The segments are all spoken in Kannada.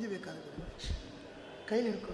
ಇದು ಕೈಲಿ ಹಿಡ್ಕೊಂಡು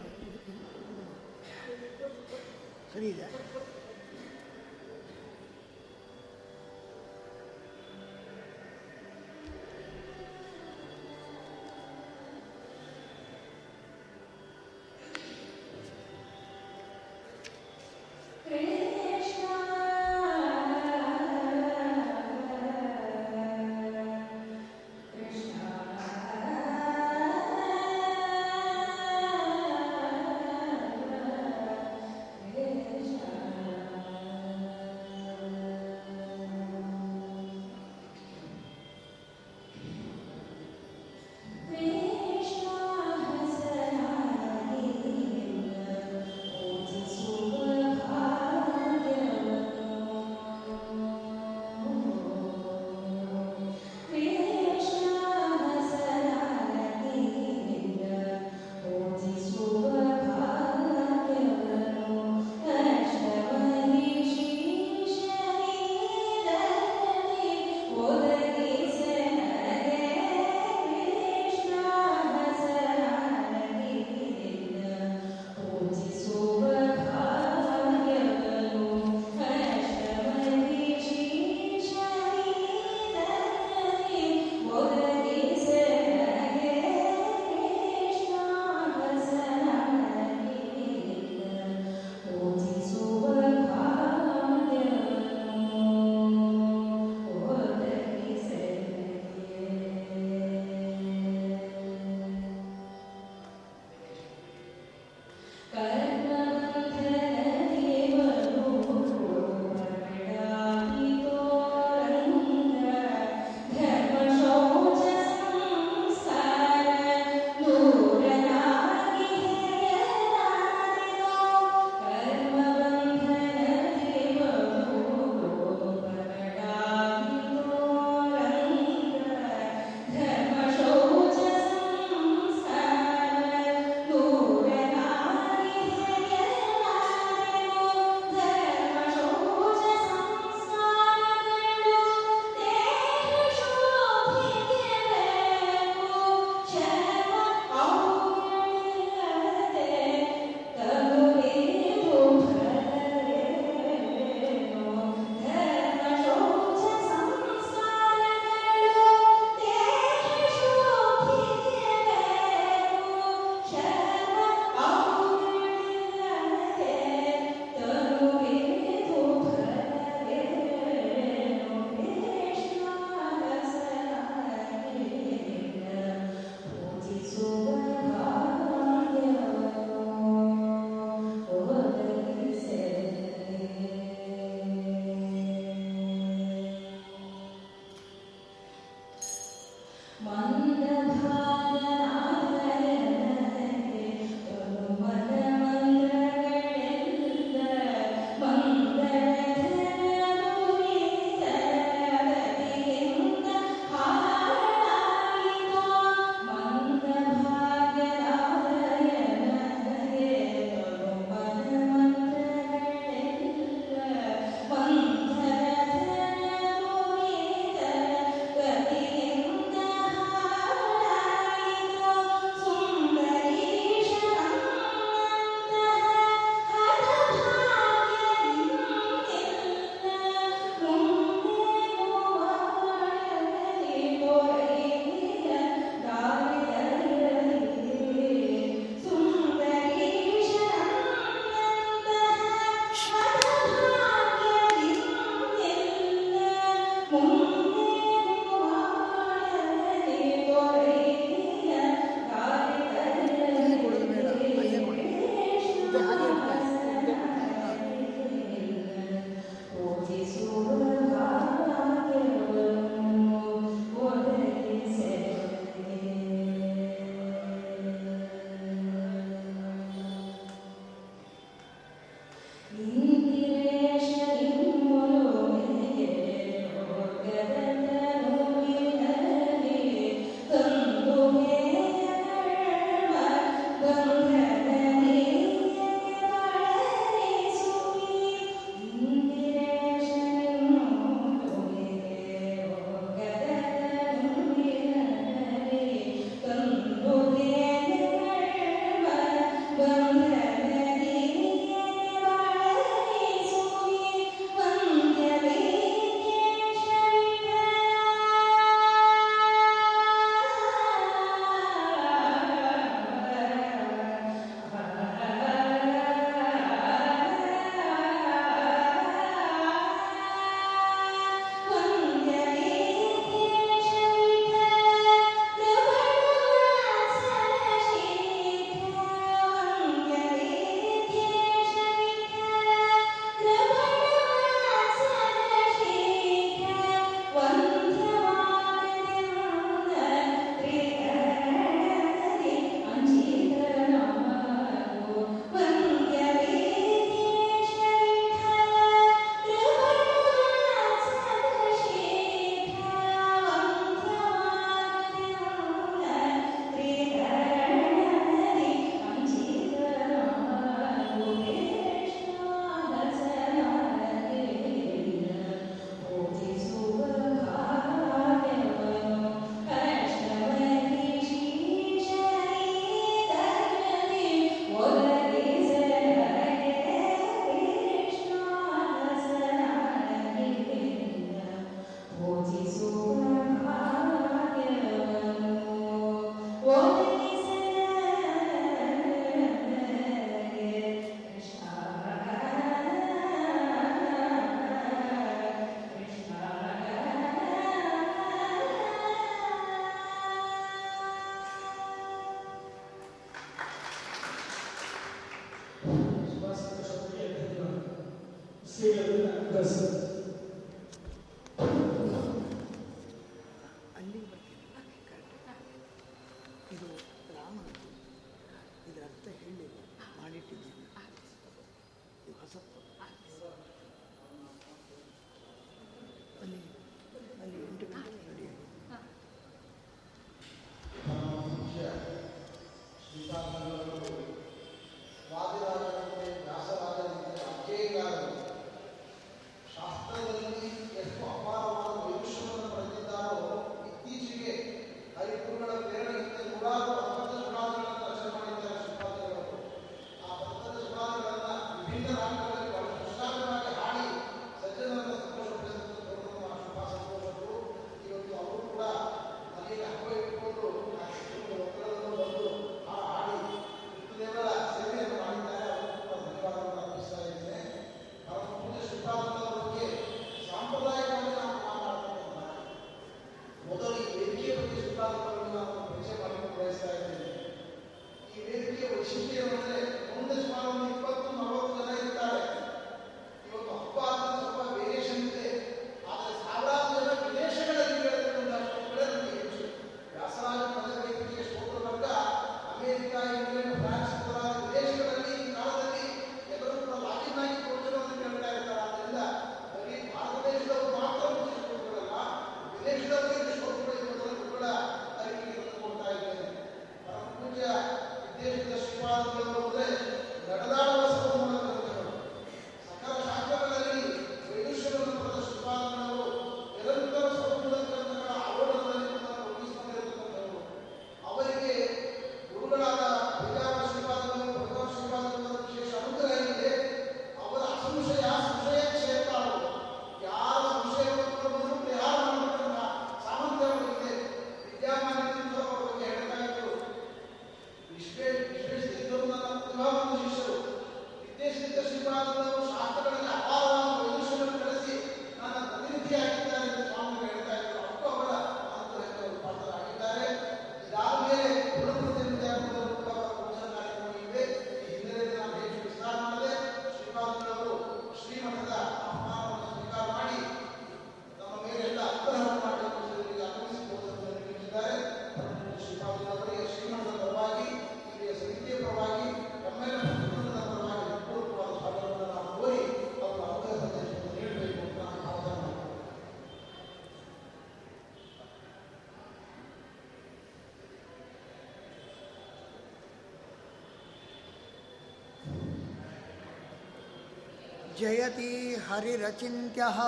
जयति हरिरचिन्त्यः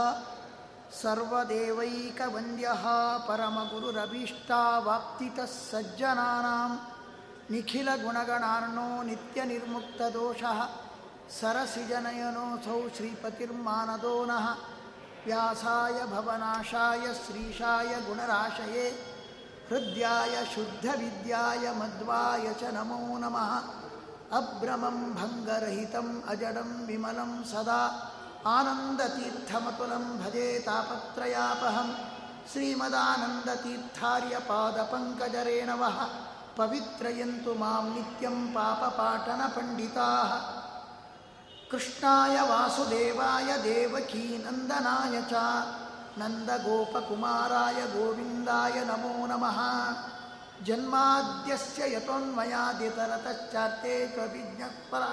सर्वदेवैकवन्द्यः परमगुरुरभीष्टावाप्तितः सज्जनानां निखिलगुणगणार्णो नित्यनिर्मुक्तदोषः सरसिजनयनोऽसौ श्रीपतिर्मानदो नः व्यासाय भवनाशाय श्रीशाय गुणराशये हृद्याय शुद्धविद्याय मद्वाय च नमो नमः ಅಭ್ರಮಂ ಭಂಗರಹಿತಂ ಅಜಡಂ ವಿಮಲಂ ಸದಾ ಆನಂದತೀರ್ಥಮತುಲಂ ಭಜೆ ತಾಪತ್ರಯಾಪಹಂ ಶ್ರೀಮದಾನಂದತೀರ್ಥಾರ್ಯಪಾದಪಂಕಜರೇಣವ ಪವಿತ್ರಯಂತು ಮಾಂ ನಿತ್ಯಂ ಪಾಪಪಾಟನ ಪಂಡಿತಾ ಕೃಷ್ಣಾಯ ವಾಸುದೇವಾಯ ದೇವಕೀ ನಂದನಾಯ ಚ ನಂದಗೋಪಕುಮಾರಾಯ ಗೋವಿಂದಾಯ ನಮೋ ನಮಃ ಜನ್ಮಾದ್ಯಸ್ಯ ಯತೋನ್ಮಯಾದಿತರತಶ್ಚಾರ್ತೆ ತ್ವಭಿಜ್ಞಪರ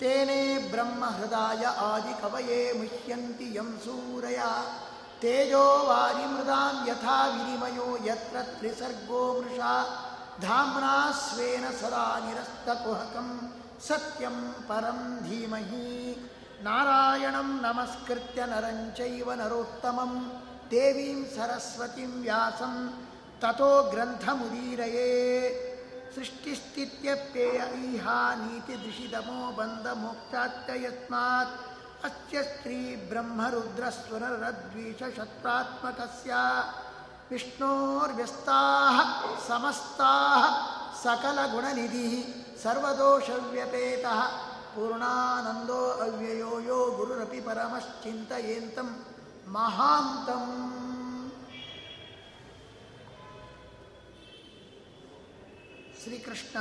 ತೇನೇ ಬ್ರಹ್ಮ ಹೃದಯ ಆದಿ ಕವಯೇ ಮುಹ್ಯಂತಿ ಯಂ ಸೂರಯ ತೇಜೋ ವಾರಿ ಮೃದಾಂ ಯಥಾ ವಿನಿಮಯೋ ಯತ್ರ ತ್ರಿಸರ್ಗೋ ಮೃಷಾ ಧಾಮ್ನಾ ಸ್ವೇನ ಸದಾ ನಿರಸ್ತಕುಹಕಂ ಸತ್ಯಂ ಪರಂ ಧೀಮಹಿ ನಾರಾಯಣಂ ನಮಸ್ಕೃತ್ಯ ನರಂಚೈವ ನರೋತ್ತಮಂ ದೇವೀಂ ಸರಸ್ವತಿಂ ವ್ಯಾಸಂ ततो ग्रन्थमुदीरये। सृष्टिस्थित्यप्येय इहा नीतिदृशिदमो बन्धमोक्षात्ययत्नात् अस्य श्रीब्रह्मरुद्रस्वररद्वीषशत्रात्मकस्य। विष्णोर्व्यस्ताः समस्ताः सकलगुणनिधिः सर्वदोषव्यपेतः। पूर्णानन्दो अव्ययो यो गुरुरपि परमश्चिन्तयेन्तं। महान्तम्। ಶ್ರೀಕೃಷ್ಣ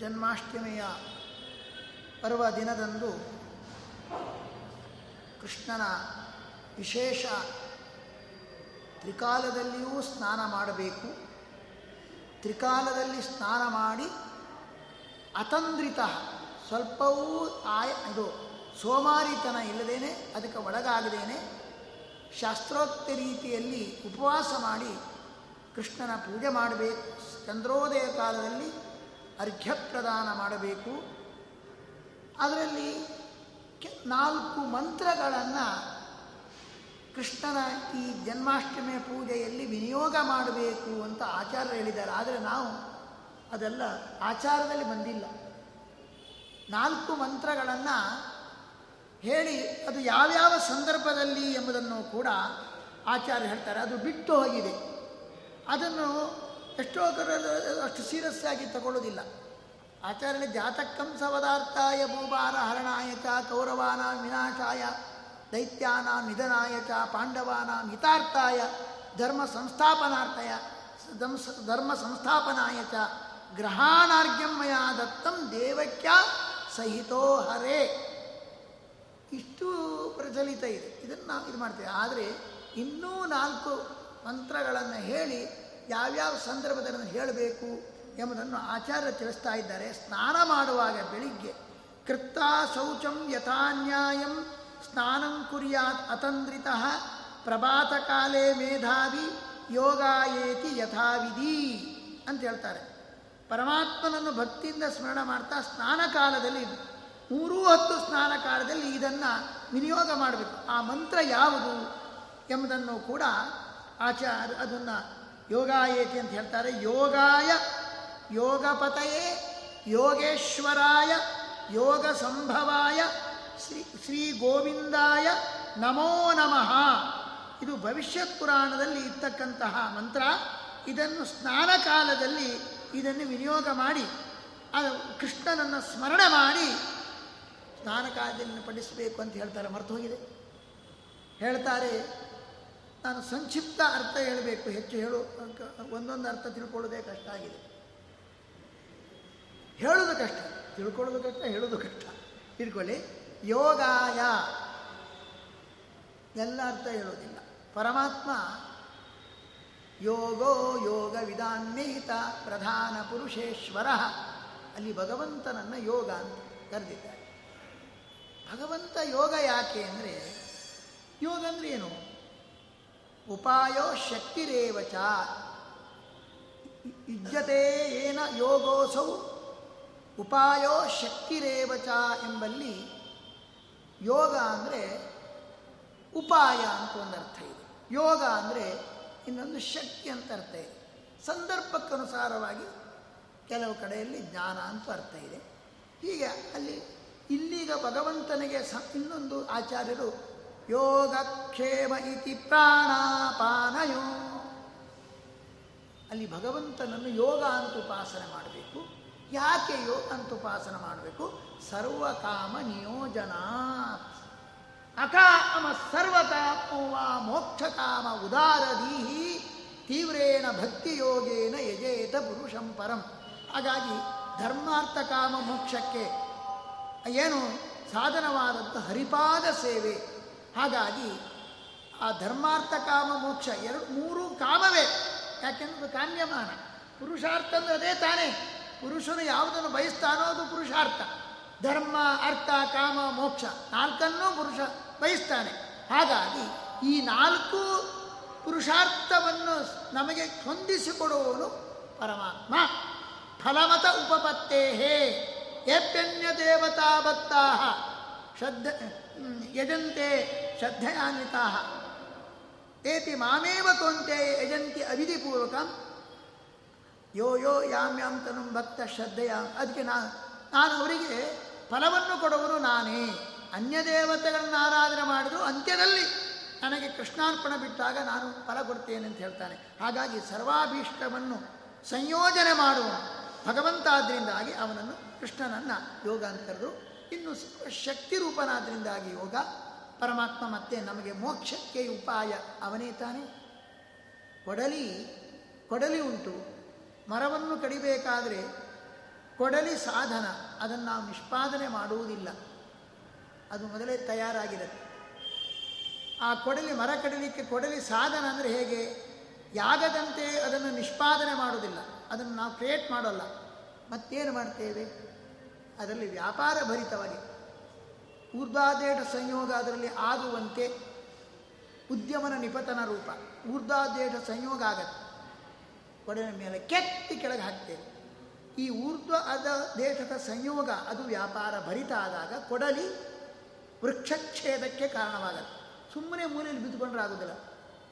ಜನ್ಮಾಷ್ಟಮಿಯ ಪರ್ವ ದಿನದಂದು ಕೃಷ್ಣನ ವಿಶೇಷ ತ್ರಿಕಾಲದಲ್ಲಿಯೂ ಸ್ನಾನ ಮಾಡಬೇಕು. ತ್ರಿಕಾಲದಲ್ಲಿ ಸ್ನಾನ ಮಾಡಿ ಅತಂದ್ರಿತ, ಸ್ವಲ್ಪವೂ ಆಯ, ಇದು ಸೋಮಾರಿತನ ಇಲ್ಲದೇನೆ, ಅದಕ್ಕೆ ಒಳಗಾಗದೇನೆ ಶಾಸ್ತ್ರೋಕ್ತ ರೀತಿಯಲ್ಲಿ ಉಪವಾಸ ಮಾಡಿ ಕೃಷ್ಣನ ಪೂಜೆ ಮಾಡಬೇಕು. ಚಂದ್ರೋದಯ ಕಾಲದಲ್ಲಿ ಅರ್ಘ್ಯ ಪ್ರದಾನ ಮಾಡಬೇಕು. ಅದರಲ್ಲಿ ನಾಲ್ಕು ಮಂತ್ರಗಳನ್ನು ಕೃಷ್ಣನ ಈ ಜನ್ಮಾಷ್ಟಮಿ ಪೂಜೆಯಲ್ಲಿ ವಿನಿಯೋಗ ಮಾಡಬೇಕು ಅಂತ ಆಚಾರ್ಯರು ಹೇಳಿದ್ದಾರೆ. ಆದರೆ ನಾವು ಅದೆಲ್ಲ ಆಚಾರದಲ್ಲಿ ಬಂದಿಲ್ಲ. ನಾಲ್ಕು ಮಂತ್ರಗಳನ್ನು ಹೇಳಿ ಅದು ಯಾವ್ಯಾವ ಸಂದರ್ಭದಲ್ಲಿ ಎಂಬುದನ್ನು ಕೂಡ ಆಚಾರ್ಯ ಹೇಳ್ತಾರೆ. ಅದು ಬಿಟ್ಟು ಹೋಗಿದೆ. ಅದನ್ನು ಎಷ್ಟೋ ಅಷ್ಟು ಸೀರಿಯಸ್ ಆಗಿ ತಗೊಳ್ಳೋದಿಲ್ಲ. ಆಚರಣೆ ಜಾತಕಂ ಸವದಾರ್ಥಾಯ ಭೂಭಾರ ಹರಣಾಯ ಚ ಕೌರವಾನ ವಿನಾಶಾಯ ದೈತ್ಯಾನ ನಿಧನಾಯ ಚ ಪಾಂಡವಾನ ಹಿತಾರ್ಥಾಯ ಧರ್ಮ ಸಂಸ್ಥಾಪನಾರ್ಥಯ ಧರ್ಮ- ಸಂಸ್ಥಾಪನಾಯ ಚ ಗ್ರಹಾಣಾರ್ಘ್ಯಂ ಮಯಾ ದತ್ತಂ ದೇವಕ್ಯ ಸಹಿತೋ ಹರೇ. ಇಷ್ಟು ಪ್ರಚಲಿತ ಇದೆ. ಇದನ್ನು ನಾವು ಇದು ಮಾಡ್ತೇವೆ. ಆದರೆ ಇನ್ನೂ ನಾಲ್ಕು ಮಂತ್ರಗಳನ್ನು ಹೇಳಿ ಯಾವ್ಯಾವ ಸಂದರ್ಭದಲ್ಲಿ ಹೇಳಬೇಕು ಎಂಬುದನ್ನು ಆಚಾರ್ಯ ತಿಳಿಸ್ತಾ ಇದ್ದಾರೆ. ಸ್ನಾನ ಮಾಡುವಾಗ ಬೆಳಿಗ್ಗೆ, ಕೃತ್ತ ಶೌಚಂ ಯಥಾನ್ಯಾಯಂ ಸ್ನಾನಂ ಕುರ್ಯಾತ್ ಅತಂದ್ರಿತ ಪ್ರಭಾತಕಾಲೇ ಮೇಧಾವಿ ಯೋಗಾಯೇತಿ ಯಥಾವಿಧಿ ಅಂತ ಹೇಳ್ತಾರೆ. ಪರಮಾತ್ಮನನ್ನು ಭಕ್ತಿಯಿಂದ ಸ್ಮರಣ ಮಾಡ್ತಾ ಸ್ನಾನ ಕಾಲದಲ್ಲಿ ಮೂರೂ ಹತ್ತು ಸ್ನಾನ ಕಾಲದಲ್ಲಿ ಇದನ್ನು ವಿನಿಯೋಗ ಮಾಡಬೇಕು. ಆ ಮಂತ್ರ ಯಾವುದು ಎಂಬುದನ್ನು ಕೂಡ ಆಚಾರ ಅದನ್ನು ಯೋಗಾಯೇತಿ ಅಂತ ಹೇಳ್ತಾರೆ. ಯೋಗಾಯ, ಯೋಗಪತಯೇ, ಯೋಗೇಶ್ವರಾಯ ಯೋಗ ಸಂಭವಾಯ ಶ್ರೀ ಶ್ರೀ ಗೋವಿಂದಾಯ ನಮೋ ನಮಃ. ಇದು ಭವಿಷ್ಯತ್ ಪುರಾಣದಲ್ಲಿ ಇರ್ತಕ್ಕಂತಹ ಮಂತ್ರ. ಇದನ್ನು ಸ್ನಾನ ಕಾಲದಲ್ಲಿ ಇದನ್ನು ವಿನಿಯೋಗ ಮಾಡಿ, ಅದು ಕೃಷ್ಣನನ್ನು ಸ್ಮರಣೆ ಮಾಡಿ ಸ್ನಾನ ಕಾಲದಲ್ಲಿ ಪಠಿಸಬೇಕು ಅಂತ ಹೇಳ್ತಾರೆ. ಮರೆತು ಹೋಗಿದೆ. ಹೇಳ್ತಾರೆ ನಾನು ಸಂಕ್ಷಿಪ್ತ ಅರ್ಥ ಹೇಳಬೇಕು, ಹೆಚ್ಚು ಹೇಳು, ಒಂದೊಂದು ಅರ್ಥ ತಿಳ್ಕೊಳ್ಳೋದೇ ಕಷ್ಟ ಆಗಿದೆ. ಹೇಳೋದು ಕಷ್ಟ, ತಿಳ್ಕೊಳ್ಳೋದು ಕಷ್ಟ, ಹೇಳೋದು ಕಷ್ಟ. ತಿಳ್ಕೊಳ್ಳಿ, ಯೋಗಾಯ. ಎಲ್ಲ ಅರ್ಥ ಹೇಳೋದಿಲ್ಲ. ಪರಮಾತ್ಮ ಯೋಗೋ ಯೋಗ ವಿಧಾನ್ಯಹಿತ ಪ್ರಧಾನ ಪುರುಷೇಶ್ವರ. ಅಲ್ಲಿ ಭಗವಂತನನ್ನು ಯೋಗ ಅಂತ ಕರೆದಿದ್ದಾರೆ. ಭಗವಂತ ಯೋಗ ಯಾಕೆ ಅಂದರೆ ಯೋಗ ಅಂದರೆ ಏನು? ಉಪಾಯೋ ಶಕ್ತಿರೇವಚ ಯುಜ್ಯತೆ ಏನ ಯೋಗೋಸೌ. ಉಪಾಯೋ ಶಕ್ತಿರೇವಚ ಎಂಬಲ್ಲಿ ಯೋಗ ಅಂದರೆ ಉಪಾಯ ಅಂತ ಒಂದು ಅರ್ಥ ಇದೆ. ಯೋಗ ಅಂದರೆ ಇನ್ನೊಂದು ಶಕ್ತಿ ಅಂತ ಅರ್ಥ ಇದೆ. ಸಂದರ್ಭಕ್ಕನುಸಾರವಾಗಿ ಕೆಲವು ಕಡೆಯಲ್ಲಿ ಜ್ಞಾನ ಅಂತ ಅರ್ಥ ಇದೆ. ಹೀಗೆ ಅಲ್ಲಿ ಇಲ್ಲಿಗ ಭಗವಂತನಿಗೆ ಸ ಇನ್ನೊಂದು ಆಚಾರ್ಯರು ಯೋಗಕ್ಷೇಮ ಇತಿ ಪ್ರಾಣಾಪಾನಯೋ. ಅಲ್ಲಿ ಭಗವಂತನನ್ನು ಯೋಗ ಅಂತ ಉಪಾಸನೆ ಮಾಡಬೇಕು. ಯಾಕೆ ಯೋಗ ಅಂತ ಉಪಾಸನೆ ಮಾಡಬೇಕು? ಸರ್ವಕಾಮ ನಿಯೋಜನಾತ್. ಅಕಾಮ ಸರ್ವಕಾಮ ಮೋಕ್ಷಕಾಮ ಉದಾರದೀಹಿ ತೀವ್ರೇಣ ಭಕ್ತಿಯೋಗೇನ ಯಜೇತ ಪುರುಷಂ ಪರಂ. ಹಾಗಾಗಿ ಧರ್ಮಾರ್ಥ ಕಾಮ ಮೋಕ್ಷಕ್ಕೆ ಏನು ಸಾಧನವಾದದ್ದು ಹರಿಪಾದ ಸೇವೆ. ಹಾಗಾಗಿ ಆ ಧರ್ಮಾರ್ಥ ಕಾಮ ಮೋಕ್ಷ ಎರಡು ಮೂರು ಕಾಮವೇ. ಯಾಕೆಂದ್ರೆ ಕಾಮ್ಯಮಾನ. ಪುರುಷಾರ್ಥ ಅಂದ್ರೆ ಅದೇ ತಾನೇ. ಪುರುಷನು ಯಾವುದನ್ನು ಬಯಸ್ತಾನೋ ಅದು ಪುರುಷಾರ್ಥ. ಧರ್ಮ, ಅರ್ಥ, ಕಾಮ, ಮೋಕ್ಷ ನಾಲ್ಕನ್ನೂ ಪುರುಷ ಬಯಸ್ತಾನೆ. ಹಾಗಾಗಿ ಈ ನಾಲ್ಕು ಪುರುಷಾರ್ಥವನ್ನು ನಮಗೆ ಹೊಂದಿಸಿಕೊಡುವವನು ಪರಮಾತ್ಮ. ಫಲಮತ ಉಪಪತ್ತೇ ಏಪ್ಯನ್ಯ ದೇವತಾ ಭಕ್ತಾ ಶ್ರದ್ಧ ಯಜಂತೆ ಶ್ರದ್ಧೆಯಾನ್ವಿತಾ. ಏತಿ ಮಾಮೇವ ಕೊಂತೆ ಯಜಂತಿ ಅವಿಧಿಪೂರ್ವಕಂ ಯೋ ಯೋ ಯಾಮ್ ಯಾಮ್ ತನು ಭಕ್ತ ಶ್ರದ್ಧೆಯ. ಅದಕ್ಕೆ ನಾನು ನಾನು ಅವರಿಗೆ ಫಲವನ್ನು ಕೊಡುವರು ನಾನೇ. ಅನ್ಯ ದೇವತೆಗಳನ್ನು ಆರಾಧನೆ ಮಾಡಿದ್ರು ಅಂತ್ಯದಲ್ಲಿ ನನಗೆ ಕೃಷ್ಣಾರ್ಪಣ ಬಿಟ್ಟಾಗ ನಾನು ಫಲ ಕೊಡ್ತೇನೆ ಅಂತ ಹೇಳ್ತಾನೆ. ಹಾಗಾಗಿ ಸರ್ವಾಭೀಷ್ಟವನ್ನು ಸಂಯೋಜನೆ ಮಾಡುವ ಭಗವಂತ ಆದ್ದರಿಂದಾಗಿ ಅವನನ್ನು ಕೃಷ್ಣನನ್ನು ಯೋಗ ಅಂತ ಕರೆದು ಇನ್ನು ಶಕ್ತಿ ರೂಪನಾದ್ರಿಂದಾಗಿ ಯೋಗ ಪರಮಾತ್ಮ ಮತ್ತೆ ನಮಗೆ ಮೋಕ್ಷಕ್ಕೆ ಉಪಾಯ ಅವನೇ ತಾನೆ. ಕೊಡಲಿ ಕೊಡಲಿ ಉಂಟು. ಮರವನ್ನು ಕಡಿಬೇಕಾದರೆ ಕೊಡಲಿ ಸಾಧನ. ಅದನ್ನು ನಾವು ನಿಷ್ಪಾದನೆ ಮಾಡುವುದಿಲ್ಲ. ಅದು ಮೊದಲೇ ತಯಾರಾಗಿರುತ್ತೆ. ಆ ಕೊಡಲಿ, ಮರ ಕಡಿಲಿಕ್ಕೆ ಕೊಡಲಿ ಸಾಧನ ಅಂದರೆ ಹೇಗೆ? ಯಾಗದಂತೆ ಅದನ್ನು ನಿಷ್ಪಾದನೆ ಮಾಡೋದಿಲ್ಲ ಅದನ್ನು ನಾವು ಕ್ರಿಯೇಟ್ ಮಾಡೋಲ್ಲ. ಮತ್ತೇನು ಮಾಡ್ತೇವೆ? ಅದರಲ್ಲಿ ವ್ಯಾಪಾರ ಭರಿತವಾಗಿ. ಊರ್ಧ್ವಾದೇಶ ಸಂಯೋಗ ಅದರಲ್ಲಿ ಆಗುವಂತೆ ಉದ್ಯಮನ ನಿಪತನ ರೂಪ. ಊರ್ಧ್ವಾದೇಶ ಸಂಯೋಗ ಆಗತ್ತೆ. ಒಡೆಯ ಮೇಲೆ ಕೆತ್ತಿ ಕೆಳಗೆ ಹಾಕ್ತೇವೆ. ಈ ಊರ್ಧ್ವ ಅದ ದೇಶದ ಸಂಯೋಗ ಅದು ವ್ಯಾಪಾರ ಭರಿತ ಆದಾಗ ಕೊಡಲಿ ವೃಕ್ಷಚ್ಛೇದಕ್ಕೆ ಕಾರಣವಾಗತ್ತೆ. ಸುಮ್ಮನೆ ಮೂಲೆಯಲ್ಲಿ ಬಿದ್ದುಕೊಂಡ್ರೆ ಆಗೋದಿಲ್ಲ.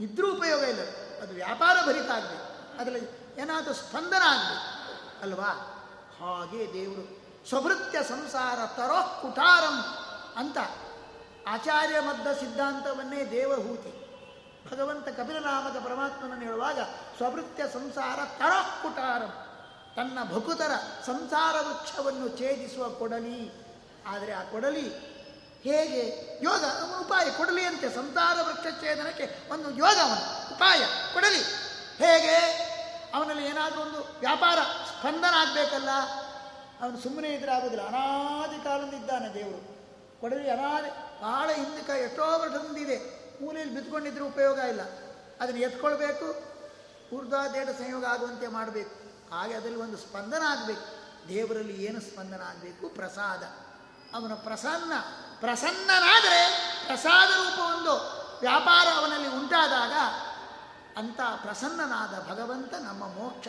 ಇದ್ರೂ ಉಪಯೋಗ ಇಲ್ಲ. ಅದು ವ್ಯಾಪಾರ ಭರಿತ ಆಗಬೇಕು. ಅದರಲ್ಲಿ ಏನಾದರೂ ಸ್ಪಂದನ ಆಗಬೇಕು. ಅಲ್ವಾ? ಹಾಗೆ ದೇವರು ಸ್ವಭೃತ್ಯ ಸಂಸಾರ ತರೋ ಕುಟಾರಂ ಅಂತ ಆಚಾರ್ಯ ಮದ್ದ ಸಿದ್ಧಾಂತವನ್ನೇ ದೇವಹೂತಿ. ಭಗವಂತ ಕಪಿಲನಾಮದ ಪರಮಾತ್ಮನನ್ನು ಹೇಳುವಾಗ ಸ್ವಭೃತ್ಯ ಸಂಸಾರ ತರಕುಟಾರಂ. ತನ್ನ ಭಕುತರ ಸಂಸಾರ ವೃಕ್ಷವನ್ನು ಛೇದಿಸುವ ಕೊಡಲಿ. ಆದರೆ ಆ ಕೊಡಲಿ ಹೇಗೆ? ಯೋಗ ಉಪಾಯ. ಕೊಡಲಿ ಅಂತೆ ಸಂಸಾರ ವೃಕ್ಷ ಛೇದನಕ್ಕೆ ಒಂದು ಯೋಗ ಅವನು ಉಪಾಯ, ಕೊಡಲಿ. ಹೇಗೆ? ಅವನಲ್ಲಿ ಏನಾದರೂ ಒಂದು ವ್ಯಾಪಾರ ಸ್ಪಂದನ ಆಗಬೇಕಲ್ಲ ಅವನು ಸುಮ್ಮನೆ ಇದ್ರೆ ಆಗೋದಿಲ್ಲ. ಅನಾದಿ ಕಾಲದಿಂದ ಇದ್ದಾನೆ ದೇವರು. ಕೊಡಲಿ ಅನಾದಿ ಭಾಳ ಹಿಂದಕ ಎಷ್ಟೋ ವರ್ಷದಿಂದಿದೆ. ಮೂಲೆಯಲ್ಲಿ ಬಿದ್ದುಕೊಂಡಿದ್ರೆ ಉಪಯೋಗ ಇಲ್ಲ. ಅದನ್ನು ಎತ್ಕೊಳ್ಬೇಕು. ಊರ್ಧ್ವಾದೇಟ ಸಂಯೋಗ ಆಗುವಂತೆ ಮಾಡಬೇಕು. ಹಾಗೆ ಅದರಲ್ಲಿ ಒಂದು ಸ್ಪಂದನ ಆಗಬೇಕು. ದೇವರಲ್ಲಿ ಏನು ಸ್ಪಂದನ ಆಗಬೇಕು? ಪ್ರಸಾದ. ಅವನ ಪ್ರಸನ್ನ, ಪ್ರಸನ್ನನಾದರೆ ಪ್ರಸಾದ ರೂಪ ಒಂದು ವ್ಯಾಪಾರ ಅವನಲ್ಲಿ ಉಂಟಾದಾಗ ಅಂತ ಪ್ರಸನ್ನನಾದ ಭಗವಂತ ನಮ್ಮ ಮೋಕ್ಷ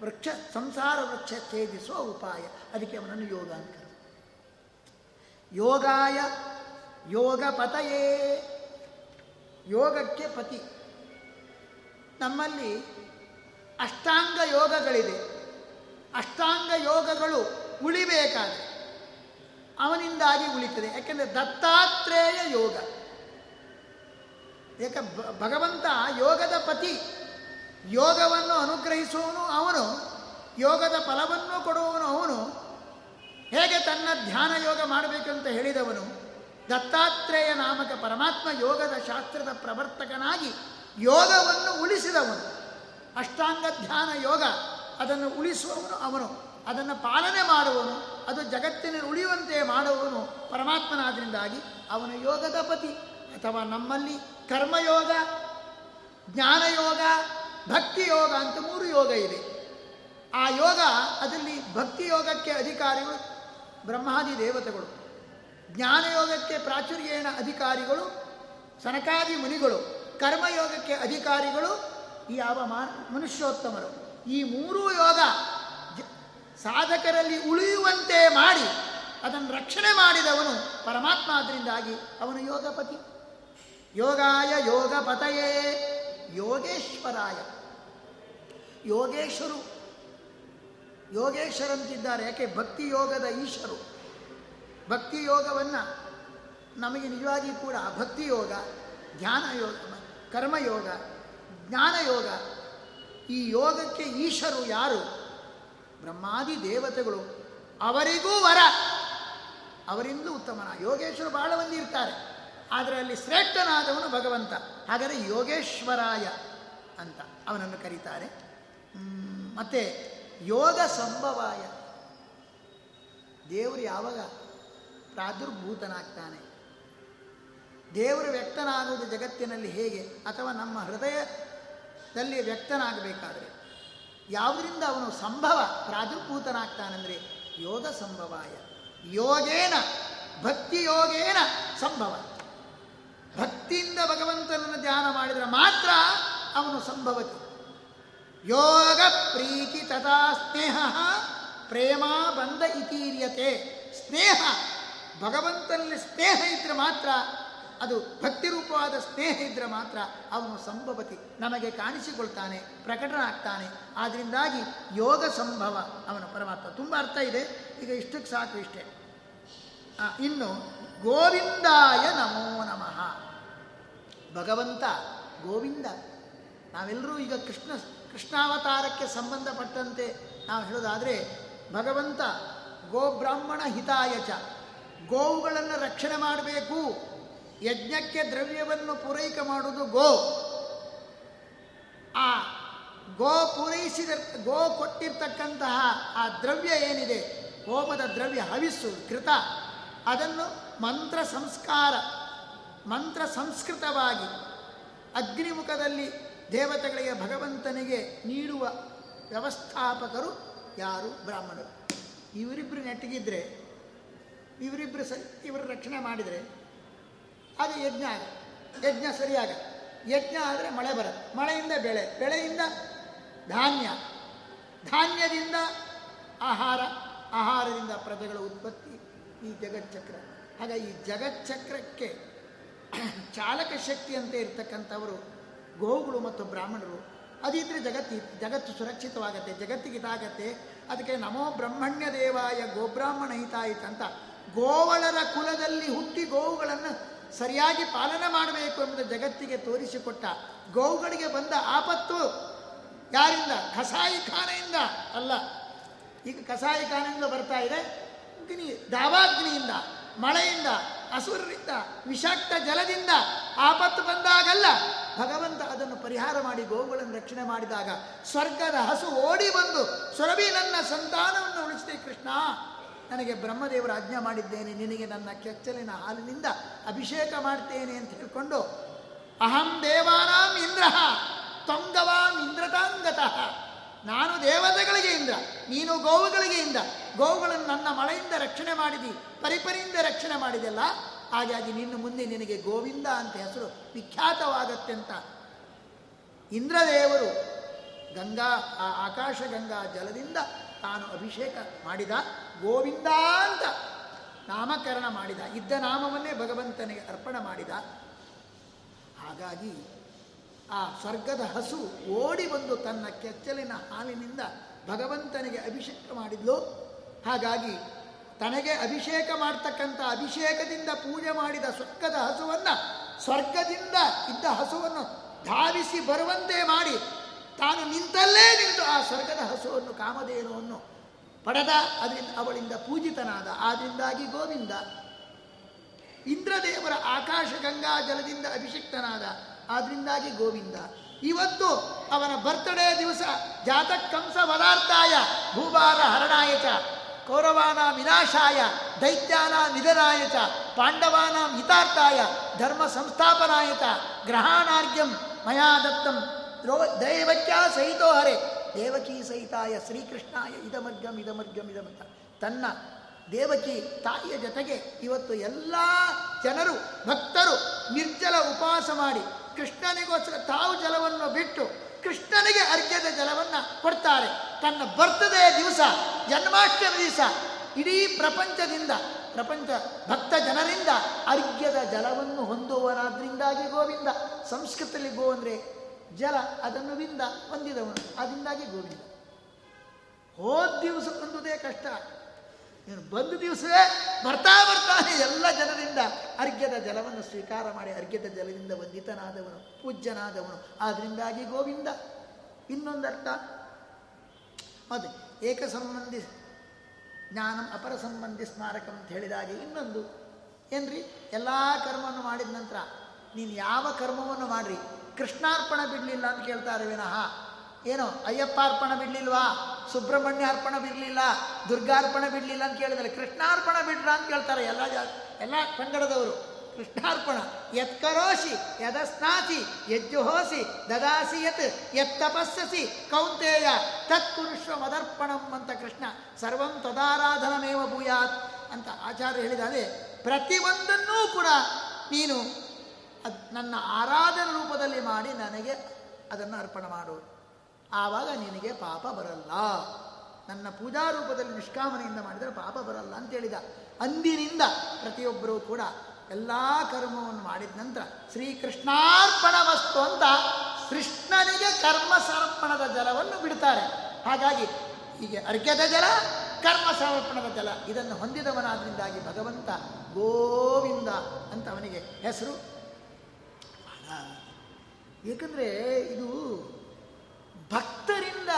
ವೃಕ್ಷ ಸಂಸಾರ ವೃಕ್ಷ ಛೇದಿಸುವ ಉಪಾಯ. ಅದಕ್ಕೆ ಅವನನ್ನು ಯೋಗ ಅಂತ. ಯೋಗಾಯ ಯೋಗ ಪತಯೇ ಯೋಗಕ್ಕೆ ಪತಿ. ನಮ್ಮಲ್ಲಿ ಅಷ್ಟಾಂಗ ಯೋಗಗಳಿದೆ. ಅಷ್ಟಾಂಗ ಯೋಗಗಳು ಉಳಿಬೇಕಾದ ಅವನಿಂದಾಗಿ ಉಳಿತದೆ. ಯಾಕೆಂದರೆ ದತ್ತಾತ್ರೇಯ ಯೋಗ. ಏಕ ಭಗವಂತ ಯೋಗದ ಪತಿ. ಯೋಗವನ್ನು ಅನುಗ್ರಹಿಸುವವನು ಅವನು. ಯೋಗದ ಫಲವನ್ನು ಕೊಡುವವನು ಅವನು. ಹೇಗೆ ತನ್ನ ಧ್ಯಾನ ಯೋಗ ಮಾಡಬೇಕಂತ ಹೇಳಿದವನು ದತ್ತಾತ್ರೇಯ ನಾಮಕ ಪರಮಾತ್ಮ ಯೋಗದ ಶಾಸ್ತ್ರದ ಪ್ರವರ್ತಕನಾಗಿ ಯೋಗವನ್ನು ಉಳಿಸಿದವನು. ಅಷ್ಟಾಂಗ ಧ್ಯಾನ ಯೋಗ, ಅದನ್ನು ಉಳಿಸುವವನು ಅವನು, ಅದನ್ನು ಪಾಲನೆ ಮಾಡುವವನು, ಅದು ಜಗತ್ತಿನಲ್ಲಿ ಉಳಿಯುವಂತೆ ಮಾಡುವವನು ಪರಮಾತ್ಮನಾದ್ರಿಂದಾಗಿ ಅವನು ಯೋಗದ ಪತಿ ಅಥವಾ ನಮ್ಮಲ್ಲಿ ಕರ್ಮಯೋಗ, ಜ್ಞಾನಯೋಗ ಭಕ್ತಿ ಯೋಗ ಅಂತ ಮೂರು ಯೋಗ ಇದೆ. ಆ ಯೋಗ, ಅದರಲ್ಲಿ ಭಕ್ತಿ ಯೋಗಕ್ಕೆ ಅಧಿಕಾರಿಗಳು ಬ್ರಹ್ಮಾದಿ ದೇವತೆಗಳು. ಜ್ಞಾನಯೋಗಕ್ಕೆ ಪ್ರಾಚುರ್ಯೇಣ ಅಧಿಕಾರಿಗಳು, ಸನಕಾದಿ ಮುನಿಗಳು, ಕರ್ಮಯೋಗಕ್ಕೆ ಅಧಿಕಾರಿಗಳು ಯಾವ ಮನುಷ್ಯೋತ್ತಮರು. ಈ ಮೂರೂ ಯೋಗ ಸಾಧಕರಲ್ಲಿ ಉಳಿಯುವಂತೆ ಮಾಡಿ ಅದನ್ನು ರಕ್ಷಣೆ ಮಾಡಿದವನು ಪರಮಾತ್ಮ ಅದರಿಂದಾಗಿ ಅವನು ಯೋಗಪತಿ. ಯೋಗಾಯ ಯೋಗ ಪತಯೇ ಯೋಗೇಶ್ವರಾಯ. ಯೋಗೇಶ್ವರು ಯೋಗೇಶ್ವರಂತಿದ್ದಾರೆ ಯಾಕೆ? ಭಕ್ತಿ ಯೋಗದ ಈಶ್ವರು. ಭಕ್ತಿ ಯೋಗವನ್ನು ನಮಗೆ ನಿಜವಾಗಿ ಕೂಡ ಭಕ್ತಿ ಯೋಗ ಧ್ಯಾನ ಯೋಗ ಕರ್ಮಯೋಗ ಜ್ಞಾನಯೋಗ ಈ ಯೋಗಕ್ಕೆ ಈಶರು ಯಾರು? ಬ್ರಹ್ಮಾದಿ ದೇವತೆಗಳು. ಅವರಿಗೂ ವರ. ಅವರಿಂದ ಉತ್ತಮನ. ಯೋಗೇಶ್ವರ ಬಹಳ ಮಂದಿ ಇರ್ತಾರೆ. ಆದರೆ ಅಲ್ಲಿ ಶ್ರೇಷ್ಠನಾದವನು ಭಗವಂತ. ಹಾಗಾದರೆ ಯೋಗೇಶ್ವರಾಯ ಅಂತ ಅವನನ್ನು ಕರೀತಾರೆ. ಮತ್ತೆ ಯೋಗ ಸಂಭವಾಯ. ದೇವರು ಯಾವಾಗ ಪ್ರಾದುರ್ಭೂತನಾಗ್ತಾನೆ? ದೇವರು ವ್ಯಕ್ತನಾಗುವುದು ಜಗತ್ತಿನಲ್ಲಿ ಹೇಗೆ? ಅಥವಾ ನಮ್ಮ ಹೃದಯದಲ್ಲಿ ವ್ಯಕ್ತನಾಗಬೇಕಾದ್ರೆ? ಯಾವುದರಿಂದ ಅವನು ಸಂಭವ ಪ್ರಾದುರ್ಭೂತನಾಗ್ತಾನೆಂದರೆ ಯೋಗ ಸಂಭವಾಯ. ಯೋಗೇನ ಭಕ್ತಿ ಯೋಗೇನ ಸಂಭವ. ಭಕ್ತಿಯಿಂದ ಭಗವಂತನನ್ನು ಧ್ಯಾನ ಮಾಡಿದರೆ ಮಾತ್ರ ಅವನು ಸಂಭವತಿ. ಯೋಗ ಪ್ರೀತಿ ತಥಾ ಸ್ನೇಹ, ಪ್ರೇಮ ಬಂಧ ಇತೀರ್ಯತೆ. ಸ್ನೇಹ, ಭಗವಂತನಲ್ಲಿ ಸ್ನೇಹ ಇದ್ರೆ ಮಾತ್ರ, ಅದು ಭಕ್ತಿ ರೂಪವಾದ ಸ್ನೇಹ ಇದ್ರೆ ಮಾತ್ರ ಅವನು ಸಂಭವತಿ. ನಮಗೆ ಕಾಣಿಸಿಕೊಳ್ತಾನೆ, ಪ್ರಕಟನಾಗ್ತಾನೆ. ಆದ್ದರಿಂದಾಗಿ ಯೋಗ ಸಂಭವ ಅವನ ಪರಮಾತ್ಮ. ತುಂಬ ಅರ್ಥ ಇದೆ, ಈಗ ಇಷ್ಟಕ್ಕೆ ಸಾಕು ಇಷ್ಟೇ. ಇನ್ನು ಗೋವಿಂದಾಯ ನಮೋ ನಮಃ. ಭಗವಂತ ಗೋವಿಂದ. ನಾವೆಲ್ಲರೂ ಈಗ ಕೃಷ್ಣ ಕೃಷ್ಣಾವತಾರಕ್ಕೆ ಸಂಬಂಧಪಟ್ಟಂತೆ ನಾವು ಹೇಳೋದಾದರೆ ಭಗವಂತ ಗೋಬ್ರಾಹ್ಮಣ ಹಿತಾಯಚ ಗೋವುಗಳನ್ನು ರಕ್ಷಣೆ ಮಾಡಬೇಕು, ಯಜ್ಞಕ್ಕೆ ದ್ರವ್ಯವನ್ನು ಪೂರೈಕೆ ಮಾಡುವುದು ಗೋ. ಆ ಗೋ ಪೂರೈಸಿದ, ಗೋ ಕೊಟ್ಟಿರ್ತಕ್ಕಂತಹ ಆ ದ್ರವ್ಯ ಏನಿದೆ, ಹೋಮದ ದ್ರವ್ಯ ಹವಿಸ್ಸು, ಕೃತ, ಅದನ್ನು ಮಂತ್ರ ಸಂಸ್ಕಾರ, ಮಂತ್ರ ಸಂಸ್ಕೃತವಾಗಿ ಅಗ್ನಿಮುಖದಲ್ಲಿ ದೇವತೆಗಳಿಗೆ ಭಗವಂತನಿಗೆ ನೀಡುವ ವ್ಯವಸ್ಥಾಪಕರು ಯಾರು? ಬ್ರಾಹ್ಮಣರು. ಇವರಿಬ್ಬರು ನೆಟ್ಟಿಗಿದ್ರೆ ಇವರಿಬ್ಬರು ಸರಿ, ಇವರು ರಕ್ಷಣೆ ಮಾಡಿದರೆ, ಅದು ಯಜ್ಞ ಆಗ, ಯಜ್ಞ ಸರಿಯಾಗ. ಯಜ್ಞ ಆದರೆ ಮಳೆ ಬರುತ್ತೆ. ಮಳೆಯಿಂದ ಬೆಳೆ, ಬೆಳೆಯಿಂದ ಧಾನ್ಯ. ಧಾನ್ಯದಿಂದ ಆಹಾರ, ಆಹಾರದಿಂದ ಪ್ರಜೆಗಳ ಉತ್ಪತ್ತಿ ಈ ಜಗಚ್ಚಕ್ರ. ಹಾಗಾಗಿ ಈ ಜಗಚ್ಚಕ್ರಕ್ಕೆ ಚಾಲಕ ಶಕ್ತಿ ಅಂತ ಇರ್ತಕ್ಕಂಥವರು ಗೋವುಗಳು ಮತ್ತು ಬ್ರಾಹ್ಮಣರು. ಅದಿದ್ರೆ ಜಗತ್ತಿ, ಜಗತ್ತು ಸುರಕ್ಷಿತವಾಗತ್ತೆ, ಜಗತ್ತಿಗೆ ಇದಾಗತ್ತೆ. ಅದಕ್ಕೆ ನಮೋ ಬ್ರಹ್ಮಣ್ಯ ದೇವಾಯ ಗೋಬ್ರಾಹ್ಮಣ ಹಿತಾಯಿತ ಅಂತ ಗೋವಳರ ಕುಲದಲ್ಲಿ ಹುಟ್ಟಿ ಗೋವುಗಳನ್ನು ಸರಿಯಾಗಿ ಪಾಲನೆ ಮಾಡಬೇಕು ಎಂಬುದು ಜಗತ್ತಿಗೆ ತೋರಿಸಿಕೊಟ್ಟ ಗೋವುಗಳಿಗೆ ಬಂದ ಆಪತ್ತು ಯಾರಿಂದ? ಕಸಾಯಿಖಾನೆಯಿಂದ ಅಲ್ಲ. ಈಗ ಕಸಾಯಿಖಾನೆಯಿಂದ ಬರ್ತಾ ಇದೆ. ದಾವಾಗ್ನಿಯಿಂದ, ಮಳೆಯಿಂದ ಅಸುರರಿಂದ, ವಿಷಾಕ್ತ ಜಲದಿಂದ ಆಪತ್ತು ಬಂದಾಗಲ್ಲ. ಭಗವಂತ ಅದನ್ನು ಪರಿಹಾರ ಮಾಡಿ ಗೋವುಗಳನ್ನು ರಕ್ಷಣೆ ಮಾಡಿದಾಗ ಸ್ವರ್ಗದ ಹಸು ಓಡಿ ಬಂದು ಸುರಭಿ ನನ್ನ ಸಂತಾನವನ್ನು ಉಳಿಸಿದೆ ಕೃಷ್ಣ. ನನಗೆ ಬ್ರಹ್ಮದೇವರು ಆಜ್ಞೆ ಮಾಡಿದ್ದೇನೆ. ನಿನಗೆ ನನ್ನ ಕೆಚ್ಚಲಿನ ಹಾಲಿನಿಂದ ಅಭಿಷೇಕ ಮಾಡ್ತೇನೆ ಅಂತ ಹೇಳಿಕೊಂಡು ಅಹಂ ದೇವಾನಾಂ ಇಂದ್ರ ತೊಂಗವಾಂ ಇಂದ್ರತಾಂಗತಃ. ನಾನು ದೇವತೆಗಳಿಗೆ ಇಂದ್ರ, ನೀನು ಗೋವುಗಳಿಗೆ ಇಂದ ಗೋವುಗಳನ್ನು ನನ್ನ ಮಳೆಯಿಂದ ರಕ್ಷಣೆ ಮಾಡಿದಿ, ಪರಿಪರಿಯಿಂದ ರಕ್ಷಣೆ ಮಾಡಿದೆಲ್ಲ. ಹಾಗಾಗಿ ನಿನ್ನ ಮುಂದೆ ನಿನಗೆ ಗೋವಿಂದ ಅಂತ ಹೆಸರು ವಿಖ್ಯಾತವಾಗತ್ತೆ ಅಂತ. ಇಂದ್ರದೇವರು ಗಂಗಾ, ಆ ಆಕಾಶ ಗಂಗಾ ಜಲದಿಂದ ತಾನು ಅಭಿಷೇಕ ಮಾಡಿದ ಗೋವಿಂದ ಅಂತ ನಾಮಕರಣ ಮಾಡಿದ, ಇದ್ದ ನಾಮವನ್ನೇ ಭಗವಂತನಿಗೆ ಅರ್ಪಣೆ ಮಾಡಿದ. ಹಾಗಾಗಿ ಆ ಸ್ವರ್ಗದ ಹಸು ಓಡಿ ಬಂದು ತನ್ನ ಕೆಚ್ಚಲಿನ ಹಾಲಿನಿಂದ ಭಗವಂತನಿಗೆ ಅಭಿಷೇಕ ಮಾಡಿದ್ಲು. ಹಾಗಾಗಿ ತನಗೆ ಅಭಿಷೇಕ ಮಾಡ್ತಕ್ಕಂಥ ಅಭಿಷೇಕದಿಂದ ಪೂಜೆ ಮಾಡಿದ ಸ್ವರ್ಗದ ಹಸುವನ್ನು ಸ್ವರ್ಗದಿಂದ ಇದ್ದ ಹಸುವನ್ನು ಧಾವಿಸಿ ಬರುವಂತೆ ಮಾಡಿ ತಾನು ನಿಂತಲ್ಲೇ ನಿಂತು ಆ ಸ್ವರ್ಗದ ಹಸುವನ್ನು ಕಾಮಧೇನುವನ್ನು ಪಡೆದ. ಅದರಿಂದ ಅವಳಿಂದ ಪೂಜಿತನಾದ. ಆದ್ರಿಂದಾಗಿ ಗೋವಿಂದ ಇಂದ್ರದೇವರ ಆಕಾಶ ಗಂಗಾ ಜಲದಿಂದ ಅಭಿಷಿಕ್ತನಾದ. ಆದ್ರಿಂದಾಗಿ ಗೋವಿಂದ. ಇವತ್ತು ಅವನ ಬರ್ತ್ಡೇ ದಿವಸ ಜಾತಕ್ಕಂಸ ವದಾರ್ಥಾಯ ಭೂಭಾರ ಹರಣಾಯಚ ಕೌರವಾನ ವಿನಾಶಾಯ, ದೈತ್ಯಾನ ನಿಧನಾಯಚ ಪಾಂಡವಾನ ಹಿತಾರ್ಥಾಯ, ಧರ್ಮ ಸಂಸ್ಥಾಪನಾಯಚ ಗ್ರಹಾಣಾರ್ಘ್ಯಂ ಮಯಾ ದತ್ತಂ ದ್ರೋ ದೈವಕ್ಯ ಸಹಿತೋ ಹರೆ, ದೇವಕಿ ಸಹಿತಾಯ ಶ್ರೀಕೃಷ್ಣಾಯ ಇದಮರ್ಗಂ ಇದಮರ್ಗಂ ಇದಮರ್ಗ ತನ್ನ ದೇವಕಿ ತಾಯಿಯ ಜೊತೆಗೆ ಇವತ್ತು ಎಲ್ಲ ಜನರು, ಭಕ್ತರು ನಿರ್ಜಲ ಉಪವಾಸ ಮಾಡಿ ಕೃಷ್ಣನಿಗೋಸ್ಕರ ತಾವು ಜಲವನ್ನು ಬಿಟ್ಟು ಕೃಷ್ಣನಿಗೆ ಅರ್ಘ್ಯದ ಜಲವನ್ನು ಕೊಡ್ತಾರೆ. ತನ್ನ ಬರ್ತದೆಯ ದಿವಸ, ಜನ್ಮಾಷ್ಟಮಿ ದಿವಸ, ಇಡೀ ಪ್ರಪಂಚದಿಂದ, ಪ್ರಪಂಚ ಭಕ್ತ ಜನರಿಂದ ಅರ್ಘ್ಯದ ಜಲವನ್ನು ಹೊಂದುವನಾದ್ರಿಂದಾಗಿ ಗೋವಿಂದ, ಸಂಸ್ಕೃತದಲ್ಲಿ ಗೋ ಅಂದರೆ ಜಲ, ಅದನ್ನು ವಿಂದ ಹೊಂದಿದವನು ಅದರಿಂದಾಗಿ ಗೋವಿಂದ. ಹೋದ ದಿವಸ ಹೊಂದುವುದೇ ಕಷ್ಟ. ಬಂದ ದಿವಸವೇ ಬರ್ತಾ ಬರ್ತಾನೆ ಎಲ್ಲ ಜನರಿಂದ ಅರ್ಘ್ಯದ ಜಲವನ್ನು ಸ್ವೀಕಾರ ಮಾಡಿ ಅರ್ಘ್ಯದ ಜಲದಿಂದ ವಂದಿತನಾದವನು, ಪೂಜ್ಯನಾದವನು. ಆದ್ರಿಂದಾಗಿ ಗೋವಿಂದ. ಇನ್ನೊಂದರ್ಥ, ಅದು ಏಕ ಸಂಬಂಧಿ ಜ್ಞಾನಂ ಅಪರ ಸಂಬಂಧಿ ಸ್ಮಾರಕಂ ಅಂತ ಹೇಳಿದಾಗೆ ಇನ್ನೊಂದು. ಏನ್ರಿ? ಎಲ್ಲ ಕರ್ಮವನ್ನು ಮಾಡಿದ ನಂತರ ನೀನು ಯಾವ ಕರ್ಮವನ್ನು ಮಾಡ್ರಿ? ಕೃಷ್ಣಾರ್ಪಣ ಬಿಡಲಿಲ್ಲ ಅಂತ ಕೇಳ್ತಾರೆ ವಿನಃ. ಏನೋ, ಅಯ್ಯಪ್ಪ ಅರ್ಪಣ ಬಿಡ್ಲಿಲ್ವಾ? ಸುಬ್ರಹ್ಮಣ್ಯ ಅರ್ಪಣ ಬಿಡಲಿಲ್ಲ ದುರ್ಗಾರ್ಪಣ ಬಿಡಲಿಲ್ಲ ಅಂತ ಕೇಳಿದ್ರೆ ಕೃಷ್ಣಾರ್ಪಣ ಬಿಡ್ರ ಅಂತ ಕೇಳ್ತಾರೆ ಎಲ್ಲ ಜಾ, ಎಲ್ಲ ಪಂಗಡದವರು ಕೃಷ್ಣಾರ್ಪಣ ಯತ್ಕರೋಷಿ ಯದಸ್ನಾತಿ ಯಜ್ಜುಹೋಸಿ, ದದಾಸಿ ಯತ್ ತಪಸ್ಸಸಿ, ಕೌಂತೇಯ ತತ್ಪುರುಷ ಮದರ್ಪಣಂ ಅಂತ ಕೃಷ್ಣ, ಸರ್ವಂ ತದಾರಾಧನಮೇವ ಭೂಯಾತ್ ಅಂತ ಆಚಾರ್ಯ ಹೇಳಿದಾರೆ. ಪ್ರತಿಯೊಂದನ್ನೂ ಕೂಡ ನೀನು ಅದು ನನ್ನ ಆರಾಧನ ರೂಪದಲ್ಲಿ ಮಾಡಿ ನನಗೆ ಅದನ್ನು ಅರ್ಪಣೆ ಮಾಡು. ಆವಾಗ ನಿನಗೆ ಪಾಪ ಬರಲ್ಲ. ನನ್ನ ಪೂಜಾ ರೂಪದಲ್ಲಿ ನಿಷ್ಕಾಮನೆಯಿಂದ ಮಾಡಿದರೆ ಪಾಪ ಬರಲ್ಲ ಅಂತ ಹೇಳಿದ. ಅಂದಿನಿಂದ ಪ್ರತಿಯೊಬ್ಬರೂ ಕೂಡ ಎಲ್ಲ ಕರ್ಮವನ್ನು ಮಾಡಿದ ನಂತರ ಶ್ರೀಕೃಷ್ಣಾರ್ಪಣ ವಸ್ತು ಅಂತ ಕೃಷ್ಣನಿಗೆ ಕರ್ಮ ಸಮರ್ಪಣದ ಜಲವನ್ನು ಬಿಡ್ತಾರೆ. ಹಾಗಾಗಿ ಹೀಗೆ ಅರ್ಘ್ಯದ ಜಲ, ಕರ್ಮ ಸಮರ್ಪಣದ ಜಲ ಇದನ್ನು ಹೊಂದಿದವನಾದ್ರಿಂದಾಗಿ ಭಗವಂತ ಗೋವಿಂದ ಅಂತ ಅವನಿಗೆ ಹೆಸರು. ಏಕೆಂದರೆ ಇದು ಭಕ್ತರಿಂದ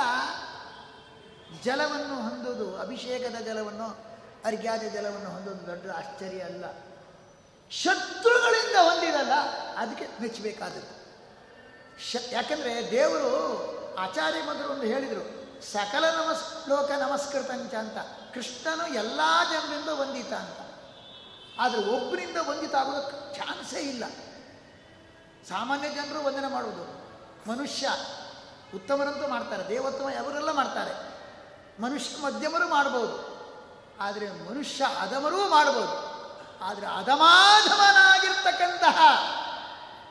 ಜಲವನ್ನು ಹೊಂದುವುದು, ಅಭಿಷೇಕದ ಜಲವನ್ನು, ಅರ್ಘ್ಯಾದ ಜಲವನ್ನು ಹೊಂದೋದು ದೊಡ್ಡ ಆಶ್ಚರ್ಯ ಅಲ್ಲ. ಶತ್ರುಗಳಿಂದ ಹೊಂದಿದಲ್ಲ, ಅದಕ್ಕೆ ಮೆಚ್ಚಬೇಕಾದದ್ದು ಶ, ಯಾಕಂದರೆ ದೇವರು ಆಚಾರ್ಯ ಮೊದಲು ಒಂದು ಹೇಳಿದರು, ಸಕಲ ನಮಸ್, ಲೋಕ ನಮಸ್ಕೃತಂಚ ಅಂತ. ಕೃಷ್ಣನು ಎಲ್ಲ ಜನರಿಂದ ವಂದಿತ ಅಂತ. ಆದರೆ ಒಬ್ಬರಿಂದ ವಂದಿತ ಆಗೋದಕ್ಕೆ ಚಾನ್ಸೇ ಇಲ್ಲ. ಸಾಮಾನ್ಯ ಜನರು ವಂದನೆ ಮಾಡುವುದು. ಮನುಷ್ಯ ಉತ್ತಮರಂತೂ ಮಾಡ್ತಾರೆ, ದೇವೋತ್ತಮ ಅವರೆಲ್ಲ ಮಾಡ್ತಾರೆ. ಮನುಷ್ಯ ಮಧ್ಯಮರು ಮಾಡ್ಬೋದು, ಆದರೆ ಮನುಷ್ಯ ಅಧಮರೂ ಮಾಡ್ಬೋದು. ಆದರೆ ಅಧಮಾಧಮನಾಗಿರ್ತಕ್ಕಂತಹ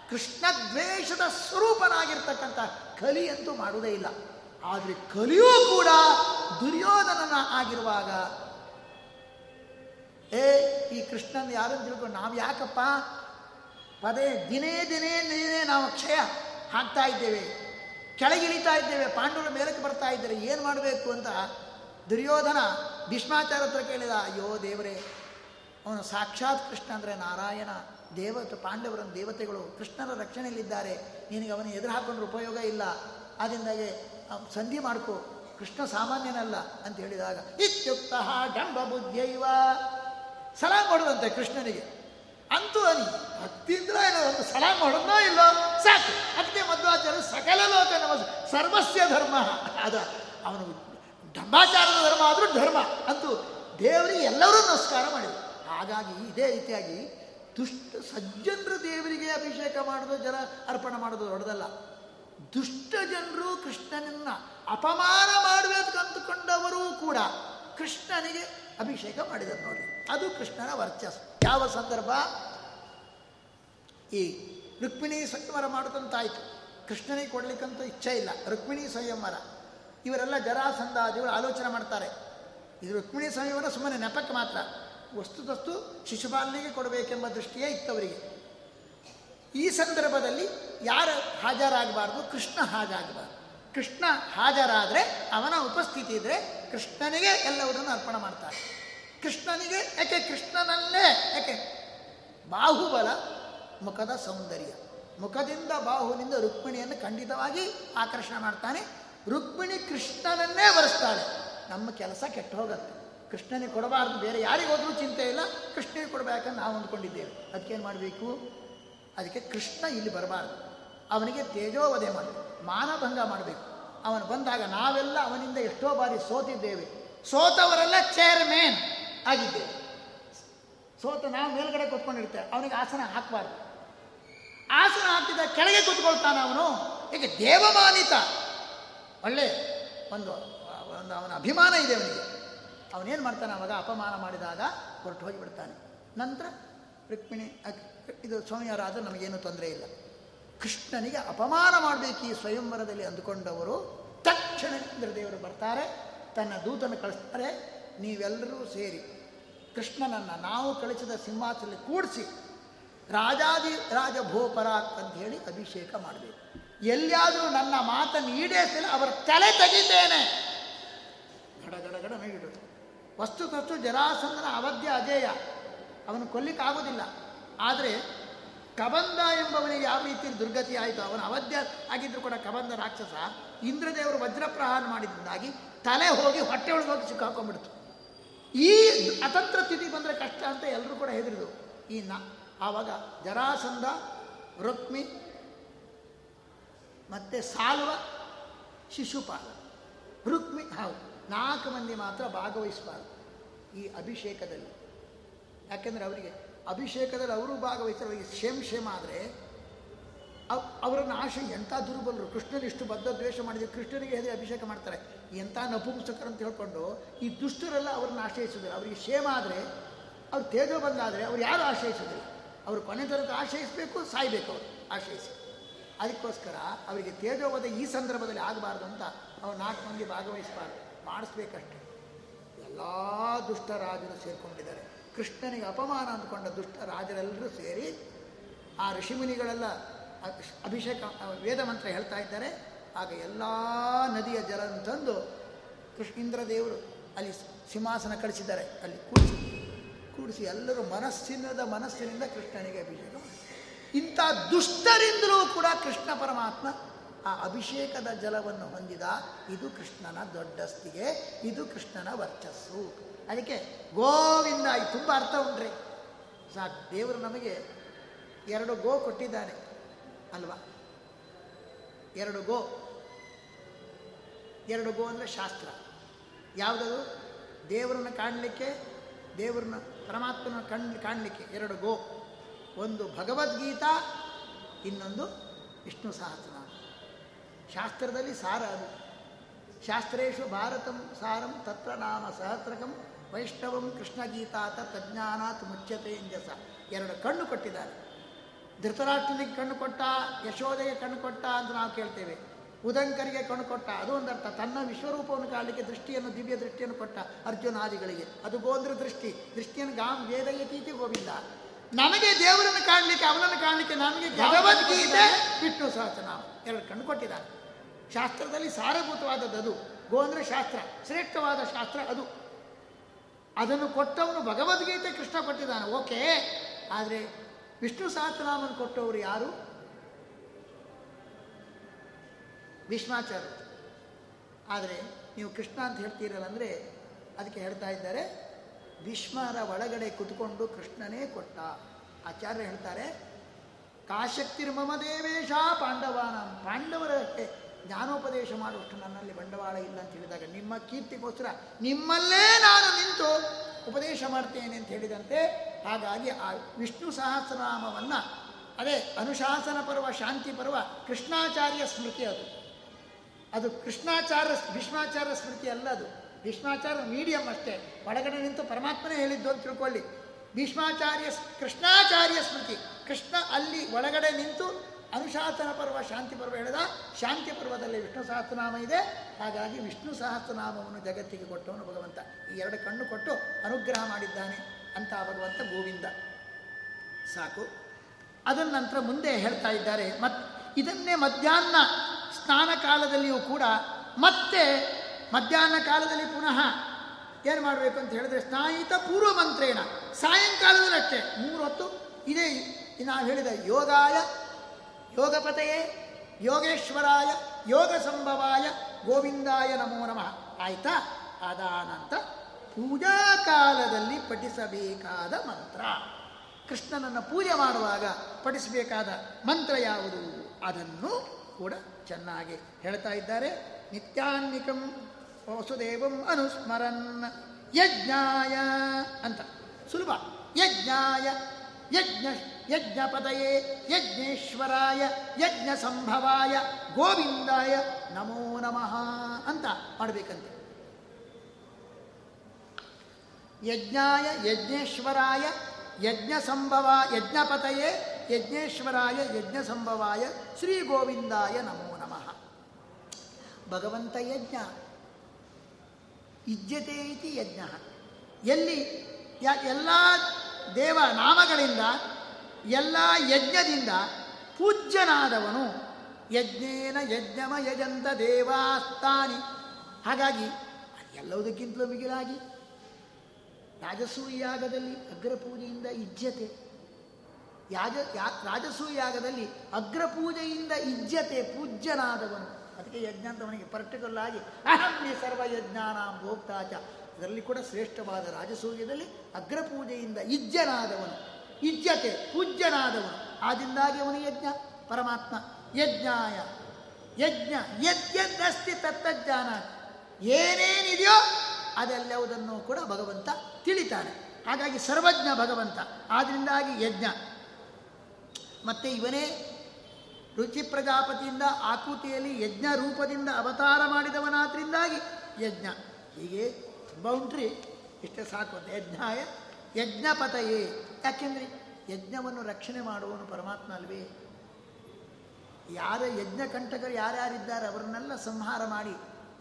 ಕೃಷ್ಣ ದ್ವೇಷದ ಸ್ವರೂಪನಾಗಿರ್ತಕ್ಕಂತಹ ಕಲಿ ಅಂತೂ ಮಾಡುವುದೇ ಇಲ್ಲ. ಆದರೆ ಕಲಿಯೂ ಕೂಡ ದುರ್ಯೋಧನನ ಆಗಿರುವಾಗ, ಏ, ಈ ಕೃಷ್ಣನ ಯಾರನ್ನು ತಿಳ್ಕೊಂಡು ನಾವು ಯಾಕಪ್ಪ? ಪದೇ ದಿನೇ ದಿನೇ ದಿನೇ ನಾವು ಕ್ಷಯ ಹಾಕ್ತಾ ಇದ್ದೇವೆ. ಕೆಳಗಿಳಿತಾ ಇದ್ದೇವೆ ಪಾಂಡವರ ಮೇಲಕ್ಕೆ ಬರ್ತಾ ಇದ್ದಾರೆ, ಏನು ಮಾಡಬೇಕು ಅಂತ ದುರ್ಯೋಧನ ಭೀಷ್ಮಾಚಾರ್ಯ ಹತ್ರ ಕೇಳಿದ, ಅಯ್ಯೋ ದೇವರೇ, ಅವನು ಸಾಕ್ಷಾತ್ ಕೃಷ್ಣ ಅಂದರೆ ನಾರಾಯಣ ದೇವತೆ ಪಾಂಡವರನ್ನು ದೇವತೆಗಳು ಕೃಷ್ಣನ ರಕ್ಷಣೆಯಲ್ಲಿದ್ದಾರೆ, ನಿನಗೆ ಅವನ ಎದುರು ಹಾಕೊಂಡ್ರೆ ಉಪಯೋಗ ಇಲ್ಲ ಆದ್ದರಿಂದಾಗಿ ಸಂಧಿ ಮಾಡ್ಕೋ, ಕೃಷ್ಣ ಸಾಮಾನ್ಯನಲ್ಲ ಅಂತ ಹೇಳಿದಾಗ, ಇತ್ಯುಕ್ತ ಡಂಬ ಬುದ್ಧೈವ ಸಲಹ ಮಾಡೋದಂತೆ ಕೃಷ್ಣನಿಗೆ. ಅಂತೂ ಅನಿ ಭಕ್ತಿಯಿಂದ ಏನೋ ಒಂದು ಸಲ ಮಾಡೋದೋ ಇಲ್ಲೋ, ಸಾಕು. ಅದಕ್ಕೆ ಮಧ್ವಾಚಾರ್ಯ ಸಕಲ ಲೋಕ ನಮ್ಮ ಸರ್ವಸ್ಯ ಧರ್ಮ. ಅದ ಅವನು ಡಂಬಾಚಾರದ ಧರ್ಮ ಆದರೂ ಧರ್ಮ ಅಂತೂ ದೇವರಿಗೆ ಎಲ್ಲರೂ ನಮಸ್ಕಾರ ಮಾಡಿದರು. ಹಾಗಾಗಿ ಇದೇ ರೀತಿಯಾಗಿ ದುಷ್ಟ ಸಜ್ಜನರು ದೇವರಿಗೆ ಅಭಿಷೇಕ ಮಾಡೋದು, ಜನ ಅರ್ಪಣೆ ಮಾಡೋದು ದೊಡ್ಡದಲ್ಲ. ದುಷ್ಟ ಜನರು ಕೃಷ್ಣನನ್ನ ಅಪಮಾನ ಮಾಡಬೇಕು ಅಂದುಕೊಂಡವರೂ ಕೂಡ ಕೃಷ್ಣನಿಗೆ ಅಭಿಷೇಕ ಮಾಡಿದರು ನೋಡಿ ಅದು ಕೃಷ್ಣನ ವರ್ಚಸ್ಸು. ಯಾವ ಸಂದರ್ಭ? ಈ ರುಕ್ಮಿಣಿ ಸಂಯಮರ ಮಾಡಿದಂತಾಯಿತು ಕೃಷ್ಣನಿಗೆ ಕೊಡ್ಲಿಕ್ಕಂತೂ ಇಚ್ಛೆ ಇಲ್ಲ. ರುಕ್ಮಿಣಿ ಸಂಯಮರ. ಇವರೆಲ್ಲ ಜರಾಸಂಧಾದಿಗಳು ಆಲೋಚನೆ ಮಾಡ್ತಾರೆ. ಇದು ರುಕ್ಮಿಣಿ ಸಂಯಮರ ಸುಮ್ಮನೆ ನೆಪಕ್ಕೆ ಮಾತ್ರ. ವಸ್ತುತಸ್ತು ಶಿಶುಪಾಲನೆಗೆ ಕೊಡಬೇಕೆಂಬ ದೃಷ್ಟಿಯೇ ಇತ್ತವರಿಗೆ. ಈ ಸಂದರ್ಭದಲ್ಲಿ ಯಾರು ಹಾಜರಾಗಬಾರ್ದು? ಕೃಷ್ಣ ಹಾಜರಾಗಬಾರ್ದು ಕೃಷ್ಣ ಹಾಜರಾದರೆ ಅವನ ಉಪಸ್ಥಿತಿ ಇದ್ದರೆ ಕೃಷ್ಣನಿಗೆ ಎಲ್ಲವರನ್ನು ಅರ್ಪಣೆ ಮಾಡ್ತಾರೆ. ಕೃಷ್ಣನಿಗೆ ಯಾಕೆ ಕೃಷ್ಣನಲ್ಲೇ? ಯಾಕೆ ಬಾಹುಬಲ ಮುಖದ ಸೌಂದರ್ಯ. ಮುಖದಿಂದ ಬಾಹುವಿನಿಂದ ರುಕ್ಮಿಣಿಯನ್ನು ಖಂಡಿತವಾಗಿ ಆಕರ್ಷಣೆ ಮಾಡ್ತಾನೆ. ರುಕ್ಮಿಣಿ ಕೃಷ್ಣನನ್ನೇ ಬರೆಸ್ತಾಳೆ ನಮ್ಮ ಕೆಲಸ ಕೆಟ್ಟು ಹೋಗುತ್ತೆ. ಕೃಷ್ಣನಿಗೆ ಕೊಡಬಾರ್ದು, ಬೇರೆ ಯಾರಿಗೋದ್ರೂ ಚಿಂತೆ ಇಲ್ಲ. ಕೃಷ್ಣನಿಗೆ ಕೊಡಬೇಕಂತ ನಾವು ಅಂದ್ಕೊಂಡಿದ್ದೇವೆ. ಅದಕ್ಕೇನು ಮಾಡಬೇಕು? ಅದಕ್ಕೆ ಕೃಷ್ಣ ಇಲ್ಲಿ ಬರಬಾರ್ದು. ಅವನಿಗೆ ತೇಜೋವಧೆ ಮಾಡಿ ಮಾನಭಂಗ ಮಾಡಬೇಕು. ಅವನು ಬಂದಾಗ ನಾವೆಲ್ಲ ಅವನಿಂದ ಎಷ್ಟೋ ಬಾರಿ ಸೋತಿದ್ದೇವೆ. ಸೋತವರೆಲ್ಲ ಚೇರ್ಮೇನ್ ಆಗಿದ್ದೇವೆ ಸೋತ ನಾವು ಮೇಲ್ಗಡೆ ಕೂತ್ಕೊಂಡಿರ್ತೇವೆ. ಅವನಿಗೆ ಆಸನ ಹಾಕಬಾರ್ದು. ಆಸನ ಹಾಕಿದ ಕೆಳಗೆ ಕೂತ್ಕೊಳ್ತಾನೆ ಅವನು. ಈಗ ದೇವಮಾನಿತ. ಒಳ್ಳೆ ಒಂದು ಒಂದು ಅವನ ಅಭಿಮಾನ ಇದೆ ಅವನಿಗೆ. ಅವನೇನು ಮಾಡ್ತಾನೆ ಅವಾಗ? ಅಪಮಾನ ಮಾಡಿದಾಗ ಹೊರಟು ಹೋಗಿಬಿಡ್ತಾನೆ. ನಂತರ ರುಕ್ಮಿಣಿ ಇದು ಸ್ವಾಮಿಯವರಾದರೂ ನಮಗೇನು ತೊಂದರೆ ಇಲ್ಲ. ಕೃಷ್ಣನಿಗೆ ಅಪಮಾನ ಮಾಡಬೇಕು ಈ ಸ್ವಯಂವರದಲ್ಲಿ ಅಂದುಕೊಂಡವರು ತಕ್ಷಣ ಇಂದ್ರದೇವರು ಬರ್ತಾರೆ. ತನ್ನ ದೂತನ ಕಳಿಸ್ತಾರೆ. ನೀವೆಲ್ಲರೂ ಸೇರಿ ಕೃಷ್ಣನನ್ನು ನಾವು ಕಳಿಸಿದ ಸಿಂಹಾಸನಲ್ಲಿ ಕೂಡಿಸಿ ರಾಜಾದಿ ರಾಜ ಭೋಪರಾಕ್ ಅಂತ ಹೇಳಿ ಅಭಿಷೇಕ ಮಾಡಬೇಕು. ಎಲ್ಲಿಯಾದರೂ ನನ್ನ ಮಾತನ್ನು ಈಡೇರಿಸಿಲ್ಲ ಅವರ ತಲೆ ತೆಗಿತೇನೆ ಗಡ ಗಡ ಗಡ ನಗಿಡು ವಸ್ತು ತಸ್ತು ಜರಾಸಂದನ ಅವಧ್ಯ ಅಜೇಯ. ಅವನು ಕೊಲ್ಲಿಕ್ಕಾಗೋದಿಲ್ಲ ಆದರೆ ಕಬಂದ ಎಂಬವನಿಗೆ ಯಾವ ರೀತಿ ದುರ್ಗತಿ ಆಯಿತು ಅವನು ಅವಧ್ಯ ಆಗಿದ್ದರೂ ಕೂಡ ಕಬಂದ ರಾಕ್ಷಸ ಇಂದ್ರದೇವರು ವಜ್ರಪ್ರಹಾರ ಮಾಡಿದ್ದಾಗಿ ತಲೆ ಹೋಗಿ ಹೊಟ್ಟೆ ಒಳಗೆ ಹೋಗಿ ಸಿಕ್ಕಾಕೊಂಡ್ಬಿಡ್ತು. ಈ ಅತಂತ್ರ ಸ್ಥಿತಿ ಬಂದರೆ ಕಷ್ಟ ಅಂತ ಎಲ್ಲರೂ ಕೂಡ ಹೆದರಿದ್ರು. ಈ ನ, ಆವಾಗ ಜರಾಸಂಧ, ರುಕ್ಮಿ, ಮತ್ತು ಸಾಲ್ವ, ಶಿಶುಪಾಲ. ರುಕ್ಮಿ ಹೌದು ನಾಲ್ಕು ಮಂದಿ ಮಾತ್ರ ಭಾಗವಹಿಸಬಾರ್ದು ಈ ಅಭಿಷೇಕದಲ್ಲಿ. ಯಾಕೆಂದರೆ ಅವರಿಗೆ ಅಭಿಷೇಕದಲ್ಲಿ ಅವರು ಭಾಗವಹಿಸಿದ್ರೆ ಅವರಿಗೆ ಕ್ಷೇಮ ಶೇಮ್ ಆದರೆ ಅವರನ್ನು ಆಶೆ ಎಂಥ ದುರ್ಬಲರು? ಕೃಷ್ಣನಿಷ್ಟು ಇಷ್ಟು ಬದ್ಧ ದ್ವೇಷ ಮಾಡಿದ್ರೆ ಕೃಷ್ಣನಿಗೆ ಹೇಗೆ ಅಭಿಷೇಕ ಮಾಡ್ತಾರೆ? ಎಂಥ ನಪುಂಸಕರು ಅಂತ ಹೇಳ್ಕೊಂಡು ಈ ದುಷ್ಟರೆಲ್ಲ ಅವ್ರನ್ನ ಆಶ್ರಯಿಸೋದಿಲ್ಲ ಅವರಿಗೆ ಕ್ಷೇಮ ಆದರೆ, ಅವ್ರು ತೇಜೋ ಬಂದಾದರೆ ಅವ್ರು ಯಾರು ಆಶ್ರಯಿಸೋದಿಲ್ಲ? ಅವರು ಕೊನೆ ತನಕ ಆಶ್ರಯಿಸಬೇಕು, ಸಾಯ್ಬೇಕು ಅವರು ಆಶ್ರಯಿಸಿ. ಅದಕ್ಕೋಸ್ಕರ ಅವರಿಗೆ ತೇಜೋವಧ ಈ ಸಂದರ್ಭದಲ್ಲಿ ಆಗಬಾರ್ದು ಅಂತ ಅವ್ರು ನಾಲ್ಕು ಮಂದಿ ಭಾಗವಹಿಸಬಾರ್ದು. ಮಾಡಿಸ್ಬೇಕಷ್ಟೆ. ಎಲ್ಲ ದುಷ್ಟ ರಾಜರು ಸೇರಿಕೊಂಡಿದ್ದಾರೆ. ಕೃಷ್ಣನಿಗೆ ಅಪಮಾನ ಅಂದ್ಕೊಂಡ ದುಷ್ಟ ರಾಜರೆಲ್ಲರೂ ಸೇರಿ ಆ ಋಷಿಮುನಿಗಳೆಲ್ಲ ಅಭಿಷೇಕ ವೇದ ಮಂತ್ರ ಹೇಳ್ತಾ ಇದ್ದಾರೆ. ಆಗ ಎಲ್ಲ ನದಿಯ ಜಲ ತಂದು ಕೃಷ್ಣೇಂದ್ರ ದೇವರು ಅಲ್ಲಿ ಸಿಂಹಾಸನ ಕಳಿಸಿದ್ದಾರೆ. ಅಲ್ಲಿ ಕೂಡಿಸಿ ಕೂಡಿಸಿ ಎಲ್ಲರೂ ಮನಸ್ಸಿನದ ಮನಸ್ಸಿನಿಂದ ಕೃಷ್ಣನಿಗೆ ಅಭಿಷೇಕ ಇಂಥ ದುಷ್ಟರಿಂದಲೂ ಕೂಡ ಕೃಷ್ಣ ಪರಮಾತ್ಮ ಆ ಅಭಿಷೇಕದ ಜಲವನ್ನು ಹೊಂದಿದ. ಇದು ಕೃಷ್ಣನ ದೊಡ್ಡಸ್ತಿಗೆ ಇದು ಕೃಷ್ಣನ ವರ್ಚಸ್ಸು. ಅದಕ್ಕೆ ಗೋವಿಂದ ತುಂಬ ಅರ್ಥ ಉಂಟ್ರಿ ಸಾಕು, ದೇವರು ನಮಗೆ ಎರಡು ಗೋ ಕೊಟ್ಟಿದ್ದಾನೆ. ಅಲ್ವಾ? ಎರಡು ಗೋ. ಎರಡು ಗೋ ಅಂದರೆ ಶಾಸ್ತ್ರ. ಯಾವುದದು? ದೇವರನ್ನ ಕಾಣಲಿಕ್ಕೆ, ದೇವರನ್ನ, ಪರಮಾತ್ಮನ ಕಣ್, ಕಾಣಲಿಕ್ಕೆ ಎರಡು ಗೋ. ಒಂದು ಭಗವದ್ಗೀತಾ, ಇನ್ನೊಂದು ವಿಷ್ಣು ಸಹಸ್ರ. ಶಾಸ್ತ್ರದಲ್ಲಿ ಸಾರ ಅದು. ಶಾಸ್ತ್ರೇಶು ಭಾರತಂ ಸಾರಂ ತತ್ರ ನಾಮ ಸಹಸ್ರಕಂ ವೈಷ್ಣವಂ ಕೃಷ್ಣಗೀತಾತ ತಜ್ಞಾನಾತ್ ಮುಚ್ಚತೆ ಎಂಜಸ. ಎರಡು ಕಣ್ಣು ಕೊಟ್ಟಿದ್ದಾರೆ. ಧೃತರಾಷ್ಟ್ರನಿಗೆ ಕಣ್ಣು ಕೊಟ್ಟ, ಯಶೋಧೆಗೆ ಕಣ್ಣು ಕೊಟ್ಟ ಅಂತ ನಾವು ಕೇಳ್ತೇವೆ. ಉದಂಕರಿಗೆ ಕಣ್ಣು ಕೊಟ್ಟ, ಅದು ಒಂದರ್ಥ ತನ್ನ ವಿಶ್ವರೂಪವನ್ನು ಕಾಣಲಿಕ್ಕೆ ದೃಷ್ಟಿಯನ್ನು, ದಿವ್ಯ ದೃಷ್ಟಿಯನ್ನು ಕೊಟ್ಟ ಅರ್ಜುನಾದಿಗಳಿಗೆ. ಅದು ಗೋಂದ್ರ ದೃಷ್ಟಿ. ದೃಷ್ಟಿಯನ್ನು ಗಾಮ್ ವೇದಯತೀತಿ ಗೋವಿಂದ. ನಮಗೆ ದೇವರನ್ನು ಕಾಣಲಿಕ್ಕೆ, ಅವನನ್ನು ಕಾಣಲಿಕ್ಕೆ ನಮಗೆ ಭಗವದ್ಗೀತೆ ವಿಷ್ಣು ನಾವು ಎರಡು ಕಣ್ಣು ಕೊಟ್ಟಿದ್ದಾನೆ ಶಾಸ್ತ್ರದಲ್ಲಿ ಸಾರಭೂತವಾದದ್ದು ಅದು. ಗೋಂದ್ರ ಶಾಸ್ತ್ರ, ಶ್ರೇಷ್ಠವಾದ ಶಾಸ್ತ್ರ ಅದು. ಅದನ್ನು ಕೊಟ್ಟವನು ಭಗವದ್ಗೀತೆ ಕೃಷ್ಣ ಕೊಟ್ಟಿದ್ದಾನೆ. ಓಕೆ. ಆದರೆ ವಿಷ್ಣು ಸಹಸ್ರನಾಮನ ಕೊಟ್ಟವರು ಯಾರು? ಭೀಷ್ಮಾಚಾರ್ಯ ಆದರೆ ನೀವು ಕೃಷ್ಣ ಅಂತ ಹೇಳ್ತೀರಲ್ಲ ಅಂದರೆ ಅದಕ್ಕೆ ಹೇಳ್ತಾ ಇದ್ದಾರೆ, ಭೀಷ್ಮರ ಒಳಗಡೆ ಕುತ್ಕೊಂಡು ಕೃಷ್ಣನೇ ಕೊಟ್ಟ. ಆಚಾರ್ಯ ಹೇಳ್ತಾರೆ ಕಾಶಕ್ತಿರ್ಮಮ ಮಮದೇವೇಶ ಪಾಂಡವಾನ. ಪಾಂಡವರ ಜ್ಞಾನೋಪದೇಶ ಮಾಡುವಷ್ಟು ನನ್ನಲ್ಲಿ ಬಂಡವಾಳ ಇಲ್ಲ ಅಂತ ಹೇಳಿದಾಗ ನಿಮ್ಮ ಕೀರ್ತಿಗೋಸ್ಕರ ನಿಮ್ಮಲ್ಲೇ ನಾನು ನಿಂತು ಉಪದೇಶ ಮಾಡ್ತೇನೆ ಅಂತ ಹೇಳಿದಂತೆ, ಹಾಗಾಗಿ ಆ ವಿಷ್ಣು ಸಹಸ್ರನಾಮವನ್ನು, ಅದೇ ಅನುಶಾಸನ ಪರ್ವ, ಶಾಂತಿ ಪರ್ವ, ಕೃಷ್ಣಾಚಾರ್ಯ ಸ್ಮೃತಿ ಅದು. ಅದು ಕೃಷ್ಣಾಚಾರ್ಯ ಭೀಷ್ಮಾಚಾರ್ಯ ಸ್ಮೃತಿ ಅಲ್ಲ ಅದು. ಭೀಷ್ಮಾಚಾರ್ಯ ಮೀಡಿಯಂ ಅಷ್ಟೇ. ಒಳಗಡೆ ನಿಂತು ಪರಮಾತ್ಮನೇ ಹೇಳಿದ್ದು ಅಂತ ತಿಳ್ಕೊಳ್ಳಿ. ಭೀಷ್ಮಾಚಾರ್ಯ ಕೃಷ್ಣಾಚಾರ್ಯ ಸ್ಮೃತಿ, ಕೃಷ್ಣ ಅಲ್ಲಿ ಒಳಗಡೆ ನಿಂತು ಅನುಶಾಸನ ಪರ್ವ ಶಾಂತಿ ಪರ್ವ ಹೇಳಿದ ಶಾಂತಿ ಪರ್ವದಲ್ಲಿ ವಿಷ್ಣು ಸಹಸ್ರನಾಮ ಇದೆ. ಹಾಗಾಗಿ ವಿಷ್ಣು ಸಹಸ್ರನಾಮವನ್ನು ಜಗತ್ತಿಗೆ ಕೊಟ್ಟವನು ಭಗವಂತ. ಈ ಎರಡು ಕಣ್ಣು ಕೊಟ್ಟು ಅನುಗ್ರಹ ಮಾಡಿದ್ದಾನೆ ಅಂತ ಭಗವಂತ ಗೋವಿಂದ. ಸಾಕು. ಅದರ ನಂತರ ಮುಂದೆ ಹೇಳ್ತಾ ಇದ್ದಾರೆ, ಮತ್ ಇದನ್ನೇ ಮಧ್ಯಾಹ್ನ ಸ್ನಾನ ಕಾಲದಲ್ಲಿಯೂ ಕೂಡ ಮತ್ತೆ ಮಧ್ಯಾಹ್ನ ಕಾಲದಲ್ಲಿ ಪುನಃ ಏನು ಮಾಡಬೇಕು ಅಂತ ಹೇಳಿದ್ರೆ ಸ್ನಾಯಿತ ಪೂರ್ವ ಮಂತ್ರೇಣ. ಸಾಯಂಕಾಲದಲ್ಲಿ ಅಷ್ಟೇ ಮೂರು ಹೊತ್ತು. ಇದೇ ನಾವು ಹೇಳಿದ ಯೋಗಾಯ ಯೋಗಪತೆಯೇ ಯೋಗೇಶ್ವರಾಯ ಯೋಗ ಸಂಭವಾಯ ಗೋವಿಂದಾಯ ನಮೋ ನಮಃ. ಆಯ್ತಾ? ಅದಾನಂತ ಪೂಜಾ ಕಾಲದಲ್ಲಿ ಪಠಿಸಬೇಕಾದ ಮಂತ್ರ. ಕೃಷ್ಣನನ್ನು ಪೂಜೆ ಮಾಡುವಾಗ ಪಠಿಸಬೇಕಾದ ಮಂತ್ರ ಯಾವುದು? ಅದನ್ನು ಕೂಡ ಚೆನ್ನಾಗಿ ಹೇಳ್ತಾ ಇದ್ದಾರೆ. ನಿತ್ಯಾನ್ನಿಕಂ ವಸುದೇವಂ ಅನುಸ್ಮರನ್. ಯಜ್ಞಾಯ ಅಂತ. ಸುಲಭ. ಯಜ್ಞಾಯ, ಯಜ್ಞ ಯಜ್ಞಪದಯೇ ಯಜ್ಞೇಶ್ವರಾಯ ಯಜ್ಞ ಸಂಭವಾಯ ಗೋವಿಂದಾಯ ನಮೋ ನಮಃ ಅಂತ ಮಾಡಬೇಕಂತೆ. ಯಜ್ಞಾಯ ಯಜ್ಞೇಶ್ವರಾಯ ಯಜ್ಞ ಸಂಭವ ಯಜ್ಞಪತಯೇ ಯಜ್ಞೇಶ್ವರಾಯ ಯಜ್ಞ ಸಂಭವಾಯ ಶ್ರೀ ಗೋವಿಂದಾಯ ನಮೋ ನಮಃ. ಭಗವಂತ ಯಜ್ಞ. ಇಜ್ಜತೆ ಇತಿ ಯಜ್ಞ. ಎಲ್ಲಿ ಎಲ್ಲ ದೇವ ನಾಮಗಳಿಂದ ಎಲ್ಲ ಯಜ್ಞದಿಂದ ಪೂಜ್ಯನಾದವನು. ಯಜ್ಞೇನ ಯಜ್ಞಮ ಯಜಂತ ದೇವಾಸ್ತಾನಿ. ಹಾಗಾಗಿ ಎಲ್ಲವುದಕ್ಕಿಂತಲೂ ಮಿಗಿಲಾಗಿ ರಾಜಸೂಯಾಗದಲ್ಲಿ ಅಗ್ರಪೂಜೆಯಿಂದ ಇಜ್ಜತೆ. ಯಾಜ, ಯಾ ರಾಜಸೂಯಾಗದಲ್ಲಿ ಅಗ್ರಪೂಜೆಯಿಂದ ಇಜ್ಜತೆ ಪೂಜ್ಯನಾದವನು. ಅದಕ್ಕೆ ಯಜ್ಞ ಅಂತವನಿಗೆ ಪರ್ಟಿಕ್ಯುಲರ್ ಆಗಿ ಅಹಮ್ಮಿ ಸರ್ವ ಯಜ್ಞಾನಾಂ ಭೋಕ್ತಾಚ. ಅದರಲ್ಲಿ ಕೂಡ ಶ್ರೇಷ್ಠವಾದ ರಾಜಸೂಯದಲ್ಲಿ ಅಗ್ರಪೂಜೆಯಿಂದ ಇಜ್ಜನಾದವನು. ಇಜ್ಜತೆ ಪೂಜ್ಯನಾದವನು. ಆದಿಂದಾಗಿ ಅವನು ಯಜ್ಞ, ಪರಮಾತ್ಮ. ಯಜ್ಞಾಯ. ಯಜ್ಞ, ಯಜ್ಞದಸ್ತಿ ತತ್ತಜ್ಞಾನ ಏನೇನಿದೆಯೋ ಅದೆಲ್ಲವುದನ್ನು ಕೂಡ ಭಗವಂತ ತಿಳಿತಾನೆ. ಹಾಗಾಗಿ ಸರ್ವಜ್ಞ ಭಗವಂತ. ಆದ್ದರಿಂದಾಗಿ ಯಜ್ಞ. ಮತ್ತೆ ಇವನೇ ರುಚಿ ಪ್ರಜಾಪತಿಯಿಂದ ಆಕೃತಿಯಲ್ಲಿ ಯಜ್ಞ ರೂಪದಿಂದ ಅವತಾರ ಮಾಡಿದವನಾದ್ರಿಂದಾಗಿ ಯಜ್ಞ. ಹೀಗೆ ತುಂಬ ಉಂಟ್ರಿ. ಇಷ್ಟೇ ಸಾಕು. ಯಜ್ಞಾಯ, ಯಜ್ಞಪತಯೇ. ಯಾಕೆಂದರೆ ಯಜ್ಞವನ್ನು ರಕ್ಷಣೆ ಮಾಡುವವನು ಪರಮಾತ್ಮ ಅಲ್ವೇ? ಯಾರ ಯಜ್ಞ ಕಂಟಕರು ಯಾರ್ಯಾರಿದ್ದಾರೆ ಅವರನ್ನೆಲ್ಲ ಸಂಹಾರ ಮಾಡಿ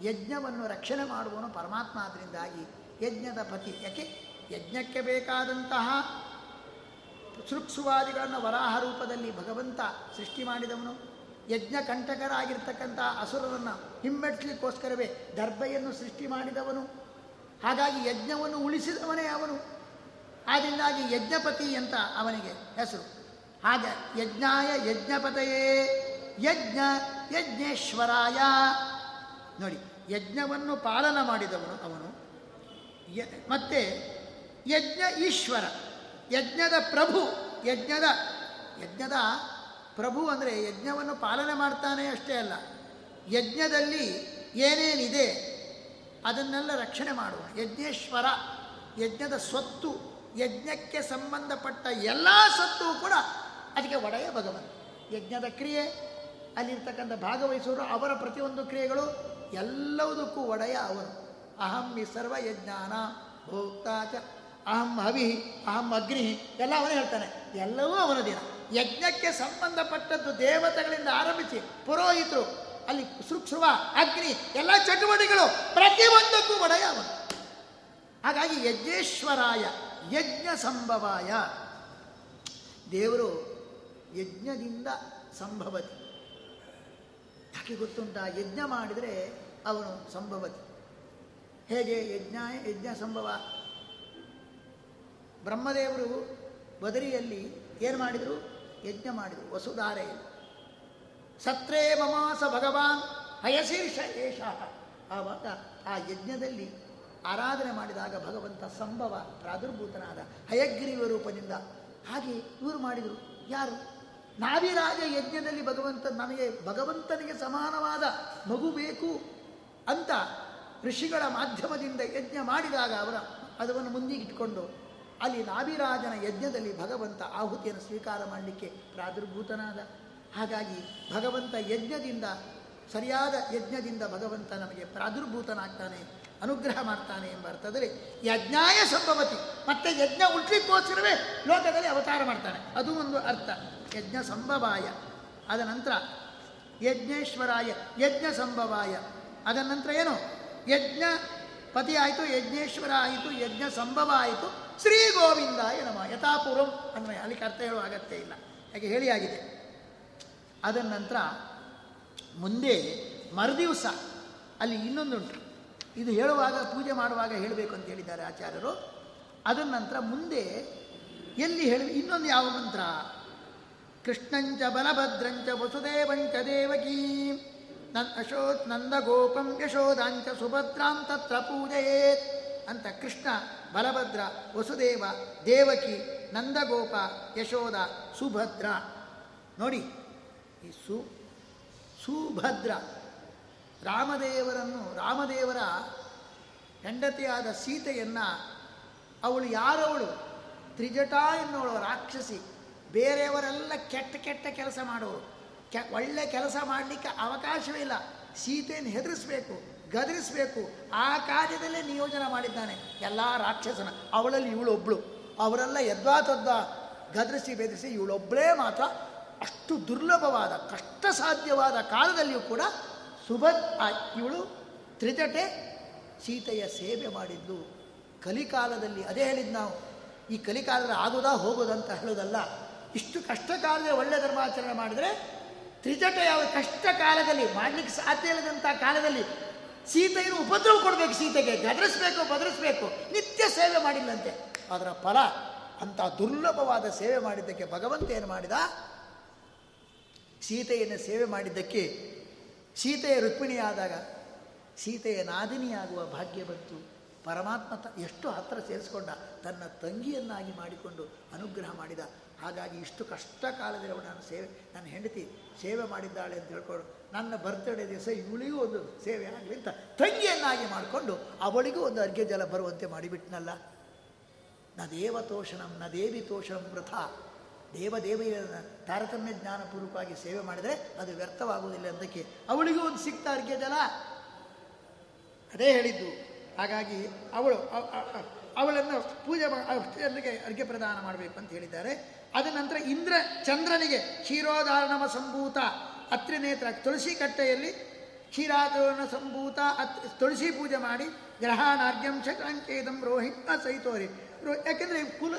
ಯಜ್ಞವನ್ನು ರಕ್ಷಣೆ ಮಾಡುವವನು ಪರಮಾತ್ಮ ಆದ್ದರಿಂದಾಗಿ ಯಜ್ಞದ ಪತಿ. ಯಾಕೆ? ಯಜ್ಞಕ್ಕೆ ಬೇಕಾದಂತಹ ಸೃಕ್ಸುವಾದಿಗಳನ್ನು ವರಾಹ ರೂಪದಲ್ಲಿ ಭಗವಂತ ಸೃಷ್ಟಿ ಮಾಡಿದವನು. ಯಜ್ಞ ಕಂಟಕರಾಗಿರ್ತಕ್ಕಂಥ ಅಸುರರನ್ನು ಹಿಮ್ಮೆಟ್ಟಲಿಕ್ಕೋಸ್ಕರವೇ ದರ್ಭೆಯನ್ನು ಸೃಷ್ಟಿ ಮಾಡಿದವನು. ಹಾಗಾಗಿ ಯಜ್ಞವನ್ನು ಉಳಿಸಿದವನೇ ಅವನು. ಆದ್ದರಿಂದಾಗಿ ಯಜ್ಞಪತಿ ಅಂತ ಅವನಿಗೆ ಹೆಸರು. ಹಾಗೆ ಯಜ್ಞಾಯ ಯಜ್ಞಪತಯೇ ಯಜ್ಞ ಯಜ್ಞೇಶ್ವರಾಯ. ನೋಡಿ, ಯಜ್ಞವನ್ನು ಪಾಲನ ಮಾಡಿದವನು ಅವನು. ಯ, ಮತ್ತೆ ಯಜ್ಞ ಈಶ್ವರ, ಯಜ್ಞದ ಪ್ರಭು, ಯಜ್ಞದ ಯಜ್ಞದ ಪ್ರಭು ಅಂದರೆ ಯಜ್ಞವನ್ನು ಪಾಲನೆ ಮಾಡ್ತಾನೆ ಅಷ್ಟೇ ಅಲ್ಲ, ಯಜ್ಞದಲ್ಲಿ ಏನೇನಿದೆ ಅದನ್ನೆಲ್ಲ ರಕ್ಷಣೆ ಮಾಡುವ ಯಜ್ಞೇಶ್ವರ, ಯಜ್ಞದ ಸ್ವತ್ತು ಯಜ್ಞಕ್ಕೆ ಸಂಬಂಧಪಟ್ಟ ಎಲ್ಲ ಸತ್ತು ಕೂಡ ಅದಕ್ಕೆ ಒಡೆಯ ಭಗವಂತ ಯಜ್ಞದ ಕ್ರಿಯೆ, ಅಲ್ಲಿರ್ತಕ್ಕಂಥ ಭಾಗವಹಿಸುವರು ಅವರ ಪ್ರತಿಯೊಂದು ಕ್ರಿಯೆಗಳು ಎಲ್ಲವುದಕ್ಕೂ ಒಡೆಯ ಅವರು. ಅಹಂ ಈ ಸರ್ವ ಯಜ್ಞಾನ ಭೋಕ್ತಾಚ ಅಹಂ ಹವಿ, ಅಹಂ ಅಗ್ನಿ, ಎಲ್ಲ ಅವನೇ ಹೇಳ್ತಾನೆ. ಎಲ್ಲವೂ ಅವನ ದಿನ ಯಜ್ಞಕ್ಕೆ ಸಂಬಂಧಪಟ್ಟದ್ದು ದೇವತೆಗಳಿಂದ ಆರಂಭಿಸಿ ಪುರೋಹಿತರು, ಅಲ್ಲಿ ಸೃಕ್ಷುವ, ಅಗ್ನಿ, ಎಲ್ಲ ಚಟುವಟಿಕೆಗಳು ಪ್ರತಿಯೊಂದಕ್ಕೂ ಒಡೆಯ ಅವನು ಹಾಗಾಗಿ ಯಜ್ಞೇಶ್ವರಾಯ ಯಜ್ಞ ಸಂಭವಾಯ. ದೇವರು ಯಜ್ಞದಿಂದ ಸಂಭವತಿ. ಯಾಕೆ ಗೊತ್ತುಂಟ? ಯಜ್ಞ ಮಾಡಿದರೆ ಅವನು ಸಂಭವತಿ. ಹೇಗೆ ಯಜ್ಞ ಯಜ್ಞ ಸಂಭವ? ಬ್ರಹ್ಮದೇವರು ಬದರಿಯಲ್ಲಿ ಏನು ಮಾಡಿದರು? ಯಜ್ಞ ಮಾಡಿದರು, ವಸುಧಾರೆಯಲ್ಲಿ. ಸತ್ರೇ ಮಮಾಸ ಭಗವಾನ್ ಹಯಶೀರ್ಷ ಏಷ ಆವಾಗ ಆ ಯಜ್ಞದಲ್ಲಿ ಆರಾಧನೆ ಮಾಡಿದಾಗ ಭಗವಂತ ಸಂಭವ, ಪ್ರಾದುರ್ಭೂತನಾದ ಹಯಗ್ರೀವ ರೂಪದಿಂದ. ಹಾಗೆ ಇವರು ಮಾಡಿದರು. ಯಾರು? ನಾವಿರಾಜ ಯಜ್ಞದಲ್ಲಿ ಭಗವಂತ ನನಗೆ, ಭಗವಂತನಿಗೆ ಸಮಾನವಾದ ಮಗು ಬೇಕು ಅಂತ ಋಷಿಗಳ ಮಾಧ್ಯಮದಿಂದ ಯಜ್ಞ ಮಾಡಿದಾಗ ಅವರ ಅದನ್ನು ಮುಂದಿಗಿಟ್ಕೊಂಡು, ಅಲ್ಲಿ ನಾಭಿರಾಜನ ಯಜ್ಞದಲ್ಲಿ ಭಗವಂತ ಆಹುತಿಯನ್ನು ಸ್ವೀಕಾರ ಮಾಡಲಿಕ್ಕೆ ಪ್ರಾದುರ್ಭೂತನಾದ. ಹಾಗಾಗಿ ಭಗವಂತ ಯಜ್ಞದಿಂದ ಸರಿಯಾದ ಯಜ್ಞದಿಂದ ಭಗವಂತ ನಮಗೆ ಪ್ರಾದುರ್ಭೂತನಾಗ್ತಾನೆ, ಅನುಗ್ರಹ ಮಾಡ್ತಾನೆ ಎಂಬ ಅರ್ಥದಲ್ಲಿ ಯಜ್ಞಾಯ ಸಂಭವತಿ. ಮತ್ತೆ ಯಜ್ಞ ಉಳ್ಲಿಕ್ಕೋಸ್ಕರವೇ ಲೋಕದಲ್ಲಿ ಅವತಾರ ಮಾಡ್ತಾನೆ. ಅದು ಒಂದು ಅರ್ಥ. ಯಜ್ಞ ಸಂಭವಾಯ. ಅದ ನಂತರ ಯಜ್ಞೇಶ್ವರಾಯ, ಯಜ್ಞ ಸಂಭವಾಯ. ಅದ ನಂತರ ಏನು? ಯಜ್ಞ ಪತಿ ಆಯಿತು ಯಜ್ಞೇಶ್ವರ ಆಯಿತು ಯಜ್ಞ ಸಂಭವ ಆಯಿತು ಶ್ರೀ ಗೋವಿಂದಾಯ ನಮ. ಯಥಾಪೂರ್ವಂ ಅನ್ವಯ ಅಲ್ಲಿಗೆ ಅರ್ಥ ಹೇಳುವ ಅಗತ್ಯ ಇಲ್ಲ. ಹಾಗೆ ಹೇಳಿ ಆಗಿದೆ ಅದರ ಮುಂದೆ ಮರುದಿವಸ ಅಲ್ಲಿ ಇನ್ನೊಂದುಂಟು. ಇದು ಹೇಳುವಾಗ, ಪೂಜೆ ಮಾಡುವಾಗ ಹೇಳಬೇಕು ಅಂತ ಹೇಳಿದ್ದಾರೆ ಆಚಾರ್ಯರು. ಅದರ ನಂತರ ಮುಂದೆ ಎಲ್ಲಿ ಹೇಳಿ, ಇನ್ನೊಂದು ಯಾವ ಮಂತ್ರ? ಕೃಷ್ಣಂಚ ಬಲಭದ್ರಂಚ ವಸುದೇವಂಚ ದೇವಕೀ, ನನ್ ಅಶೋತ್ ನಂದಗೋಪಂ ಯಶೋಧಾಂಚ ಸುಭದ್ರಾಂ ತತ್ರ ಪೂಜೆಯೇತ್ ಅಂತ ಕೃಷ್ಣ, ಬಲಭದ್ರ, ವಸುದೇವ, ದೇವಕಿ ನಂದಗೋಪ ಯಶೋಧ ಸುಭದ್ರ. ನೋಡಿ, ಈ ಸು ಸುಭದ್ರ. ರಾಮದೇವರನ್ನು, ರಾಮದೇವರ ಹೆಂಡತಿಯಾದ ಸೀತೆಯನ್ನು ಅವಳು ಯಾರವಳು? ತ್ರಿಜಟ ಎನ್ನುವಳು ರಾಕ್ಷಸಿ. ಬೇರೆಯವರೆಲ್ಲ ಕೆಟ್ಟ ಕೆಟ್ಟ ಕೆಲಸ ಮಾಡೋರು ಕೆ, ಒಳ್ಳೆ ಕೆಲಸ ಮಾಡಲಿಕ್ಕೆ ಅವಕಾಶವೇ ಇಲ್ಲ. ಸೀತೆಯನ್ನು ಹೆದರಿಸ್ಬೇಕು, ಗದರಿಸಬೇಕು. ಆ ಕಾರ್ಯದಲ್ಲೇ ನಿಯೋಜನೆ ಮಾಡಿದ್ದಾನೆ ಎಲ್ಲ ರಾಕ್ಷಸನ. ಅವಳಲ್ಲಿ ಇವಳೊಬ್ಳು. ಅವರೆಲ್ಲ ಎದ್ವಾ ತದ್ವಾ ಗದರಿಸಿ ಬೆದರಿಸಿ ಇವಳೊಬ್ಬಳೇ ಮಾತ್ರ ಅಷ್ಟು ದುರ್ಲಭವಾದ ಕಷ್ಟ ಸಾಧ್ಯವಾದ ಕಾಲದಲ್ಲಿಯೂ ಕೂಡ ಸುಭದ್ ಇವಳು ತ್ರಿಜಟೆ ಸೀತೆಯ ಸೇವೆ ಮಾಡಿದ್ದು ಕಲಿಕಾಲದಲ್ಲಿ ಅದೇ ಹೇಳಿದ್ದು ನಾವು, ಈ ಕಲಿಕಾಲದಲ್ಲಿ ಆಗೋದಾ ಹೋಗೋದಂತ ಹೇಳೋದಲ್ಲ. ಇಷ್ಟು ಕಷ್ಟ ಕಾಲದಲ್ಲಿ ಒಳ್ಳೆ ಧರ್ಮಾಚರಣೆ ಮಾಡಿದರೆ ತ್ರಿಜಟ ಯಾವ ಕಷ್ಟ ಕಾಲದಲ್ಲಿ ಮಾಡಲಿಕ್ಕೆ ಸಾಧ್ಯ ಇಲ್ಲದಂಥ ಕಾಲದಲ್ಲಿ ಸೀತೆಯನ್ನು ಉಪದ್ರವ ಕೊಡಬೇಕು, ಸೀತೆಗೆ ಗದರಿಸ್ಬೇಕು, ಬದರಿಸ್ಬೇಕು. ನಿತ್ಯ ಸೇವೆ ಮಾಡಿಲ್ಲಂತೆ. ಅದರ ಫಲ ಅಂಥ ದುರ್ಲಭವಾದ ಸೇವೆ ಮಾಡಿದ್ದಕ್ಕೆ ಭಗವಂತ ಏನು ಮಾಡಿದ? ಸೀತೆಯನ್ನು ಸೇವೆ ಮಾಡಿದ್ದಕ್ಕೆ ಸೀತೆಯ ರುಕ್ಮಿಣಿಯಾದಾಗ ಸೀತೆಯ ನಾದಿನಿಯಾಗುವ ಭಾಗ್ಯ ಬಂತು. ಪರಮಾತ್ಮ ತ, ಎಷ್ಟು ಹತ್ತಿರ ಸೇರಿಸ್ಕೊಂಡ ತನ್ನ ತಂಗಿಯನ್ನಾಗಿ ಮಾಡಿಕೊಂಡು ಅನುಗ್ರಹ ಮಾಡಿದ. ಹಾಗಾಗಿ ಇಷ್ಟು ಕಷ್ಟ ಕಾಲದಲ್ಲಿ ಅವಳು ನಾನು ಸೇವೆ, ನನ್ನ ಹೆಂಡತಿ ಸೇವೆ ಮಾಡಿದ್ದಾಳೆ ಅಂತ ಹೇಳ್ಕೊಂಡು ನನ್ನ ಬರ್ತ್ಡೇ ದಿವಸ ಇವಳಿಗೂ ಒಂದು ಸೇವೆ ಆಗಲಿ ಅಂತ ತಂಗಿಯನ್ನಾಗಿ ಮಾಡಿಕೊಂಡು ಅವಳಿಗೂ ಒಂದು ಅರ್ಘ್ಯ ಜಲ ಬರುವಂತೆ ಮಾಡಿಬಿಟ್ನಲ್ಲ. ನ ದೇವತೋಷಣಂ, ನ ದೇವಿ ತೋಷಣಂ ವೃಥ. ದೇವದೇವಿಯರನ್ನ ತಾರತಮ್ಯ ಜ್ಞಾನಪೂರ್ವಕವಾಗಿ ಸೇವೆ ಮಾಡಿದರೆ ಅದು ವ್ಯರ್ಥವಾಗುವುದಿಲ್ಲ ಅಂದಕ್ಕೆ ಅವಳಿಗೂ ಒಂದು ಅರ್ಗೆ ಜಲ ಅದೇ ಹೇಳಿದ್ದು. ಹಾಗಾಗಿ ಅವಳು ಅವಳನ್ನು ಪೂಜೆ ಅಲ್ಲಿಗೆ ಅರ್ಘ್ಯ ಪ್ರದಾನ ಮಾಡಬೇಕು ಅಂತ ಹೇಳಿದ್ದಾರೆ. ಅದ ನಂತರ ಇಂದ್ರ ಚಂದ್ರನಿಗೆ ಕ್ಷೀರೋದಾರಣವ ಸಂಭೂತ. ಅತ್ರಿ ನೇತ್ರ, ತುಳಸಿ ಕಟ್ಟೆಯಲ್ಲಿ ಕ್ಷೀರಾದರಣ ಸಂಭೂತ. ಅತ್, ತುಳಸಿ ಪೂಜೆ ಮಾಡಿ, ಗ್ರಹಾನಾರ್ಘ್ಯಂ ಶಕಾಂಕೇದಂ ರೋಹಿಣ ಸಹಿತೋರಿ. ರೋ, ಯಾಕೆಂದರೆ ಕುಲ,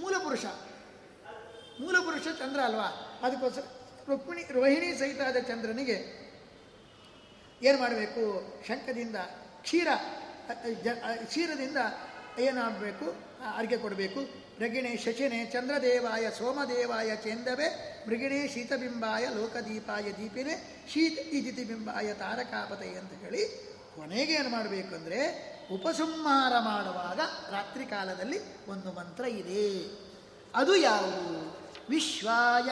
ಮೂಲ ಪುರುಷ. ಮೂಲ ಪುರುಷ ಚಂದ್ರ ಅಲ್ವಾ? ಅದಕ್ಕೋಸ್ಕರ ರುಕ್ಮಿಣಿ, ರೋಹಿಣಿ ಸಹಿತ ಆದ ಚಂದ್ರನಿಗೆ ಏನು ಮಾಡಬೇಕು? ಶಂಖದಿಂದ ಕ್ಷೀರ ಕ್ಷೀರದಿಂದ ಏನಾಗಬೇಕು ಅರ್ಗೆ ಕೊಡಬೇಕು. ರಗಿಣೆ ಶಶಿನೆ ಚಂದ್ರದೇವಾಯ ಸೋಮದೇವಾಯ ಚೇಂದವೆ ಮೃಗಿಣೆ ಶೀತಬಿಂಬಾಯ ಲೋಕದೀಪಾಯ ದೀಪಿನೇ, ಶೀತ ಬಿಂಬಾಯ ತಾರಕಾಪತೆ ಅಂತ ಹೇಳಿ ಕೊನೆಗೆ ಏನು ಮಾಡಬೇಕು ಅಂದರೆ ಉಪಸಂಹಾರ ಮಾಡುವಾಗ ರಾತ್ರಿ ಕಾಲದಲ್ಲಿ ಒಂದು ಮಂತ್ರ ಇದೆ. ಅದು ಯಾವುದು? ವಿಶ್ವಾಯ.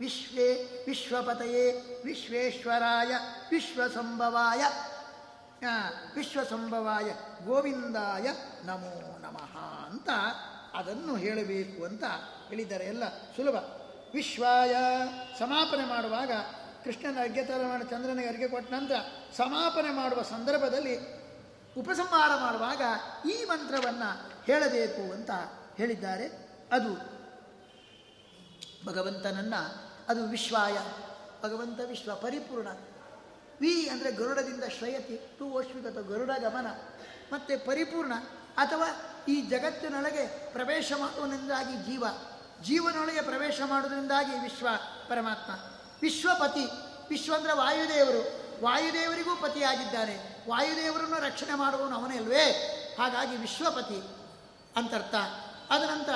ವಿಶ್ವೇ, ವಿಶ್ವಪತಯೇ, ವಿಶ್ವೇಶ್ವರಾಯ, ವಿಶ್ವಸಂಭವಾಯ. ವಿಶ್ವಸಂಭವಾಯ, ಗೋವಿಂದಾಯ ನಮೋ ನಮಃ ಅಂತ ಅದನ್ನು ಹೇಳಬೇಕು ಅಂತ ಹೇಳಿದ್ದಾರೆ. ಎಲ್ಲ ಸುಲಭ. ವಿಶ್ವಾಯ ಸಮಾಪನೆ ಮಾಡುವಾಗ ಕೃಷ್ಣನ ಅರ್ಘ್ಯತರ ಮಾಡಿ ಚಂದ್ರನಿಗೆ ಅರ್ಘ್ಯ ಕೊಟ್ಟ ನಂತರ ಸಮಾಪನೆ ಮಾಡುವ ಸಂದರ್ಭದಲ್ಲಿ ಉಪಸಂಹಾರ ಮಾಡುವಾಗ ಈ ಮಂತ್ರವನ್ನು ಹೇಳಬೇಕು ಅಂತ ಹೇಳಿದ್ದಾರೆ. ಅದು ಭಗವಂತನನ್ನ, ಅದು ವಿಶ್ವಾಯ, ಭಗವಂತ ವಿಶ್ವ ಪರಿಪೂರ್ಣ. ವಿ ಅಂದರೆ ಗರುಡದಿಂದ ಶ್ರಯತಿ ಟು ಓಶ್ವಿಗತ ಗರುಡ ಗಮನ. ಮತ್ತು ಪರಿಪೂರ್ಣ, ಅಥವಾ ಈ ಜಗತ್ತಿನೊಳಗೆ ಪ್ರವೇಶ ಮಾಡುವುದರಿಂದಾಗಿ ಜೀವ, ಜೀವನೊಳಗೆ ಪ್ರವೇಶ ಮಾಡುವುದರಿಂದಾಗಿ ವಿಶ್ವ, ಪರಮಾತ್ಮ. ವಿಶ್ವಪತಿ, ವಿಶ್ವ ಅಂದರೆ ವಾಯುದೇವರು. ವಾಯುದೇವರಿಗೂ ಪತಿಯಾಗಿದ್ದಾನೆ. ವಾಯುದೇವರನ್ನು ರಕ್ಷಣೆ ಮಾಡುವವನು ಅವನೇ ಅಲ್ವೇ? ಹಾಗಾಗಿ ವಿಶ್ವಪತಿ ಅಂತರ್ಥ. ಅದ ನಂತರ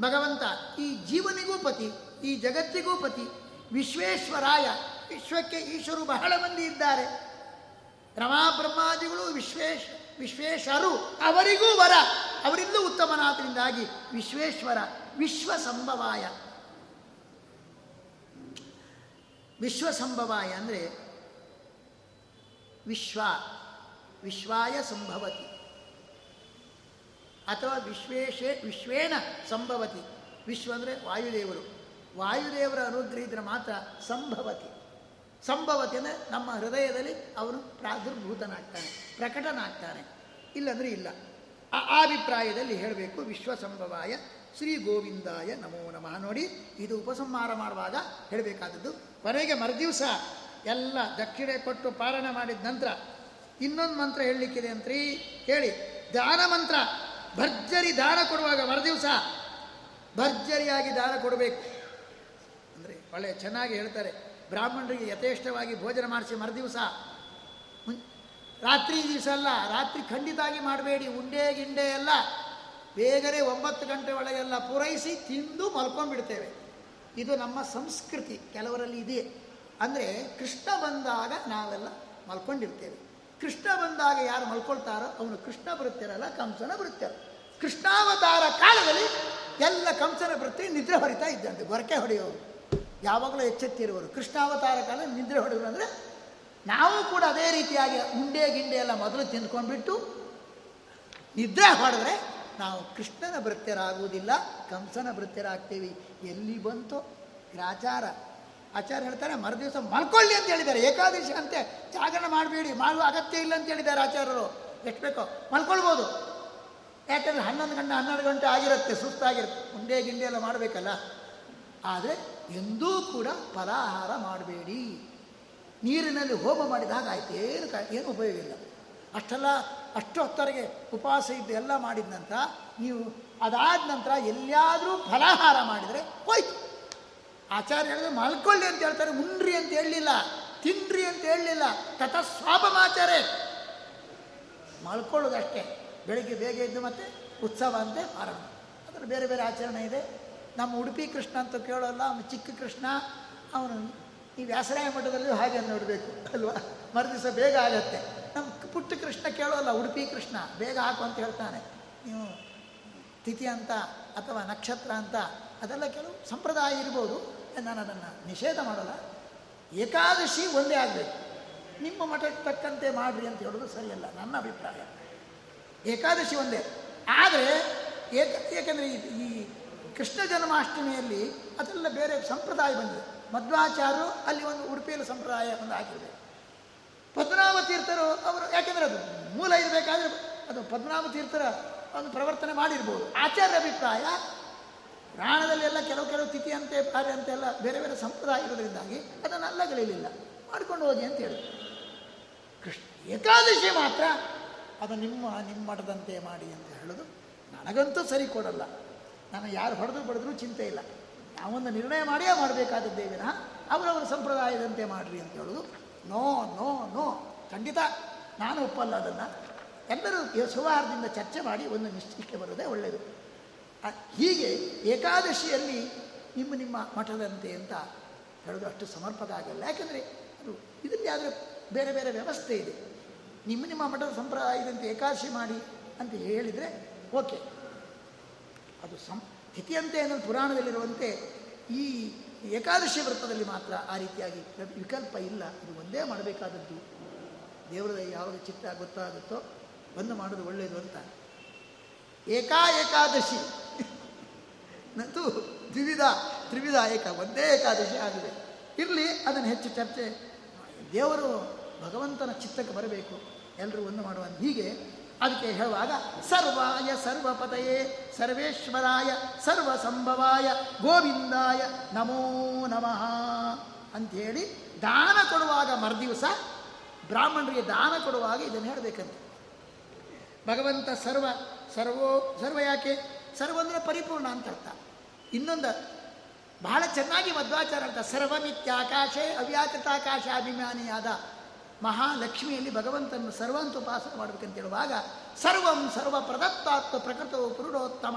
ಭಗವಂತ, ಈ ಜೀವನಿಗೂ ಪತಿ, ಈ ಜಗತ್ತಿಗೂ ಪತಿ, ವಿಶ್ವೇಶ್ವರಾಯ, ವಿಶ್ವಕ್ಕೆ ಈಶ್ವರು ಬಹಳ ಮಂದಿ ಇದ್ದಾರೆ. ರಮಾಬ್ರಹ್ಮಾದಿಗಳು ವಿಶ್ವೇಶ್ ವಿಶ್ವೇಶ್ವರು ಅವರಿಗೂ ವರ ಅವರಿಂದಲೂ ಉತ್ತಮನಾಥರಿಂದಾಗಿ ವಿಶ್ವೇಶ್ವರ ವಿಶ್ವ ಸಂಭವಾಯ ವಿಶ್ವ ಸಂಭವಾಯ ಅಂದರೆ ವಿಶ್ವ, ವಿಶ್ವಾಯ ಸಂಭವತಿ. ಅಥವಾ ವಿಶ್ವೇಶೇ, ವಿಶ್ವೇನ ಸಂಭವತಿ. ವಿಶ್ವ ಅಂದರೆ ವಾಯುದೇವರು. ವಾಯುದೇವರ ಅನುಗ್ರಹ ಇದ್ರೆ ಮಾತ್ರ ಸಂಭವತಿ. ಸಂಭವತಿ ಅಂದರೆ ನಮ್ಮ ಹೃದಯದಲ್ಲಿ ಅವನು ಪ್ರಾದುರ್ಭೂತನಾಗ್ತಾನೆ, ಪ್ರಕಟನಾಗ್ತಾನೆ. ಇಲ್ಲಂದರೆ ಇಲ್ಲ. ಆ ಅಭಿಪ್ರಾಯದಲ್ಲಿ ಹೇಳಬೇಕು, ವಿಶ್ವ ಸಂಭವಾಯ ಶ್ರೀ ಗೋವಿಂದಾಯ ನಮೋ ನಮಃ. ನೋಡಿ, ಇದು ಉಪಸಂಹಾರ ಮಾಡುವಾಗ ಹೇಳಬೇಕಾದದ್ದು. ಕೊನೆಗೆ ಮರುದಿವಸ ಎಲ್ಲ ದಕ್ಷಿಣೆ ಕೊಟ್ಟು ಪಾಲನೆ ಮಾಡಿದ ನಂತರ ಇನ್ನೊಂದು ಮಂತ್ರ ಹೇಳಲಿಕ್ಕಿದೆ ಅಂತ್ರಿ ಹೇಳಿ ಧ್ಯಾನ ಮಂತ್ರ. ಭರ್ಜರಿ ದಾನ ಕೊಡುವಾಗ, ಮರುದಿವಸ ಭರ್ಜರಿಯಾಗಿ ದಾನ ಕೊಡಬೇಕು. ಅಂದರೆ ಒಳ್ಳೆ ಚೆನ್ನಾಗಿ ಹೇಳ್ತಾರೆ. ಬ್ರಾಹ್ಮಣರಿಗೆ ಯಥೇಷ್ಟವಾಗಿ ಭೋಜನ ಮಾಡಿಸಿ ಮರುದಿವಸ. ರಾತ್ರಿ ದಿವಸ ಅಲ್ಲ, ರಾತ್ರಿ ಖಂಡಿತಾಗಿ ಮಾಡಬೇಡಿ. ಉಂಡೆ, ಗಿಂಡೆ ಎಲ್ಲ ಬೇಗನೆ ಒಂಬತ್ತು ಗಂಟೆ ಒಳಗೆಲ್ಲ ಪೂರೈಸಿ ತಿಂದು ಮಲ್ಕೊಂಡ್ಬಿಡ್ತೇವೆ. ಇದು ನಮ್ಮ ಸಂಸ್ಕೃತಿ, ಕೆಲವರಲ್ಲಿ ಇದೆ. ಅಂದರೆ ಕೃಷ್ಣ ಬಂದಾಗ ನಾವೆಲ್ಲ ಮಲ್ಕೊಂಡಿರ್ತೇವೆ. ಕೃಷ್ಣ ಬಂದಾಗ ಯಾರು ಮಲ್ಕೊಳ್ತಾರೋ, ಅವನು ಕೃಷ್ಣ ಬರುತ್ತಿರಲ್ಲ, ಕಂಸನ ಬರುತ್ತಾರೆ ಕೃಷ್ಣಾವತಾರ ಕಾಲದಲ್ಲಿ ಎಲ್ಲ ಕಂಸನ ವೃತ್ತಿ ನಿದ್ರೆ ಹೊರಿತಾ ಇದ್ದಂತೆ ಗೊರಕೆ ಹೊಡೆಯೋರು. ಯಾವಾಗಲೂ ಎಚ್ಚೆತ್ತಿರುವರು. ಕೃಷ್ಣಾವತಾರ ಕಾಲ ನಿದ್ರೆ ಹೊಡೆದ್ರು ಅಂದರೆ ನಾವು ಕೂಡ ಅದೇ ರೀತಿಯಾಗಿ ಉಂಡೆ ಗಿಂಡೆ ಎಲ್ಲ ಮೊದಲು ತಿಂದ್ಕೊಂಡ್ಬಿಟ್ಟು ನಿದ್ರೆ ಹೊಡೆದ್ರೆ ನಾವು ಕೃಷ್ಣನ ಭೃತ್ಯರಾಗುವುದಿಲ್ಲ, ಕಂಸನ ಭೃತ್ಯರಾಗ್ತೀವಿ. ಎಲ್ಲಿ ಬಂತೋ ಗ್ರಾಚಾರ. ಆಚಾರ್ಯ ಹೇಳ್ತಾರೆ, ಮರುದಿವಸ ಮಲ್ಕೊಳ್ಳಿ ಅಂತ ಹೇಳಿದ್ದಾರೆ. ಏಕಾದಶಿ ಅಂತೆ, ಜಾಗರಣ ಮಾಡಬೇಡಿ ಮಾಡುವ ಅಗತ್ಯ ಇಲ್ಲ ಅಂತ ಹೇಳಿದ್ದಾರೆ ಆಚಾರ್ಯರು. ಎಷ್ಟು ಬೇಕೋ, ಮಲ್ಕೊಳ್ಬೋದು. ಯಾಕಂದರೆ ಹನ್ನೊಂದು ಗಂಟೆ, ಹನ್ನೆರಡು ಗಂಟೆ ಆಗಿರುತ್ತೆ, ಸುಸ್ತಾಗಿರುತ್ತೆ. ಉಂಡೆ ಗಿಂಡೆ ಎಲ್ಲ ಮಾಡಬೇಕಲ್ಲ. ಆದರೆ ಎಂದೂ ಕೂಡ ಫಲಾಹಾರ ಮಾಡಬೇಡಿ. ನೀರಿನಲ್ಲಿ ಹೋಮ ಮಾಡಿದಾಗ ಆಯ್ತು. ಏನು ಕ ಏನು ಉಪಯೋಗ ಇಲ್ಲ. ಅಷ್ಟೆಲ್ಲ, ಅಷ್ಟು ಹೊತ್ತರಿಗೆ ಉಪವಾಸ ಇದ್ದು ಎಲ್ಲ ಮಾಡಿದ ನಂತರ ನೀವು ಅದಾದ ನಂತರ ಎಲ್ಲಿಯಾದರೂ ಫಲಾಹಾರ ಮಾಡಿದರೆ ಹೋಯ್ತು. ಆಚಾರ್ಯ ಹೇಳಿದ್ರೆ, ಮಲ್ಕೊಳ್ಳಿ ಅಂತ ಹೇಳ್ತಾರೆ. ಉಂಡ್ರಿ ಅಂತ ಹೇಳಲಿಲ್ಲ. ತಿನ್ರಿ ಅಂತ ಹೇಳಲಿಲ್ಲ. ಆಚಾರ್ಯ ಮಲ್ಕೊಳ್ಳೋದು ಮಲ್ಕೊಳ್ಳೋದಷ್ಟೇ. ಬೆಳಿಗ್ಗೆ ಬೇಗ ಎದ್ದು ಮತ್ತೆ ಉತ್ಸವ ಅಂತೆ ಆರಂಭ. ಅದರ ಬೇರೆ ಬೇರೆ ಆಚರಣೆ ಇದೆ. ನಮ್ಮ ಉಡುಪಿ ಕೃಷ್ಣ ಅಂತ ಕೇಳೋಲ್ಲ ಅವನು ಚಿಕ್ಕ ಕೃಷ್ಣ, ಅವನು ಈ ವ್ಯಾಸರಾಯ ಮಠದಲ್ಲೂ ಹಾಗೆ ನೋಡಬೇಕು, ಅಲ್ವಾ? ಮರುದಿವಸ ಬೇಗ ಆಗತ್ತೆ. ನಮ್ಮ ಪುಟ್ಟ ಕೃಷ್ಣ ಕೇಳೋಲ್ಲ, ಉಡುಪಿ ಕೃಷ್ಣ, ಬೇಗ ಹಾಕು ಅಂತ ಹೇಳ್ತಾನೆ. ನೀವು ತಿಥಿ ಅಂತ ಅಥವಾ ನಕ್ಷತ್ರ ಅಂತ, ಅದೆಲ್ಲ ಕೆಲವು ಸಂಪ್ರದಾಯ ಇರ್ಬೋದು. ನಾನು ಅದನ್ನು ನಿಷೇಧ ಮಾಡಲ್ಲ. ಏಕಾದಶಿ ಒಂದೇ ಆಗಬೇಕು. ನಿಮ್ಮ ಮಠಕ್ಕೆ ತಕ್ಕಂತೆ ಮಾಡಿರಿ ಅಂತ ಹೇಳೋದು ಸರಿಯಲ್ಲ, ನನ್ನ ಅಭಿಪ್ರಾಯ. ಏಕಾದಶಿ ಒಂದೇ. ಆದರೆ ಏಕ, ಏಕೆಂದರೆ ಈ- ಕೃಷ್ಣ ಜನ್ಮಾಷ್ಟಮಿಯಲ್ಲಿ ಅದೆಲ್ಲ ಬೇರೆ ಸಂಪ್ರದಾಯ ಬಂದಿದೆ. ಮಧ್ವಾಚಾರ್ಯರು ಅಲ್ಲಿ ಒಂದು ಉಡುಪಿಯಲ್ಲಿ ಸಂಪ್ರದಾಯ ಒಂದು ಹಾಕಿದೆ ಪದ್ಮನಾಭ ತೀರ್ಥರು ಅವರು, ಯಾಕೆಂದರೆ ಅದು ಮೂಲ ಇರಬೇಕಾದ್ರೆ ಅದು ಪದ್ಮನಾಭ ತೀರ್ಥರ ಒಂದು ಪ್ರವರ್ತನೆ ಮಾಡಿರ್ಬೋದು. ಆಚಾರ್ಯ ಅಭಿಪ್ರಾಯ ಪ್ರಾಣದಲ್ಲೆಲ್ಲ ಕೆಲವು ಕೆಲವು ತಿಥಿ ಅಂತೆ ಕಾರ್ಯ ಅಂತೆ ಎಲ್ಲ ಬೇರೆ ಬೇರೆ ಸಂಪ್ರದಾಯ ಇರೋದ್ರಿಂದಾಗಿ ಅದನ್ನೆಲ್ಲ ಗಳಿಲಿಲ್ಲ ಮಾಡ್ಕೊಂಡು ಹೋಗಿ ಅಂತ ಹೇಳಿದ್ರು. ಕೃಷ್ಣ ಏಕಾದಶಿ ಮಾತ್ರ ಅದು ನಿಮ್ಮ ನಿಮ್ಮ ಮಠದಂತೆ ಮಾಡಿ ಅಂತ ಹೇಳೋದು ನನಗಂತೂ ಸರಿ ಕೊಡಲ್ಲ. ನಾನು ಯಾರು ಹೊಡೆದು ಬಡಿದ್ರೂ ಚಿಂತೆ ಇಲ್ಲ. ನಾವೊಂದು ನಿರ್ಣಯ ಮಾಡಿಯೇ ಮಾಡಬೇಕಾದದ್ದೇ ವಿನಃ ಅವರವರ ಸಂಪ್ರದಾಯದಂತೆ ಮಾಡಿರಿ ಅಂತ ಹೇಳೋದು. No no no. ಖಂಡಿತ ನಾನು ಒಪ್ಪಲ್ಲ ಅದನ್ನು. ಎಲ್ಲರೂ ಸುವಾರದಿಂದ ಚರ್ಚೆ ಮಾಡಿ ಒಂದು ನಿಶ್ಚಿತಕ್ಕೆ ಬರೋದೇ ಒಳ್ಳೆಯದು ಹೀಗೆ ಏಕಾದಶಿಯಲ್ಲಿ ನಿಮ್ಮ ನಿಮ್ಮ ಮಠದಂತೆ ಅಂತ ಹೇಳೋದು ಅಷ್ಟು ಸಮರ್ಪಕ ಆಗಲ್ಲ ಯಾಕೆಂದರೆ ಅದು ಇದರಲ್ಲಿ ಆದರೆ ಬೇರೆ ಬೇರೆ ವ್ಯವಸ್ಥೆ ಇದೆ. ನಿಮ್ಮ ನಿಮ್ಮ ಮಠದ ಸಂಪ್ರದಾಯದಂತೆ ಏಕಾದಶಿ ಮಾಡಿ ಅಂತ ಹೇಳಿದರೆ ಓಕೆ. ಅದು ಸಂ ತಿಥಿಯಂತೆ ಅನ್ನೋ ಪುರಾಣದಲ್ಲಿರುವಂತೆ ಈ ಏಕಾದಶಿ ವ್ರತದಲ್ಲಿ ಮಾತ್ರ ಆ ರೀತಿಯಾಗಿ ವಿಕಲ್ಪ ಇಲ್ಲ. ಇದು ಒಂದೇ ಮಾಡಬೇಕಾದದ್ದು. ದೇವರದ ಯಾವಾಗ ಚಿತ್ತ ಗೊತ್ತಾಗುತ್ತೋ ಬಂದು ಮಾಡೋದು ಒಳ್ಳೆಯದು ಅಂತ. ಏಕಾ ಏಕಾದಶಿ. ನಂತೂ ದ್ವಿವಿಧ, ತ್ರಿವಿಧ ಏಕ, ಒಂದೇ ಏಕಾದಶಿ ಆಗಿದೆ. ಇರಲಿ, ಅದನ್ನು ಹೆಚ್ಚು ಚರ್ಚೆ ದೇವರು ಭಗವಂತನ ಚಿತ್ತಕ್ಕೆ ಬರಬೇಕು. ಎಲ್ಲರೂ ಒಂದು ಮಾಡುವ ಹೀಗೆ ಅದಕ್ಕೆ ಹೇಳುವಾಗ, ಸರ್ವಾಯ ಸರ್ವಪತಯೇ, ಸರ್ವೇಶ್ವರಾಯ ಸರ್ವ ಸಂಭವಾಯ ಗೋವಿಂದಾಯ ನಮೋ ನಮಃ ಅಂಥೇಳಿ ದಾನ ಕೊಡುವಾಗ ಮರುದಿವಸ ಬ್ರಾಹ್ಮಣರಿಗೆ ದಾನ ಕೊಡುವಾಗ ಇದನ್ನು ಹೇಳಬೇಕಂತೆ. ಭಗವಂತ ಸರ್ವ, ಸರ್ವೋ, ಸರ್ವ ಯಾಕೆ? ಸರ್ವ ಅಂದರೆ ಪರಿಪೂರ್ಣ ಅಂತ ಅರ್ಥ. ಇನ್ನೊಂದು, ಬಹಳ ಚೆನ್ನಾಗಿ ಮಧ್ವಾಚಾರ ಅಂತ, ಸರ್ವಮಿತ್ಯಾಕಾಶೆ ಅವ್ಯಾಕೃತಾಕಾಶ ಅಭಿಮಾನಿಯಾದ ಮಹಾಲಕ್ಷ್ಮಿಯಲ್ಲಿ ಭಗವಂತನ ಸರ್ವಂತ ಉಪಾಸನೆ ಮಾಡಬೇಕಂತ ಹೇಳುವಾಗ, ಸರ್ವಂ ಸರ್ವ ಪ್ರದತ್ತಾತ್ಮ ಪ್ರಕೃತವು ಪುರುಡೋತ್ತಮ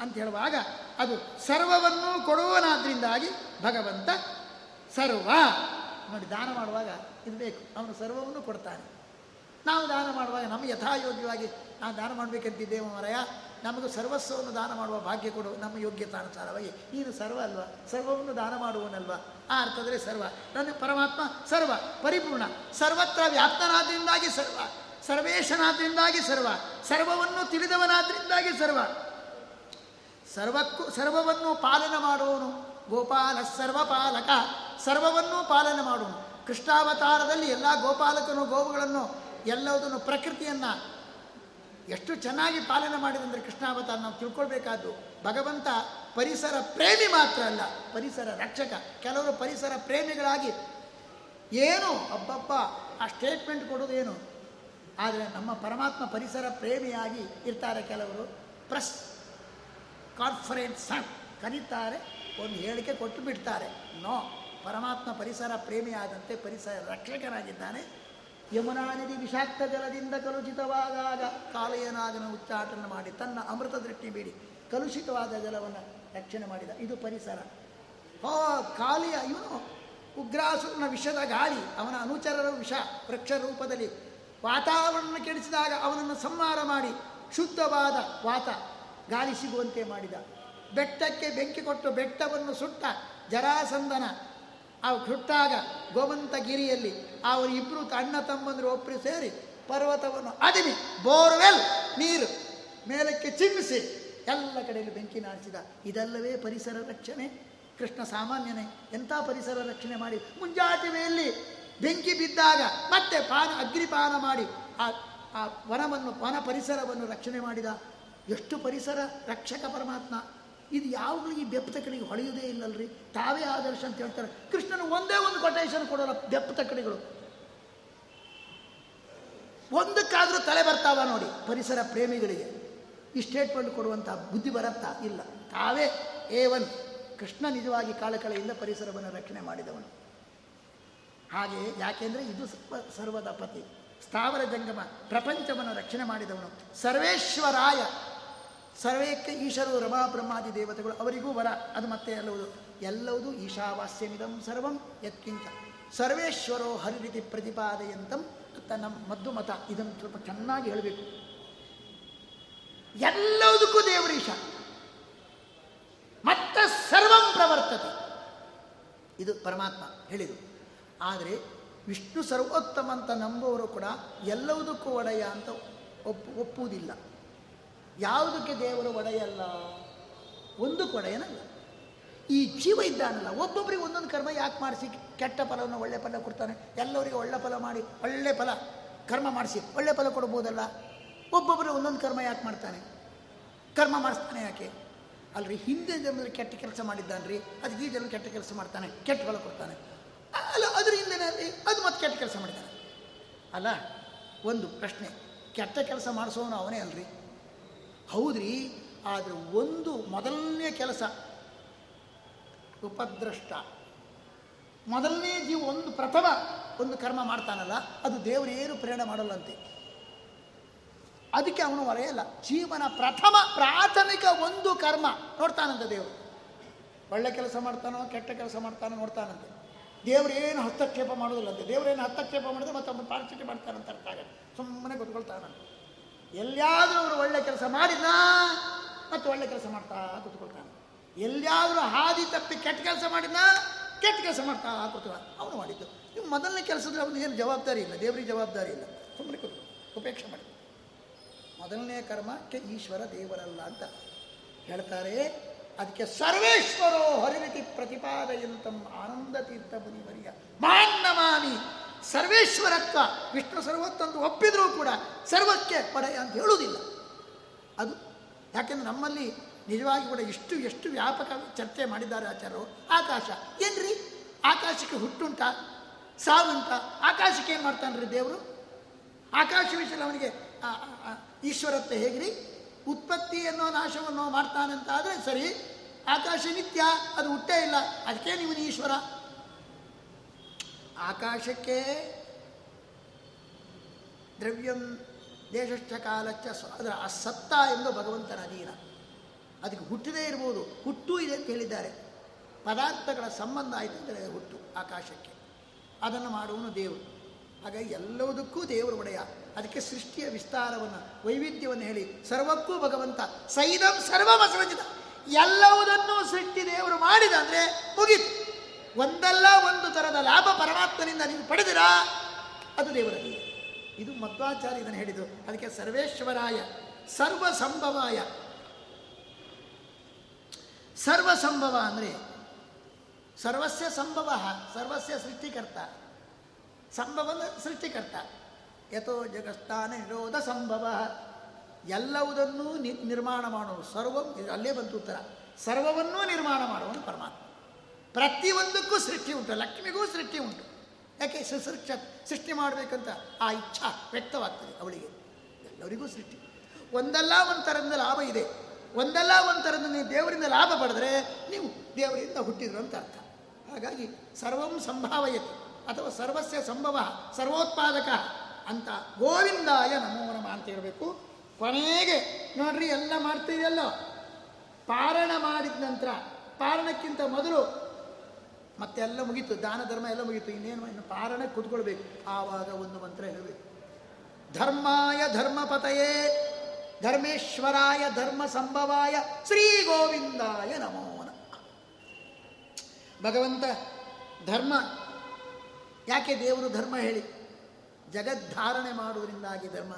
ಅಂತ ಹೇಳುವಾಗ, ಅದು ಸರ್ವವನ್ನು ಕೊಡುವನಾದ್ರಿಂದಾಗಿ ಭಗವಂತ ಸರ್ವ. ನೋಡಿ, ದಾನ ಮಾಡುವಾಗ ಇದು ಬೇಕು. ಅವನು ಸರ್ವವನ್ನು ಕೊಡ್ತಾನೆ. ನಾವು ದಾನ ಮಾಡುವಾಗ ನಮ್ಮ ಯಥಾಯೋಗ್ಯವಾಗಿ, ನಾನು ದಾನ ಮಾಡಬೇಕಂತಿದ್ದೇವೆ ಮರಯ ನಮಗೂ ಸರ್ವಸ್ವವನ್ನು ದಾನ ಮಾಡುವ ಭಾಗ್ಯ ಕೊಡು, ನಮ್ಮ ಯೋಗ್ಯತಾನುಸಾರವಾಗಿ. ನೀನು ಸರ್ವ ಅಲ್ವಾ? ಸರ್ವವನ್ನು ದಾನ ಮಾಡುವನಲ್ವ? ಆ ಅರ್ಥದಲ್ಲಿ ಸರ್ವ. ನನ್ನ ಪರಮಾತ್ಮ ಸರ್ವ, ಪರಿಪೂರ್ಣ. ಸರ್ವತ್ರ ವ್ಯಾಪ್ತನಾದ್ರಿಂದಾಗಿ ಸರ್ವ. ಸರ್ವೇಶನಾದ್ರಿಂದಾಗಿ ಸರ್ವ. ಸರ್ವವನ್ನು ತಿಳಿದವನಾದ್ರಿಂದಾಗಿ ಸರ್ವ. ಸರ್ವಕ್ಕೂ, ಸರ್ವವನ್ನು ಪಾಲನೆ ಮಾಡುವನು ಗೋಪಾಲ ಸರ್ವಪಾಲಕ. ಸರ್ವವನ್ನೂ ಪಾಲನೆ ಮಾಡುವನು ಕೃಷ್ಣಾವತಾರದಲ್ಲಿ ಎಲ್ಲ ಗೋಪಾಲಕನು, ಗೋವುಗಳನ್ನು ಎಲ್ಲವುದನ್ನು ಪ್ರಕೃತಿಯನ್ನು ಎಷ್ಟು ಚೆನ್ನಾಗಿ ಪಾಲನೆ ಕೃಷ್ಣ ಕೃಷ್ಣಾವತಾರ ನಾವು ತಿಳ್ಕೊಳ್ಬೇಕಾದ್ದು. ಭಗವಂತ ಪರಿಸರ ಪ್ರೇಮಿ ಮಾತ್ರ ಅಲ್ಲ, ಪರಿಸರ ರಕ್ಷಕ. ಕೆಲವರು ಪರಿಸರ ಪ್ರೇಮಿಗಳಾಗಿ ಏನು, ಅಬ್ಬಬ್ಬ, ಆ ಸ್ಟೇಟ್ಮೆಂಟ್ ಕೊಡೋದೇನು ಆದರೆ ನಮ್ಮ ಪರಮಾತ್ಮ ಪರಿಸರ ಪ್ರೇಮಿಯಾಗಿ ಇರ್ತಾರೆ ಕೆಲವರು. ಪ್ರೆಸ್ ಕಾನ್ಫರೆನ್ಸ್ ಕರೀತಾರೆ, ಒಂದು ಹೇಳಿಕೆ ಕೊಟ್ಟು ಬಿಡ್ತಾರೆ. ನೋ, ಪರಮಾತ್ಮ ಪರಿಸರ ಪ್ರೇಮಿಯಾದಂತೆ ಪರಿಸರ ರಕ್ಷಕನಾಗಿದ್ದಾನೆ. ಯಮುನಾ ನದಿ ವಿಷಾಕ್ತ ಜಲದಿಂದ ಕಲುಷಿತವಾದಾಗ ಕಾಲಯನಾಗನ ಉಚ್ಚಾಟನ ಮಾಡಿ ತನ್ನ ಅಮೃತ ದೃಷ್ಟಿ ಬೀಡಿ ಕಲುಷಿತವಾದ ಜಲವನ್ನು ರಕ್ಷಣೆ ಮಾಡಿದ. ಇದು ಪರಿಸರ. ಆ ಕಾಲಿಯ, ಇವನು ಉಗ್ರಾಸುರನ ವಿಷದ ಗಾಳಿ, ಅವನ ಅನುಚರರ ವಿಷ, ವೃಕ್ಷ ರೂಪದಲ್ಲಿ ವಾತಾವರಣ ಕೆಡಿಸಿದಾಗ ಅವನನ್ನು ಸಂಹಾರ ಮಾಡಿ ಶುದ್ಧವಾದ ವಾತ ಗಾಳಿ ಸಿಗುವಂತೆ ಮಾಡಿದ. ಬೆಟ್ಟಕ್ಕೆ ಬೆಂಕಿ ಕೊಟ್ಟು ಬೆಟ್ಟವನ್ನು ಸುಟ್ಟ ಜರಾಸಂದನ ಅವು ಹುಟ್ಟಾಗ ಗೋಮಂತಗಿರಿಯಲ್ಲಿ ಅವರು ಇಬ್ಬರು ಅಣ್ಣ ತಮ್ಮಂದರು ಒಬ್ಬರು ಸೇರಿ ಪರ್ವತವನ್ನು ಅದಿಮಿ ಬೋರ್ವೆಲ್, ನೀರು ಮೇಲಕ್ಕೆ ಚಿಮ್ಮಿಸಿ ಎಲ್ಲ ಕಡೆಯಲ್ಲಿ ಬೆಂಕಿ ನಾಡಿಸಿದ ಇದಲ್ಲವೇ ಪರಿಸರ ರಕ್ಷಣೆ. ಕೃಷ್ಣ ಸಾಮಾನ್ಯನೇ, ಎಂಥ ಪರಿಸರ ರಕ್ಷಣೆ ಮಾಡಿ? ಮುಂಜಾತಿವೆಯಲ್ಲಿ ಬೆಂಕಿ ಬಿದ್ದಾಗ ಮತ್ತೆ ಪಾನ, ಅಗ್ನಿಪಾನ ಮಾಡಿ ಆ ಆ ವನವನ್ನು, ವನ ಪರಿಸರವನ್ನು ರಕ್ಷಣೆ ಮಾಡಿದ. ಎಷ್ಟು ಪರಿಸರ ರಕ್ಷಕ ಪರಮಾತ್ಮ? ಇದು ಯಾವಾಗಲೂ ಈ ಬೆಪ್ಪತಕ್ಕಡಿಗೆ ಹೊಳೆಯುವುದೇ ಇಲ್ಲಲ್ರಿ? ತಾವೇ ಆದರ್ಶ ಅಂತ ಹೇಳ್ತಾರೆ. ಕೃಷ್ಣನ ಒಂದೇ ಒಂದು ಕೊಟೇಶನ್ ಕೊಡೋಲ್ಲ ಬೆಪ್ಪತಕಡಿಗಳು ಒಂದಕ್ಕಾದರೂ ತಲೆ ಬರ್ತಾವ ನೋಡಿ ಪರಿಸರ ಪ್ರೇಮಿಗಳಿಗೆ. ಈ ಸ್ಟೇಟ್ಮೆಂಟ್ ಕೊಡುವಂತಹ ಬುದ್ಧಿ ಬರತ್ತಾ ಇಲ್ಲ. ತಾವೇ ಏ ಒನ್ ಕೃಷ್ಣ ನಿಜವಾಗಿ ಕಾಳಕಳೆಯಿಂದ ಪರಿಸರವನ್ನು ರಕ್ಷಣೆ ಮಾಡಿದವನು. ಹಾಗೆ ಯಾಕೆಂದರೆ ಇದು ಸರ್ವ ಸರ್ವದ ಪತಿ. ಸ್ಥಾವರ ಜಂಗಮ ಪ್ರಪಂಚವನ್ನು ರಕ್ಷಣೆ ಮಾಡಿದವನು. ಸರ್ವೇಶ್ವರಾಯ. ಸರ್ವೇಕ್ಕೆ ಈಶರು ರಮಾ ಬ್ರಹ್ಮಾದಿ ದೇವತೆಗಳು ಅವರಿಗೂ ವರ ಅದು ಮತ್ತೆ ಎಲ್ಲವುದು? ಎಲ್ಲವುದು ಈಶಾವಾಸ್ಯಮಿದಂ ಸರ್ವಂ ಯತ್ಕಿಂಚ. ಸರ್ವೇಶ್ವರೋ ಹರಿರಿತಿ ಪ್ರತಿಪಾದಯಂತಂ ತನ್ನ ಮದ್ದು ಮತ. ಇದನ್ನು ಸ್ವಲ್ಪ ಚೆನ್ನಾಗಿ ಹೇಳಬೇಕು. ಎಲ್ಲದಕ್ಕೂ ದೇವರೀಶ ಮತ್ತ ಸರ್ವಂ ಪ್ರವರ್ತತೆ. ಇದು ಪರಮಾತ್ಮ ಹೇಳಿದು ಆದರೆ ವಿಷ್ಣು ಸರ್ವೋತ್ತಮ ಅಂತ ನಂಬುವರು ಕೂಡ ಎಲ್ಲವುದಕ್ಕೂ ಒಡೆಯ ಅಂತ ಒಪ್ಪು ಒಪ್ಪುವುದಿಲ್ಲ. ಯಾವುದಕ್ಕೆ ದೇವರು ಒಡೆಯಲ್ಲ? ಒಂದು ಕೊಡೆಯನಲ್ಲ. ಈ ಜೀವ ಇದ್ದಾನಲ್ಲ ಒಬ್ಬೊಬ್ಬರಿಗೆ ಒಂದೊಂದು ಕರ್ಮ ಯಾಕೆ ಮಾಡಿಸಿ ಕೆಟ್ಟ ಫಲವನ್ನು ಒಳ್ಳೆ ಫಲ ಕೊಡ್ತಾನೆ? ಎಲ್ಲರಿಗೆ ಒಳ್ಳೆ ಫಲ ಮಾಡಿ, ಒಳ್ಳೆ ಫಲ ಕರ್ಮ ಮಾಡಿಸಿ, ಒಳ್ಳೆ ಫಲ ಕೊಡ್ಬೋದಲ್ಲ? ಒಬ್ಬೊಬ್ಬರು ಒಂದೊಂದು ಕರ್ಮ ಯಾಕೆ ಮಾಡ್ತಾನೆ? ಕರ್ಮ ಮಾಡಿಸ್ತಾನೆ ಯಾಕೆ? ಅಲ್ರಿ, ಹಿಂದೆ ಜನರು ಕೆಟ್ಟ ಕೆಲಸ ಮಾಡಿದ್ದಾನ್ರಿ, ಅದಕ್ಕೆ ಈ ಜನರು ಕೆಟ್ಟ ಕೆಲಸ ಮಾಡ್ತಾನೆ, ಕೆಟ್ಟ ಫಲ ಕೊಡ್ತಾನೆ. ಅಲ್ಲ, ಅದ್ರ ಹಿಂದೆನಲ್ಲಿ ಅದು ಮತ್ತೆ ಕೆಟ್ಟ ಕೆಲಸ ಮಾಡಿದ್ದಾನೆ. ಅಲ್ಲ, ಒಂದು ಪ್ರಶ್ನೆ, ಕೆಟ್ಟ ಕೆಲಸ ಮಾಡಿಸೋನು ಅವನೇ ಅಲ್ರಿ? ಹೌದ್ರಿ, ಆದರೆ ಒಂದು ಮೊದಲನೇ ಕೆಲಸ ಉಪದ್ರಷ್ಟ. ಮೊದಲನೇ ಜೀವ ಒಂದು ಪ್ರಥಮ ಒಂದು ಕರ್ಮ ಮಾಡ್ತಾನಲ್ಲ, ಅದು ದೇವರೇನು ಪ್ರೇರಣೆ ಮಾಡಲ್ಲಂತೆ. ಅದಕ್ಕೆ ಅವನು ಹೊರೆಯಲ್ಲ ಜೀವನ ಪ್ರಥಮ ಪ್ರಾಥಮಿಕ ಒಂದು ಕರ್ಮ ನೋಡ್ತಾನಂತೆ ದೇವರು. ಒಳ್ಳೆ ಕೆಲಸ ಮಾಡ್ತಾನೋ, ಕೆಟ್ಟ ಕೆಲಸ ಮಾಡ್ತಾನೋ ನೋಡ್ತಾನಂತೆ. ದೇವರೇನು ಹಸ್ತಕ್ಷೇಪ ಮಾಡೋದಿಲ್ಲಂತೆ. ದೇವರೇನು ಹಸ್ತಕ್ಷೇಪ ಮಾಡಿದ್ರೆ ಮತ್ತೆ ಪಾರಿಚಿಕೆ ಮಾಡ್ತಾನಂತ ಅರ್ಥ ಆಗುತ್ತೆ. ಸುಮ್ಮನೆ ಕೂತ್ಕೊಳ್ತಾನಂತೆ. ಎಲ್ಲಿಯಾದರೂ ಅವರು ಒಳ್ಳೆ ಕೆಲಸ ಮಾಡಿದ್ನ ಮತ್ತು ಒಳ್ಳೆ ಕೆಲಸ ಮಾಡ್ತಾ ಕೂತ್ಕೊಳ್ತಾನೆ. ಎಲ್ಲಿಯಾದರೂ ಹಾದಿ ತಪ್ಪಿ ಕೆಟ್ಟ ಕೆಲಸ ಮಾಡಿದ್ನ ಕೆಟ್ಟ ಕೆಲಸ ಮಾಡ್ತಾ ಕೂತ್ಕೊಳ್ತಾನೆ. ಅವನು ಮಾಡಿದ್ದು. ನೀವು ಮೊದಲನೇ ಕೆಲಸದಲ್ಲಿ ಅವನಿಗೆ ಏನು ಜವಾಬ್ದಾರಿ ಇಲ್ಲ, ದೇವರಿಗೆ ಜವಾಬ್ದಾರಿ ಇಲ್ಲ. ಸುಮ್ಮನೆ ಕೂತು ಉಪೇಕ್ಷೆ ಮಾಡಿ. ಮೊದಲನೇ ಕರ್ಮಕ್ಕೆ ಈಶ್ವರ ದೇವರಲ್ಲ ಅಂತ ಹೇಳ್ತಾರೆ. ಅದಕ್ಕೆ ಸರ್ವೇಶ್ವರೋ ಹರಿವಿತಿ ಪ್ರತಿಪಾದಯಂತಂ ಆನಂದ ತೀರ್ಥ ಮುನಿವರಿಯ. ಮಾನ್ನಮಾಮಿ ಸರ್ವೇಶ್ವರತ್ವ ವಿಷ್ಣು ಸರ್ವತ್ತೊಂದು ಒಪ್ಪಿದರೂ ಕೂಡ ಸರ್ವಕ್ಕೆ ಪಡೆ ಅಂತ ಹೇಳುವುದಿಲ್ಲ. ಅದು ಯಾಕೆಂದ್ರೆ ನಮ್ಮಲ್ಲಿ ನಿಜವಾಗಿ ಕೂಡ ಇಷ್ಟು ಎಷ್ಟು ವ್ಯಾಪಕ ಚರ್ಚೆ ಮಾಡಿದ್ದಾರೆ ಆಚಾರ್ಯರು. ಆಕಾಶ ಏನ್ರಿ? ಆಕಾಶಕ್ಕೆ ಹುಟ್ಟುಂಟ ಸಾವುಂಟ ಆಕಾಶಕ್ಕೆ ಏನು ಮಾಡ್ತಾನ್ರಿ ದೇವರು? ಆಕಾಶ ವಿಷಯ ಅವನಿಗೆ ಈಶ್ವರತ್ವ ಹೇಗ್ರಿ? ಉತ್ಪತ್ತಿಯನ್ನೋ ನಾಶವನ್ನೋ ಮಾಡ್ತಾನಂತ ಆದರೆ ಸರಿ, ಆಕಾಶ ನಿತ್ಯ, ಅದು ಹುಟ್ಟೇ ಇಲ್ಲ. ಅದಕ್ಕೆ ನೀವು ಈಶ್ವರ? ಆಕಾಶಕ್ಕೆ ದ್ರವ್ಯಂ ದೇಶಶ್ಚ ಕಾಲಚ್ಚ ಅದರ ಅಸತ್ತ ಎಂದು ಭಗವಂತನ ಅಧೀನ. ಅದಕ್ಕೆ ಹುಟ್ಟದೇ ಇರ್ಬೋದು. ಹುಟ್ಟು ಇದೆ ಅಂತ ಹೇಳಿದ್ದಾರೆ. ಪದಾರ್ಥಗಳ ಸಂಬಂಧ ಆಯಿತು ಅಂದರೆ ಹುಟ್ಟು ಆಕಾಶಕ್ಕೆ. ಅದನ್ನು ಮಾಡುವನು ದೇವರು. ಹಾಗಾಗಿ ಎಲ್ಲದಕ್ಕೂ ದೇವರು ಒಡೆಯ. ಅದಕ್ಕೆ ಸೃಷ್ಟಿಯ ವಿಸ್ತಾರವನ್ನು, ವೈವಿಧ್ಯವನ್ನು ಹೇಳಿ. ಸರ್ವಕ್ಕೂ ಭಗವಂತ. ಸೈದಂ ಸರ್ವಮಸೃಜಿತ ಎಲ್ಲವುದನ್ನು ಸೃಷ್ಟಿ ದೇವರು ಮಾಡಿದ ಅಂದರೆ ಮುಗೀತು. ಒಂದಲ್ಲ ಒಂದು ಥರದ ಲಾಭ ಪರಮಾತ್ಮನಿಂದ ನೀವು ಪಡೆದಿರಾ? ಅದು ದೇವರಲ್ಲಿ ಇದು ಮಧ್ವಾಚಾರ್ಯ ಇದನ್ನು ಹೇಳಿದ್ದು. ಅದಕ್ಕೆ ಸರ್ವೇಶ್ವರಾಯ ಸರ್ವ ಸಂಭವಾಯ ಸರ್ವ ಸಂಭವ ಅಂದರೆ ಸರ್ವಸ್ಯ ಸಂಭವ, ಸರ್ವಸ್ಯ ಸೃಷ್ಟಿಕರ್ತ. ಸಂಭವ ಸೃಷ್ಟಿಕರ್ತ. ಯಥೋ ಜಗಸ್ತಾನ ನಿರೋಧ ಸಂಭವ. ಎಲ್ಲವುದನ್ನೂ ನಿರ್ಮಾಣ ಮಾಡುವ ಸರ್ವ, ಅಲ್ಲೇ ಬಂತು ಉತ್ತರ. ಸರ್ವವನ್ನೂ ನಿರ್ಮಾಣ ಮಾಡುವನು ಪರಮಾತ್ಮ. ಪ್ರತಿಯೊಂದಕ್ಕೂ ಸೃಷ್ಟಿ ಉಂಟು, ಲಕ್ಷ್ಮಿಗೂ ಸೃಷ್ಟಿ ಉಂಟು. ಯಾಕೆ ಸುಸೃಕ್ಷ ಸೃಷ್ಟಿ ಮಾಡಬೇಕಂತ ಆ ಇಚ್ಛಾ ವ್ಯಕ್ತವಾಗ್ತದೆ ಅವಳಿಗೆ. ಎಲ್ಲರಿಗೂ ಸೃಷ್ಟಿ. ಒಂದಲ್ಲ ಒಂದು ಥರದಿಂದ ಲಾಭ ಇದೆ. ಒಂದಲ್ಲ ಒಂದು ಥರದ ನೀವು ದೇವರಿಂದ ಲಾಭ ಪಡೆದ್ರೆ ನೀವು ದೇವರಿಂದ ಹುಟ್ಟಿದ್ರು ಅಂತ ಅರ್ಥ. ಹಾಗಾಗಿ ಸರ್ವಂ ಸಂಭಾವಯತೆ ಅಥವಾ ಸರ್ವಸ್ಯ ಸಂಭವ, ಸರ್ವೋತ್ಪಾದಕ ಅಂತ ಗೋವಿಂದಾಯ ನಮೋ ನಮ ಅಂತ ಹೇಳಬೇಕು. ಕೊನೆಗೆ ನೋಡ್ರಿ ಎಲ್ಲ ಮಾಡ್ತಿದೆಯಲ್ಲ ಪಾರಣ ಮಾಡಿದ ನಂತರ, ಪಾರಣಕ್ಕಿಂತ ಮೊದಲು ಮತ್ತೆ ಎಲ್ಲ ಮುಗೀತು, ದಾನ ಧರ್ಮ ಎಲ್ಲ ಮುಗೀತು, ಇನ್ನೇನು ಇನ್ನು ಪಾರಣ ಕೂತ್ಕೊಳ್ಬೇಕು. ಆವಾಗ ಒಂದು ಮಂತ್ರ ಹೇಳಬೇಕು. ಧರ್ಮಾಯ ಧರ್ಮಪತಯೇ, ಧರ್ಮೇಶ್ವರಾಯ ಧರ್ಮ ಸಂಭವಾಯ ಶ್ರೀ ಗೋವಿಂದಾಯ ನಮೋ ಭಗವಂತ, ಧರ್ಮ, ಯಾಕೆ ದೇವರು ಧರ್ಮ ಹೇಳಿ? ಜಗದ್ಧಾರಣೆ ಮಾಡುವುದರಿಂದಾಗಿ ಧರ್ಮ,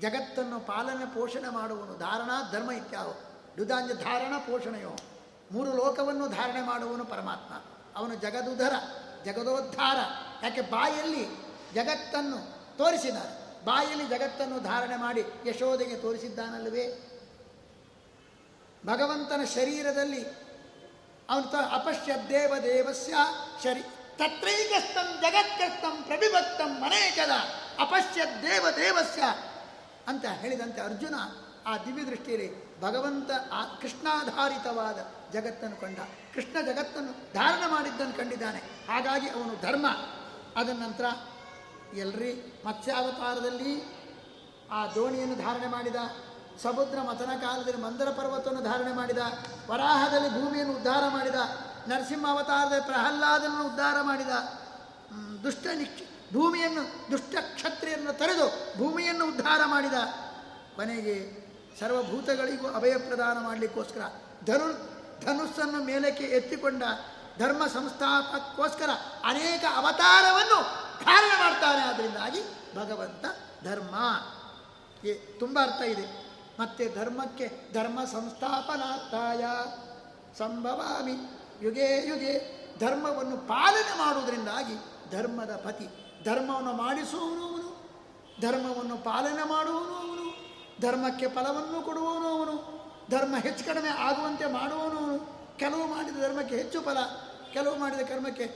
ಜಗತ್ತನ್ನು ಪಾಲನೆ ಪೋಷಣೆ ಮಾಡುವನು, ಧಾರಣಾ ಧರ್ಮ ಇತ್ಯಾವು. ದುದಾಂಜ ಧಾರಣ ಪೋಷಣೆಯೋ, ಮೂರು ಲೋಕವನ್ನು ಧಾರಣೆ ಮಾಡುವನು ಪರಮಾತ್ಮ. ಅವನು ಜಗದುಧರ, ಜಗದೋದ್ಧಾರ. ಯಾಕೆ ಬಾಯಲ್ಲಿ ಜಗತ್ತನ್ನು ತೋರಿಸಿದ್ದಾನೆ ಬಾಯಲ್ಲಿ ಜಗತ್ತನ್ನು ಧಾರಣೆ ಮಾಡಿ ಯಶೋದೆಗೆ ತೋರಿಸಿದ್ದಾನಲ್ಲವೇ? ಭಗವಂತನ ಶರೀರದಲ್ಲಿ ಅವನು ತ ದೇವ ದೇವಸ್ಯ ಶರೀ, ತತ್ರೈಕಸ್ಥಂ ಜಗತ್ಕಸ್ಥಂ ಪ್ರಭಿಭಕ್ತಂ ಮನೇಕದ ಅಪಶ್ಯ ದೇವ ದೇವಸ್ಯ ಅಂತ ಹೇಳಿದಂತೆ ಅರ್ಜುನ ಆ ದಿವ್ಯ ದೃಷ್ಟಿಯಲ್ಲಿ ಭಗವಂತ ಆ ಕೃಷ್ಣಾಧಾರಿತವಾದ ಜಗತ್ತನ್ನು ಕಂಡ, ಕೃಷ್ಣ ಜಗತ್ತನ್ನು ಧಾರಣ ಮಾಡಿದ್ದನ್ನು ಕಂಡಿದ್ದಾನೆ. ಹಾಗಾಗಿ ಅವನು ಧರ್ಮ. ಅದರ ನಂತರ ಎಲ್ರಿ ಮತ್ಸ್ಯಾವತಾರದಲ್ಲಿ ಆ ದೋಣಿಯನ್ನು ಧಾರಣೆ ಮಾಡಿದ, ಸಮುದ್ರ ಮಥನ ಕಾಲದಲ್ಲಿ ಮಂದರ ಪರ್ವತವನ್ನು ಧಾರಣೆ ಮಾಡಿದ, ವರಾಹದಲ್ಲಿ ಭೂಮಿಯನ್ನು ಉದ್ಧಾರ ಮಾಡಿದ, ನರಸಿಂಹ ಅವತಾರದಲ್ಲಿ ಪ್ರಹ್ಲಾದನನ್ನು ಉದ್ಧಾರ ಮಾಡಿದ ದುಷ್ಟ ಭೂಮಿಯನ್ನು, ದುಷ್ಟ ಕ್ಷತ್ರಿಯನ್ನು ತೊರೆದು ಭೂಮಿಯನ್ನು ಉದ್ಧಾರ ಮಾಡಿದ. ಕೊನೆಗೆ ಸರ್ವಭೂತಗಳಿಗೂ ಅಭಯ ಪ್ರದಾನ ಮಾಡಲಿಕ್ಕೋಸ್ಕರ. ಧನು, ಧನುಸ್ಸನ್ನು ಮೇಲಕ್ಕೆ ಎತ್ತಿಕೊಂಡ ಧರ್ಮ ಸಂಸ್ಥಾಪಕ್ಕೋಸ್ಕರ ಅನೇಕ ಅವತಾರವನ್ನು ಧಾರಣ ಮಾಡ್ತಾನೆ. ಆದ್ದರಿಂದಾಗಿ ಭಗವಂತ ಧರ್ಮ. ಏ, ತುಂಬ ಅರ್ಥ ಇದೆ. ಮತ್ತೆ ಧರ್ಮಕ್ಕೆ ಧರ್ಮ ಸಂಸ್ಥಾಪನಾರ್ಥಾಯ ಸಂಭವಾಮಿ. ಯುಗೇ ಯುಗೆ ಧರ್ಮವನ್ನು ಪಾಲನೆ ಮಾಡುವುದರಿಂದಾಗಿ ಧರ್ಮದ ಪತಿ. ಧರ್ಮವನ್ನು ಮಾಡಿಸುವವನು ಧರ್ಮವನ್ನು ಪಾಲನೆ ಮಾಡುವವನು ಅವನು. ಧರ್ಮಕ್ಕೆ ಫಲವನ್ನು ಕೊಡುವವನು ಅವನು. ಧರ್ಮ ಹೆಚ್ಚು ಕಡಿಮೆ ಆಗುವಂತೆ ಮಾಡುವವನು ಅವನು. ಕೆಲವು ಮಾಡಿದ ಧರ್ಮಕ್ಕೆ ಹೆಚ್ಚು ಫಲ, ಕೆಲವು ಮಾಡಿದ ಕರ್ಮಕ್ಕೆ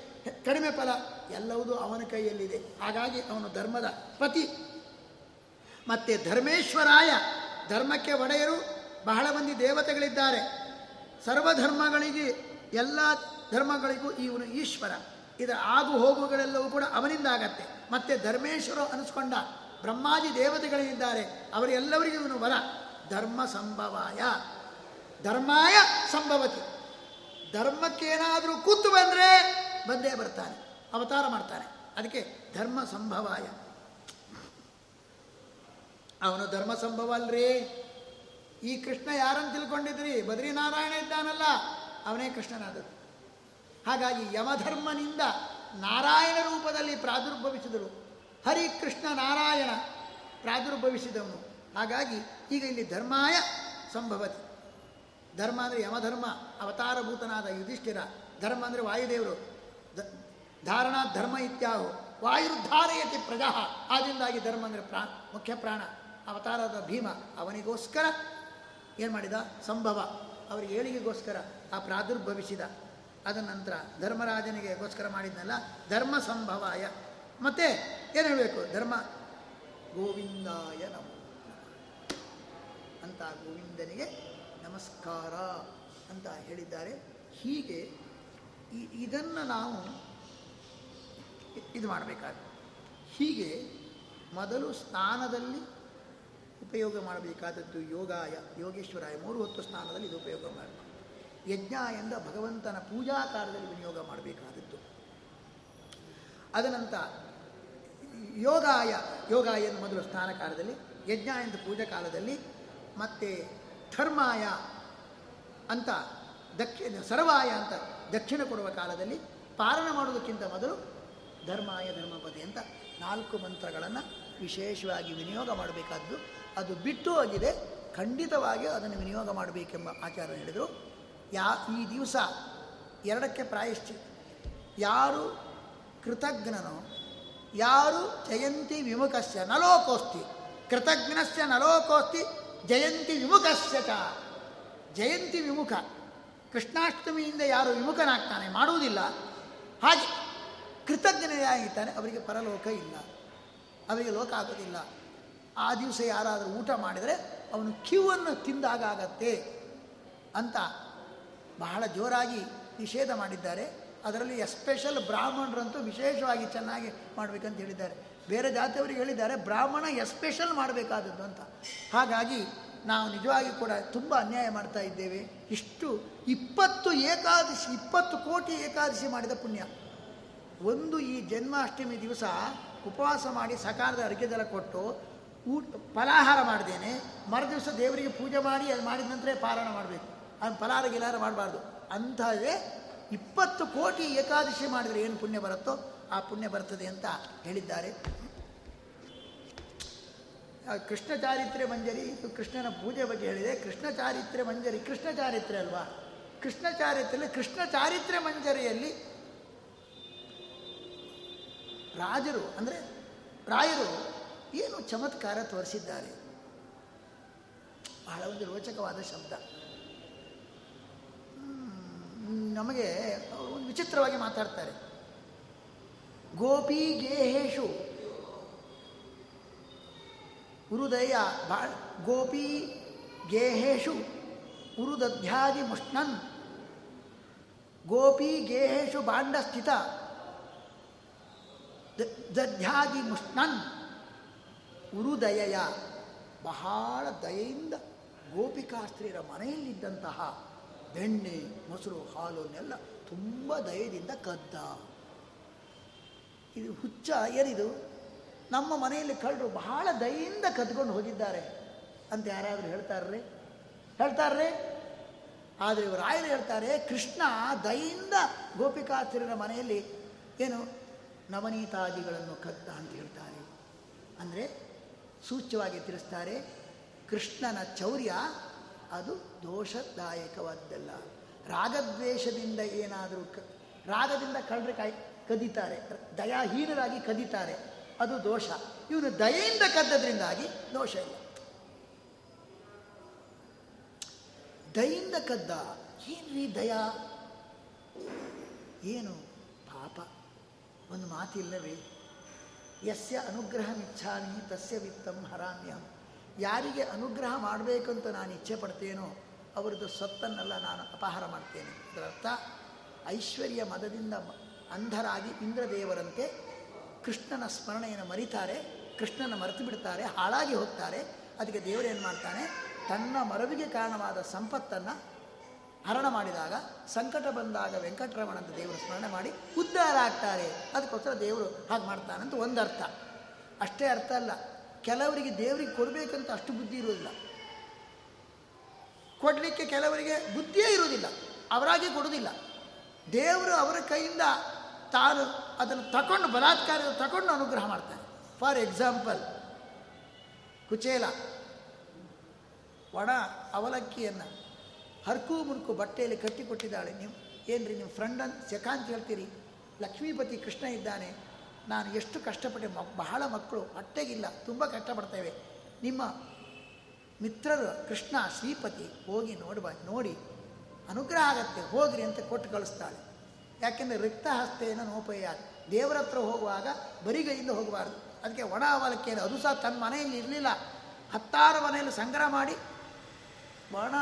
ಕಡಿಮೆ ಫಲ, ಎಲ್ಲವುದೂ ಅವನ ಕೈಯಲ್ಲಿದೆ. ಹಾಗಾಗಿ ಅವನು ಧರ್ಮದ ಪತಿ. ಮತ್ತೆ ಧರ್ಮೇಶ್ವರಾಯ ಧರ್ಮಕ್ಕೆ ಒಡೆಯರು, ಬಹಳ ಮಂದಿ ದೇವತೆಗಳಿದ್ದಾರೆ. ಸರ್ವಧರ್ಮಗಳಿಗೆ, ಎಲ್ಲ ಧರ್ಮಗಳಿಗೂ ಇವನು ಈಶ್ವರ. ಇದರ ಆಗು ಹೋಗುಗಳೆಲ್ಲವೂ ಕೂಡ ಅವನಿಂದ ಆಗತ್ತೆ ಮತ್ತೆ ಧರ್ಮೇಶ್ವರ ಅನಿಸ್ಕೊಂಡ. ಬ್ರಹ್ಮಾದಿ ದೇವತೆಗಳಿದ್ದಾರೆ, ಅವರೆಲ್ಲರಿಗೂ ಇವನು ಬಲ. ಧರ್ಮ ಸಂಭವಾಯ. ಧರ್ಮಾಯ ಸಂಭವತಿ. ಧರ್ಮಕ್ಕೇನಾದರೂ ಕೂತು ಬಂದರೆ ಬಂದೇ ಬರ್ತಾನೆ, ಅವತಾರ ಮಾಡ್ತಾನೆ. ಅದಕ್ಕೆ ಧರ್ಮ ಸಂಭವಾಯ. ಅವನು ಧರ್ಮ ಸಂಭವ ಅಲ್ರಿ. ಈ ಕೃಷ್ಣ ಯಾರನ್ನು ತಿಳ್ಕೊಂಡಿದ್ರಿ? ಬದ್ರಿನಾರಾಯಣ ಇದ್ದಾನಲ್ಲ, ಅವನೇ ಕೃಷ್ಣನಾದರು ಹಾಗಾಗಿ ಯಮಧರ್ಮನಿಂದ ನಾರಾಯಣ ರೂಪದಲ್ಲಿ ಪ್ರಾದುರ್ಭವಿಸಿದರು ಹರಿಕೃಷ್ಣ ನಾರಾಯಣ ಪ್ರಾದುರ್ಭವಿಸಿದವನು. ಹಾಗಾಗಿ ಈಗ ಇಲ್ಲಿ ಧರ್ಮಾಯ ಸಂಭವತಿ. ಧರ್ಮ ಅಂದರೆ ಯಮಧರ್ಮ, ಅವತಾರಭೂತನಾದ ಯುಧಿಷ್ಠಿರ. ಧರ್ಮ ಅಂದರೆ ವಾಯುದೇವರು. ಧಾರಣಾ ಧರ್ಮ ಇತ್ಯಾಹು. ವಾಯುರ್ಧಾರಯತಿ ಪ್ರಜಾ. ಆದ್ದರಿಂದಾಗಿ ಧರ್ಮ ಅಂದರೆ ಪ್ರಾ, ಮುಖ್ಯ ಪ್ರಾಣ. ಅವತಾರದ ಭೀಮ ಅವನಿಗೋಸ್ಕರ ಏನು ಮಾಡಿದ? ಸಂಭವ. ಅವರಿಗೆ ಏಳಿಗೆಗೋಸ್ಕರ ಆ ಪ್ರಾದುರ್ಭವಿಸಿದ. ಅದ ನಂತರ ಧರ್ಮರಾಜನಿಗೆಗೋಸ್ಕರ ಮಾಡಿದ್ನಲ್ಲ, ಧರ್ಮ ಸಂಭವಾಯ. ಮತ್ತೆ ಏನು ಹೇಳಬೇಕು? ಧರ್ಮ. ಗೋವಿಂದಾಯ ನಮೋ ಅಂತ ಗೋವಿಂದನಿಗೆ ನಮಸ್ಕಾರ ಅಂತ ಹೇಳಿದ್ದಾರೆ. ಹೀಗೆ ಇದನ್ನು ನಾವು ಇದು ಮಾಡಬೇಕಾದ ಹೀಗೆ ಮೊದಲು ಸ್ನಾನದಲ್ಲಿ ಉಪಯೋಗ ಮಾಡಬೇಕಾದದ್ದು ಯೋಗಾಯ, ಯೋಗೇಶ್ವರಾಯ. ಮೂರು ಹೊತ್ತು ಸ್ನಾನದಲ್ಲಿ ಇದು ಉಪಯೋಗ ಮಾಡಬೇಕು. ಯಜ್ಞ ಎಂದ ಭಗವಂತನ ಪೂಜಾ ಕಾರ್ಯದಲ್ಲಿ ವಿನಿಯೋಗ ಮಾಡಬೇಕಾದದ್ದು. ಅದನಂತರ ಯೋಗಾಯ ಯೋಗಾಯ ಎಂದು ಮೊದಲು ಸ್ನಾನ ಕಾಲದಲ್ಲಿ ಯಜ್ಞ ಎಂದು ಪೂಜಾ ಕಾಲದಲ್ಲಿ, ಮತ್ತು ಧರ್ಮಾಯ ಅಂತ ದಕ್ಷಿಣ, ಸರ್ವಾಯ ಅಂತ ದಕ್ಷಿಣ ಕೊಡುವ ಕಾಲದಲ್ಲಿ ಪಾರಣ ಮಾಡುವುದಕ್ಕಿಂತ ಮೊದಲು ಧರ್ಮಾಯ ಧರ್ಮಪತಿ ಅಂತ ನಾಲ್ಕು ಮಂತ್ರಗಳನ್ನು ವಿಶೇಷವಾಗಿ ವಿನಿಯೋಗ ಮಾಡಬೇಕಾದ್ದು. ಅದು ಬಿಟ್ಟು ಹೋಗಿದೆ ಖಂಡಿತವಾಗಿ ಅದನ್ನು ವಿನಿಯೋಗ ಮಾಡಬೇಕೆಂಬ ಆಚಾರ ಹೇಳಿದರು. ಯಾ, ಈ ದಿವಸ ಎರಡಕ್ಕೆ ಪ್ರಾಯಶ್ಚಿ, ಯಾರು ಕೃತಜ್ಞನೋ ಯಾರು ಜಯಂತಿ ವಿಮುಖಸ್ಯ ನಲೋಕೋಸ್ತಿ, ಕೃತಜ್ಞಸ್ಯ ನಲೋಕೋಸ್ತಿ, ಜಯಂತಿ ವಿಮುಖಸ್ಯ ಚ. ಜಯಂತಿ ವಿಮುಖ. ಕೃಷ್ಣಾಷ್ಟಮಿಯಿಂದ ಯಾರು ವಿಮುಖನಾಗ್ತಾನೆ ಮಾಡುವುದಿಲ್ಲ. ಹಾಗೆ ಕೃತಜ್ಞನಾಗಿರ್ತಾನೆ ಅವರಿಗೆ ಪರಲೋಕ ಇಲ್ಲ. ಅವರಿಗೆ ಲೋಕ ಆಗೋದಿಲ್ಲ. ಆ ದಿವಸ ಯಾರಾದರೂ ಊಟ ಮಾಡಿದರೆ ಅವನು ಕ್ಯೂವನ್ನು ತಿಂದಾಗ ಆಗತ್ತೆ ಅಂತ ಬಹಳ ಜೋರಾಗಿ ನಿಷೇಧ ಮಾಡಿದ್ದಾರೆ. ಅದರಲ್ಲಿ ಎಸ್ಪೆಷಲ್ ಬ್ರಾಹ್ಮಣರಂತೂ ವಿಶೇಷವಾಗಿ ಚೆನ್ನಾಗಿ ಮಾಡಬೇಕಂತ ಹೇಳಿದ್ದಾರೆ. ಬೇರೆ ಜಾತಿಯವರಿಗೆ ಹೇಳಿದ್ದಾರೆ, ಬ್ರಾಹ್ಮಣ ಎಸ್ಪೆಷಲ್ ಮಾಡಬೇಕಾದದ್ದು ಅಂತ. ಹಾಗಾಗಿ ನಾವು ನಿಜವಾಗಿ ಕೂಡ ತುಂಬ ಅನ್ಯಾಯ ಮಾಡ್ತಾ ಇದ್ದೇವೆ. ಇಷ್ಟು ಇಪ್ಪತ್ತು ಏಕಾದಶಿ, ಇಪ್ಪತ್ತು ಕೋಟಿ ಏಕಾದಶಿ ಮಾಡಿದ ಪುಣ್ಯ. ಒಂದು ಈ ಜನ್ಮಾಷ್ಟಮಿ ದಿವಸ ಉಪವಾಸ ಮಾಡಿ ಸಕಾಲದ ಅರಿಕೆದೆಲ್ಲ ಕೊಟ್ಟು ಊಟ, ಫಲಾಹಾರ ಮಾಡಿದ್ದೇನೆ ಮರು ದಿವಸ ದೇವರಿಗೆ ಪೂಜೆ ಮಾಡಿ, ಅದು ಮಾಡಿದ ನಂತರ ಪಾರಾಯಣ ಮಾಡಬೇಕು. ಅದು ಫಲಾಹಾರ ಗಿಲಾರ ಮಾಡಬಾರ್ದು. ಅಂಥದ್ದೇ ಇಪ್ಪತ್ತು ಕೋಟಿ ಏಕಾದಶಿ ಮಾಡಿದರೆ ಏನು ಪುಣ್ಯ ಬರುತ್ತೋ ಆ ಪುಣ್ಯ ಬರ್ತದೆ ಅಂತ ಹೇಳಿದ್ದಾರೆ. ಕೃಷ್ಣ ಚಾರಿತ್ರ್ಯ ಮಂಜರಿ, ಇದು ಕೃಷ್ಣನ ಪೂಜೆ ಬಗ್ಗೆ ಹೇಳಿದೆ. ಕೃಷ್ಣ ಚಾರಿತ್ರ್ಯ ಮಂಜರಿ, ಕೃಷ್ಣ ಚಾರಿತ್ರ್ಯ ಅಲ್ವಾ? ಕೃಷ್ಣ ಚಾರಿತ್ರೆಯಲ್ಲಿ ಕೃಷ್ಣ ಚಾರಿತ್ರ್ಯ ಮಂಜರಿಯಲ್ಲಿ ರಾಜರು, ಅಂದರೆ ರಾಯರು ಏನು ಚಮತ್ಕಾರ ತೋರಿಸಿದ್ದಾರೆ. ಬಹಳ ಒಂದು ರೋಚಕವಾದ ಶಬ್ದ. ನಮಗೆ ಒಂದು ವಿಚಿತ್ರವಾಗಿ ಮಾತಾಡ್ತಾರೆ. ಗೋಪಿ ಗೇಹೇಶು. ಉರುದಯ ಬಾ, ಗೋಪಿ ಗೇಹೇಶು ಉರುದಧ್ಯಾದಿ ಮುಷ್ಣನ್. ಗೋಪಿ ಗೇಹೇಶು ಬಾಂಡಸ್ಥಿತ. ಸ್ಥಿತ ದಧ್ಯಾದಿ ಮುಷ್ಣನ್. ಉರುದಯ ಬಹಳ ದಯೆಯಿಂದ ಗೋಪಿಕಾಸ್ತ್ರೀಯರ ಮನೆಯಲ್ಲಿದ್ದಂತಹ ಬೆಣ್ಣೆ, ಮೊಸರು ಹಾಲನ್ನೆಲ್ಲ ತುಂಬ ದಯದಿಂದ ಕದ್ದ. ಇದು ಹುಚ್ಚ, ಏನಿದು? ನಮ್ಮ ಮನೆಯಲ್ಲಿ ಕಳ್ಳರು ಬಹಳ ದಯೆಯಿಂದ ಕದ್ಕೊಂಡು ಹೋಗಿದ್ದಾರೆ ಅಂತ ಯಾರಾದರೂ ಹೇಳ್ತಾರ್ರಿ? ಹೇಳ್ತಾರ್ರಿ? ಆದರೆ ಇವರು ರಾಯರು ಹೇಳ್ತಾರೆ, ಕೃಷ್ಣ ದಯಿಂದ ಗೋಪಿಕಾಸ್ತ್ರೀಯರ ಮನೆಯಲ್ಲಿ ಏನು ನವನೀತಾದಿಗಳನ್ನು ಕದ್ದ ಅಂತ ಹೇಳ್ತಾರೆ. ಅಂದರೆ ಸೂಚ್ಯವಾಗಿ ತಿಳಿಸ್ತಾರೆ, ಕೃಷ್ಣನ ಚೌರ್ಯ ಅದು ದೋಷದಾಯಕವಾದ್ದಲ್ಲ. ರಾಗದ್ವೇಷದಿಂದ ಏನಾದರೂ ಕ, ರಾಗದಿಂದ ಕಳ್ಳರೆ ಕಾಯಿ ಕದೀತಾರೆ, ದಯಾಹೀನರಾಗಿ ಕದೀತಾರೆ, ಅದು ದೋಷ. ಇವನು ದಯೆಯಿಂದ ಕದ್ದದ್ರಿಂದಾಗಿ ದೋಷ ಇಲ್ಲ. ದಯಿಂದ ಕದ್ದ, ಏನ್ರಿ ದಯಾ? ಏನು? ಪಾಪ. ಒಂದು ಮಾತಿಲ್ಲವೇ ಯಸ್ಯ ಅನುಗ್ರಹಮಿಚ್ಛಾಮಿ ತಸ್ಯ ವಿತ್ತಂ ಹರಾಮ್ಯಂ ಯಾರಿಗೆ ಅನುಗ್ರಹ ಮಾಡಬೇಕಂತ ನಾನು ಇಚ್ಛೆ ಪಡ್ತೇನೋ ಅವರದ್ದು ಸೊತ್ತನ್ನೆಲ್ಲ ನಾನು ಅಪಹಾರ ಮಾಡ್ತೇನೆ. ಇದರರ್ಥ ಐಶ್ವರ್ಯ ಮದದಿಂದ ಅಂಧರಾಗಿ ಇಂದ್ರದೇವರಂತೆ ಕೃಷ್ಣನ ಸ್ಮರಣೆಯನ್ನು ಮರಿತಾರೆ, ಕೃಷ್ಣನ ಮರೆತು ಬಿಡ್ತಾರೆ, ಹಾಳಾಗಿ ಹೋಗ್ತಾರೆ, ಅದಕ್ಕೆ ದೇವರೇನು ಮಾಡ್ತಾನೆ? ತನ್ನ ಮರವಿಗೆ ಕಾರಣವಾದ ಸಂಪತ್ತನ್ನು ಹರಣ ಮಾಡಿದಾಗ, ಸಂಕಟ ಬಂದಾಗ ವೆಂಕಟರಮಣ ಅಂತ ದೇವರು ಸ್ಮರಣೆ ಮಾಡಿ ಉದ್ಧಾರ ಆಗ್ತಾರೆ. ಅದಕ್ಕೋಸ್ಕರ ದೇವರು ಹಾಗೆ ಮಾಡ್ತಾನಂತ ಒಂದು ಅರ್ಥ ಅಷ್ಟೇ ಅರ್ಥ ಅಲ್ಲ. ಕೆಲವರಿಗೆ ದೇವರಿಗೆ ಕೊಡಬೇಕಂತ ಅಷ್ಟು ಬುದ್ಧಿ ಇರೋದಿಲ್ಲ. ಕೊಡಲಿಕ್ಕೆ ಕೆಲವರಿಗೆ ಬುದ್ಧಿಯೇ ಇರೋದಿಲ್ಲ. ಅವರಾಗಿ ಕೊಡುವುದಿಲ್ಲ ದೇವರು ಅವರ ಕೈಯಿಂದ ತಾನು ಅದನ್ನು ತಗೊಂಡು ಬಲಾತ್ಕಾರ ತಗೊಂಡು ಅನುಗ್ರಹ ಮಾಡ್ತಾನೆ ಫಾರ್ ಎಕ್ಸಾಂಪಲ್, ಕುಚೇಲ ಒಣ ಅವಲಕ್ಕಿಯನ್ನು ಹರ್ಕು ಮುರ್ಕು ಬಟ್ಟೆಯಲ್ಲಿ ಕಟ್ಟಿಕೊಟ್ಟಿದ್ದಾಳೆ. ನೀವು ಏನ್ರಿ, ನಿಮ್ಮ ಫ್ರೆಂಡ್ ಅಂತ ಶಕಾಂತ್ ಹೇಳ್ತೀರಿ, ಲಕ್ಷ್ಮೀಪತಿ ಕೃಷ್ಣ ಇದ್ದಾನೆ. ನಾನು ಎಷ್ಟು ಕಷ್ಟಪಟ್ಟೆ, ಮ, ಬಹಳ ಮಕ್ಕಳು, ಹೊಟ್ಟೆಗಿಲ್ಲ, ತುಂಬ ಕಷ್ಟಪಡ್ತೇವೆ. ನಿಮ್ಮ ಮಿತ್ರರು ಕೃಷ್ಣ ಶ್ರೀಪತಿ ಹೋಗಿ ನೋಡುವ, ನೋಡಿ, ಅನುಗ್ರಹ ಆಗತ್ತೆ, ಹೋಗ್ರಿ ಅಂತ ಕೊಟ್ಟು ಕಳಿಸ್ತಾಳೆ. ಯಾಕೆಂದರೆ ರಿಕ್ತ ಹಸ್ತೇನ ನೋಪಯ್ಯ ದೇವರ ಹತ್ರ ಹೋಗುವಾಗ, ಬರಿಗೈಯಿಂದ ಹೋಗಬಾರ್ದು. ಅದಕ್ಕೆ ಒಣ ಅವಲಕ್ಕಿಯನ್ನು ಅದು ಸಹ ತನ್ನ ಮನೆಯಲ್ಲಿ ಇರಲಿಲ್ಲ. ಹತ್ತಾರು ಮನೆಯಲ್ಲಿ ಸಂಗ್ರಹ ಮಾಡಿ, ಒಣ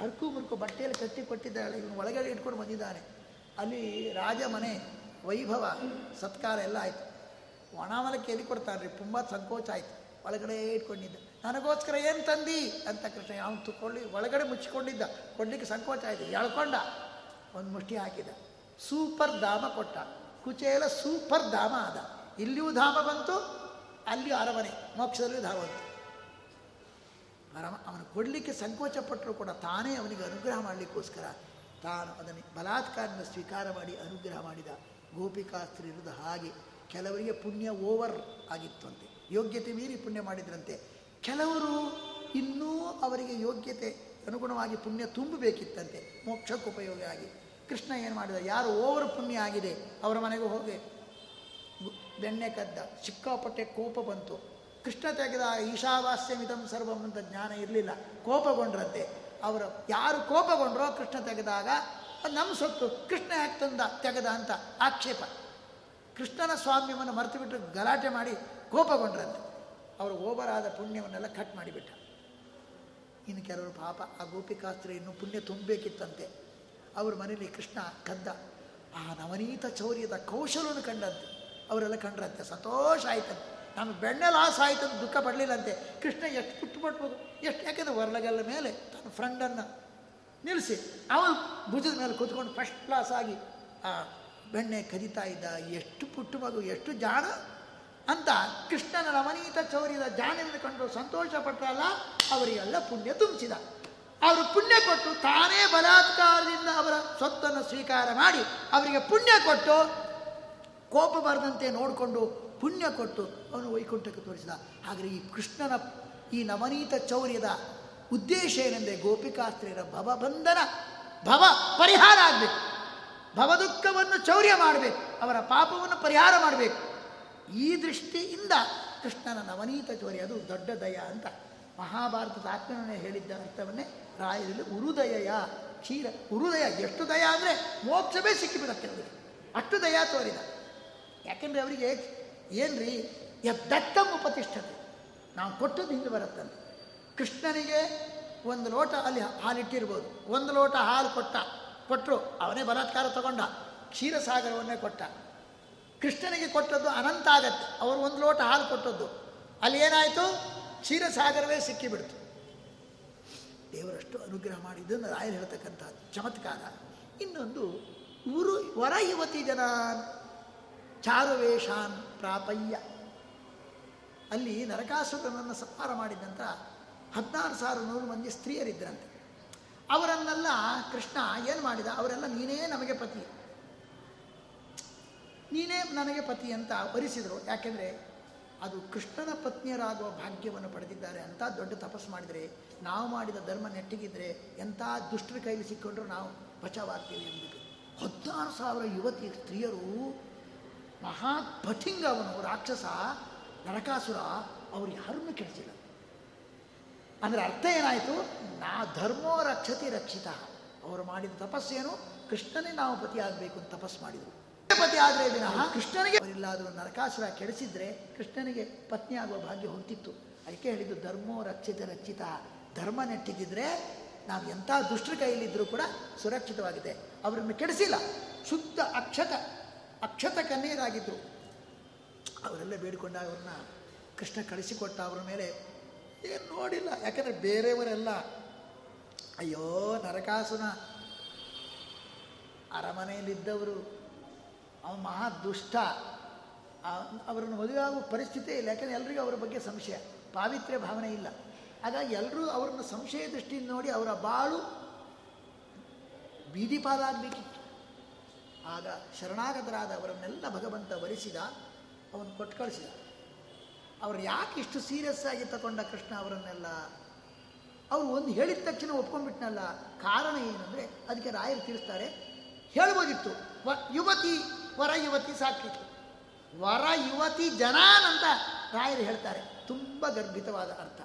ಹರ್ಕು ಮುರ್ಕು ಬಟ್ಟೆಯಲ್ಲಿ ಕಟ್ಟಿ ಕೊಟ್ಟಿದ್ದಾಳೆ ಇವನು ಒಳಗಡೆ ಇಟ್ಕೊಂಡು ಬಂದಿದ್ದಾನೆ. ಅಲ್ಲಿ ರಾಜ ಮನೆ ವೈಭವ, ಸತ್ಕಾರ ಎಲ್ಲ ಆಯಿತು. ಒಣಾಮಲಕ್ಕೆ ಎಲ್ಲಿ ಕೊಡ್ತಾನ್ರಿ ತುಂಬ ಸಂಕೋಚ ಆಯಿತು. ಒಳಗಡೆ ಇಟ್ಕೊಂಡಿದ್ದ. ನನಗೋಸ್ಕರ ಏನು ತಂದಿ? ಅಂತ ಕೃಷ್ಣ ಅವನು ತುಕೊಳ್ಳಿ ಒಳಗಡೆ ಮುಚ್ಚಿಕೊಂಡಿದ್ದ. ಕೊಡ್ಲಿಕ್ಕೆ ಸಂಕೋಚ ಆಯಿತು. ಎಳ್ಕೊಂಡ. ಒಂದು ಮುಷ್ಟಿ ಹಾಕಿದ. ಸೂಪರ್ ಧಾಮ ಕೊಟ್ಟ. ಕುಚೇಲ ಸೂಪರ್ ಧಾಮ ಆದ. ಇಲ್ಲಿಯೂ ಧಾಮ ಬಂತು, ಅಲ್ಲಿಯೂ ಅರಮನೆ. ಮೋಕ್ಷದಲ್ಲಿಯೂ ಧಾಮ ಬಂತು. ಅರಮ ಅವನು ಕೊಡಲಿಕ್ಕೆ ಸಂಕೋಚ ಪಟ್ಟರು ಕೂಡ ತಾನೇ ಅವನಿಗೆ ಅನುಗ್ರಹ ಮಾಡಲಿಕ್ಕೋಸ್ಕರ ತಾನು ಅದನ್ನು ಬಲಾತ್ಕಾರದಿಂದ ಸ್ವೀಕಾರ ಮಾಡಿ ಅನುಗ್ರಹ ಮಾಡಿದ. ಗೋಪಿಕಾಸ್ತ್ರೀ ಇರುವುದು ಹಾಗೆ ಕೆಲವರಿಗೆ ಪುಣ್ಯ ಓವರ್ ಆಗಿತ್ತಂತೆ. ಯೋಗ್ಯತೆ ಮೀರಿ ಪುಣ್ಯ ಮಾಡಿದ್ರಂತೆ. ಕೆಲವರು ಇನ್ನೂ ಅವರಿಗೆ ಯೋಗ್ಯತೆ ಅನುಗುಣವಾಗಿ ಪುಣ್ಯ ತುಂಬಬೇಕಿತ್ತಂತೆ. ಮೋಕ್ಷಕ್ಕೆ ಉಪಯೋಗ ಆಗಿ. ಕೃಷ್ಣ ಏನು ಮಾಡಿದ? ಯಾರು ಓವರ್ ಪುಣ್ಯ ಆಗಿದೆ, ಅವರ ಮನೆಗೆ ಹೋಗಿ. ಬೆಣ್ಣೆ ಕದ್ದ. ಸಿಕ್ಕಾಪಟ್ಟೆ ಕೋಪ ಬಂತು. ಕೃಷ್ಣ ತೆಗೆದ ಈಶಾವಾಸ್ಯಮಿದಂ ಸರ್ವಂ ಅಂತ ಜ್ಞಾನ ಇರಲಿಲ್ಲ. ಕೋಪಗೊಂಡ್ರಂತೆ. ಅವರು ಯಾರು ಕೋಪಗೊಂಡ್ರೋ ಕೃಷ್ಣ ತೆಗೆದಾಗ ನಮ್ಮ ಸೊತ್ತು. ಕೃಷ್ಣ ಯಾಕೆ ತಂದ? ತೆಗೆದ ಅಂತ ಆಕ್ಷೇಪ. ಕೃಷ್ಣನ ಸ್ವಾಮ್ಯವನ್ನು ಮರೆತು ಬಿಟ್ಟು ಗಲಾಟೆ ಮಾಡಿ ಕೋಪಗೊಂಡ್ರಂತೆ. ಅವರು ಓಬರಾದ ಪುಣ್ಯವನ್ನೆಲ್ಲ ಕಟ್ ಮಾಡಿಬಿಟ್ಟ. ಇನ್ನು ಕೆಲವರು ಪಾಪ, ಆ ಗೋಪಿಕಾಸ್ತ್ರಿ ಇನ್ನು ಪುಣ್ಯ ತುಂಬಬೇಕಿತ್ತಂತೆ. ಅವ್ರ ಮನೇಲಿ ಕೃಷ್ಣ ಕದ್ದ ಆ ನವನೀತ ಚೌರ್ಯದ ಕೌಶಲವನ್ನು ಕಂಡಂತೆ. ಅವರೆಲ್ಲ ಕಂಡ್ರಂತೆ. ಸಂತೋಷ ಆಯ್ತಂತೆ. ನಮ್ಮ ಬೆಣ್ಣೆ ಲಾಸ್ ಆಯ್ತಂತ ದುಃಖ ಪಡಲಿಲ್ಲಂತೆ. ಕೃಷ್ಣ ಎಷ್ಟು ಪುಟ್ಟು ಪಟ್ಬೋದು ಎಷ್ಟು ಯಾಕೆಂದ್ರೆ ವರ್ಲಗಲ್ಲ ಮೇಲೆ ತನ್ನ ಫ್ರೆಂಡನ್ನು ನಿಲ್ಲಿಸಿ. ಅವನು ಭುಜದ ಮೇಲೆ ಕೂತ್ಕೊಂಡು ಫಸ್ಟ್ ಕ್ಲಾಸ್ ಆಗಿ, ಆ ಬೆಣ್ಣೆ ಕದಿತಾ ಇದ್ದ, ಎಷ್ಟು ಪುಟ್ಟು ಮಗು, ಎಷ್ಟು ಜಾಣ ಅಂತ ಕೃಷ್ಣನ ರಮಣೀತ ಚೌರ್ಯದ ಜಾಣೆಯನ್ನು ಕಂಡು ಸಂತೋಷ ಪಟ್ಟರಲ್ಲ ಅವರಿಗೆಲ್ಲ ಪುಣ್ಯ ತುಂಬಿಸಿದ. ಅವರು ಪುಣ್ಯ ಕೊಟ್ಟು ತಾನೇ ಬಲಾತ್ಕಾರದಿಂದ ಅವರ ಸ್ವತ್ತನ್ನು ಸ್ವೀಕಾರ ಮಾಡಿ ಅವರಿಗೆ ಪುಣ್ಯ ಕೊಟ್ಟು, ಕೋಪ ಬರದಂತೆ ನೋಡಿಕೊಂಡು ಪುಣ್ಯ ಕೊಟ್ಟು ಅವನು ವೈಕುಂಠಕ್ಕೆ ತೋರಿಸಿದ. ಆದರೆ ಈ ಕೃಷ್ಣನ, ಈ ನವನೀತ ಚೌರ್ಯದ ಉದ್ದೇಶ ಏನೆಂದರೆ ಗೋಪಿಕಾಸ್ತ್ರೀಯರ ಭವಬಂಧನ ಭವ ಪರಿಹಾರ ಆಗಬೇಕು. ಭವದುಃಖವನ್ನು ಚೌರ್ಯ ಮಾಡಬೇಕು, ಅವರ ಪಾಪವನ್ನು ಪರಿಹಾರ ಮಾಡಬೇಕು. ಈ ದೃಷ್ಟಿಯಿಂದ ಕೃಷ್ಣನ ನವನೀತ ಚೌರ್ಯ ಅದು ದೊಡ್ಡ ದಯ ಅಂತ ಮಹಾಭಾರತದ ಆತ್ಮನೇ ಹೇಳಿದ್ದ ಅರ್ಥವನ್ನೇ ರಾಯರಲ್ಲಿ ಉರುದಯ ಕ್ಷೀರ, ಉರುದಯ ಎಷ್ಟು ದಯ ಅಂದರೆ ಮೋಕ್ಷವೇ ಸಿಕ್ಕಿಬಿಡತ್ತೆ ಅವರಿಗೆ. ಅಷ್ಟು ದಯ ತೋರಿದ. ಯಾಕೆಂದರೆ ಅವರಿಗೆ ಏನ್ರಿ ಎದ್ದತ್ತಮ್ಮ ಉಪತಿಷ್ಠತೆ. ನಾವು ಕೊಟ್ಟದ್ದು ಹಿಂದೆ ಬರುತ್ತಂತೆ. ಕೃಷ್ಣನಿಗೆ ಒಂದು ಲೋಟ ಅಲ್ಲಿ ಹಾಲಿಟ್ಟಿರ್ಬೋದು. ಒಂದು ಲೋಟ ಹಾಲು ಕೊಟ್ಟ. ಕೊಟ್ಟರು ಅವನೇ ಬಲಾತ್ಕಾರ ತಗೊಂಡ. ಕ್ಷೀರಸಾಗರವನ್ನೇ ಕೊಟ್ಟ. ಕೃಷ್ಣನಿಗೆ ಕೊಟ್ಟದ್ದು ಅನಂತ ಆಗತ್ತೆ. ಅವರು ಒಂದು ಲೋಟ ಹಾಲು ಕೊಟ್ಟದ್ದು. ಅಲ್ಲಿ ಏನಾಯಿತು? ಕ್ಷೀರಸಾಗರವೇ ಸಿಕ್ಕಿಬಿಡ್ತು. ದೇವರಷ್ಟು ಅನುಗ್ರಹ ಮಾಡಿದ್ದನ್ನು ರಾಯರು ಹೇಳ್ತಕ್ಕಂಥ ಚಮತ್ಕಾರ. ಇನ್ನೊಂದು ಊರು ವರ ಯುವತಿ ಜನಾನ್ ಚಾರುವೇಷಾನ್ ಪ್ರಾಪಯ್ಯ. ಅಲ್ಲಿ ನರಕಾಸುರನನ್ನು ಸಂಹಾರ ಮಾಡಿದಂಥ ಹದಿನಾರು ಸಾವಿರ ನೂರು ಮಂದಿ ಸ್ತ್ರೀಯರಿದ್ದರಂತೆ. ಅವರನ್ನೆಲ್ಲ ಕೃಷ್ಣ ಏನು ಮಾಡಿದ? ಅವರೆಲ್ಲ ನೀನೇ ನಮಗೆ ಪತಿ. ನೀನೇ ನನಗೆ ಪತಿ ಅಂತ ವರಿಸಿದರು ಯಾಕೆಂದರೆ ಅದು ಕೃಷ್ಣನ ಪತ್ನಿಯರಾಗುವ ಭಾಗ್ಯವನ್ನು ಪಡೆದಿದ್ದಾರೆ ಅಂತ ದೊಡ್ಡ ತಪಸ್ಸು ಮಾಡಿದರೆ, ನಾವು ಮಾಡಿದ ಧರ್ಮ ನೆಟ್ಟಿಗಿದ್ರೆ ಎಂಥ ದುಷ್ಟರ ಕೈಲಿ ಸಿಕ್ಕೊಂಡ್ರು ನಾವು ಬಚಾವಾಗ್ತೀವಿ ಎಂಬುದು ಹದಿನಾರು ಸಾವಿರ ಯುವತಿ ಸ್ತ್ರೀಯರು ಮಹಾ ಅವನು, ರಾಕ್ಷಸ ನರಕಾಸುರ, ಅವ್ರು ಯಾರನ್ನು ಕೆಡಿಸಿಲ್ಲ. ಅಂದರೆ ಅರ್ಥ ಏನಾಯಿತು? ನಾ ಧರ್ಮೋ ರಕ್ಷತಿ ರಕ್ಷಿತ. ಅವರು ಮಾಡಿದ ತಪಸ್ಸೇನು ಕೃಷ್ಣನೇ ನಾವು ಪತಿಯಾಗಬೇಕು ಅಂತ ತಪಸ್ಸು ಮಾಡಿದರು. ಪತಿ ಆದರೆ ವಿನಃ ಕೃಷ್ಣನಿಗೆ ಅವರಿಲ್ಲಾದರೂ ನರಕಾಸುರ ಕೆಡಿಸಿದ್ರೆ ಕೃಷ್ಣನಿಗೆ ಪತ್ನಿ ಆಗುವ ಭಾಗ್ಯ ಹೊಂತಿತ್ತು ಅದಕ್ಕೆ ಹೇಳಿದ್ದು ಧರ್ಮೋ ರಕ್ಷಿತ ರಕ್ಷಿತ. ಧರ್ಮ ನೆಟ್ಟಿದ್ದಿದ್ರೆ ನಾವು ಎಂಥ ದುಷ್ಟರ ಕೈಯಲ್ಲಿದ್ದರೂ ಕೂಡ ಸುರಕ್ಷಿತವಾಗಿದೆ. ಅವರನ್ನು ಕೆಡಿಸಿಲ್ಲ. ಶುದ್ಧ ಅಕ್ಷತ ಅಕ್ಷತ ಕನ್ಯರಾಗಿದ್ದರು ಅವರೆಲ್ಲ ಬೇಡಿಕೊಂಡ ಅವ್ರನ್ನ ಕೃಷ್ಣ ಕಳಿಸಿಕೊಟ್ಟ ಅವರ ಮೇಲೆ ಏನು ನೋಡಿಲ್ಲ. ಯಾಕಂದರೆ ಬೇರೆಯವರೆಲ್ಲ, ಅಯ್ಯೋ ನರಕಾಸುನ ಅರಮನೆಯಲ್ಲಿದ್ದವರು, ಅವನು ಮಹಾ ದುಷ್ಟ. ಅವರನ್ನು ಮದುವೆ ಆಗುವ ಪರಿಸ್ಥಿತಿ ಇಲ್ಲ. ಯಾಕಂದರೆ ಎಲ್ರಿಗೂ ಅವರ ಬಗ್ಗೆ ಸಂಶಯ, ಪಾವಿತ್ರ್ಯ ಭಾವನೆ ಇಲ್ಲ. ಹಾಗಾಗಿ ಎಲ್ಲರೂ ಅವರನ್ನು ಸಂಶಯ ದೃಷ್ಟಿಯಿಂದ ನೋಡಿ ಅವರ ಬಾಳು ಬೀದಿ ಪಾಲಾಗಬೇಕಿತ್ತು ಆಗ ಶರಣಾಗತರಾದ ಅವರನ್ನೆಲ್ಲ ಭಗವಂತ ವರಿಸಿದ, ಅವನು ಕೊಟ್ಟು ಕಳಿಸಿದ ಅವರು ಯಾಕೆ ಇಷ್ಟು ಸೀರಿಯಸ್ ಆಗಿ ತಗೊಂಡ ಕೃಷ್ಣ ಅವರನ್ನೆಲ್ಲ? ಅವ್ರು ಒಂದು ಹೇಳಿದ ತಕ್ಷಣ ಒಪ್ಕೊಂಡ್ಬಿಟ್ನಲ್ಲ. ಕಾರಣ ಏನಂದರೆ, ಅದಕ್ಕೆ ರಾಯರು ತಿಳಿಸ್ತಾರೆ, ಹೇಳ್ಬೋದಿತ್ತು, ವ, ಯುವತಿ, ವರ ಯುವತಿ ಸಾಕಿತ್ತು ವರ ಯುವತಿ ಜನಾನ್ ಅಂತ ರಾಯರು ಹೇಳ್ತಾರೆ. ತುಂಬ ಗರ್ಭಿತವಾದ ಅರ್ಥ.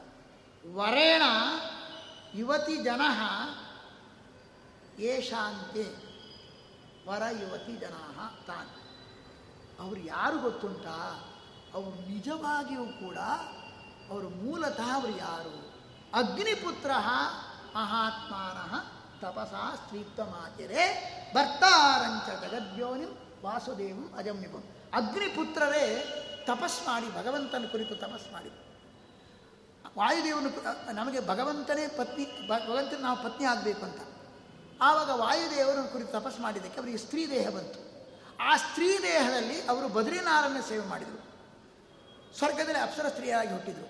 ವರೇಣ ಯುವತಿ ಜನ ಏಷಾಂತೆ. ವರ ಯುವತಿ ಜನಾ ತಾನ್. ಅವ್ರು ಯಾರು ಗೊತ್ತುಂಟಾ? ಅವರು ನಿಜವಾಗಿಯೂ ಕೂಡ ಅವರು ಮೂಲತಃ ಅವರು ಯಾರು? ಅಗ್ನಿಪುತ್ರ ಮಹಾತ್ಮಾನಃ ತಪಸಾ ಸ್ತ್ರೀತ್ವಮಾತಿರೆ ಭರ್ತಾರಂಚ ಜಗದ್ಯೋನಿಂ ವಾಸುದೇವಂ ಅಜಮ್ಯಪಂ ಅಗ್ನಿಪುತ್ರರೇ ತಪಸ್ ಮಾಡಿ, ಭಗವಂತನ ಕುರಿತು ತಪಸ್ ಮಾಡಿ. ವಾಯುದೇವನು ನಮಗೆ ಭಗವಂತನೇ ಪತ್ನಿ ಭಗವಂತನ ನಾವು ಪತ್ನಿ ಆಗಬೇಕು ಅಂತ. ಆವಾಗ ವಾಯುದೇವರನ್ನು ಕುರಿತು ತಪಸ್ ಮಾಡಿದ್ದಕ್ಕೆ ಅವರಿಗೆ ಸ್ತ್ರೀ ದೇಹ ಬಂತು. ಆ ಸ್ತ್ರೀ ದೇಹದಲ್ಲಿ ಅವರು ಬದ್ರಿನಾರನ್ನ ಸೇವೆ ಮಾಡಿದರು. ಸ್ವರ್ಗದಲ್ಲಿ ಅಪ್ಸರ ಸ್ತ್ರೀಯಾಗಿ ಹುಟ್ಟಿದರು.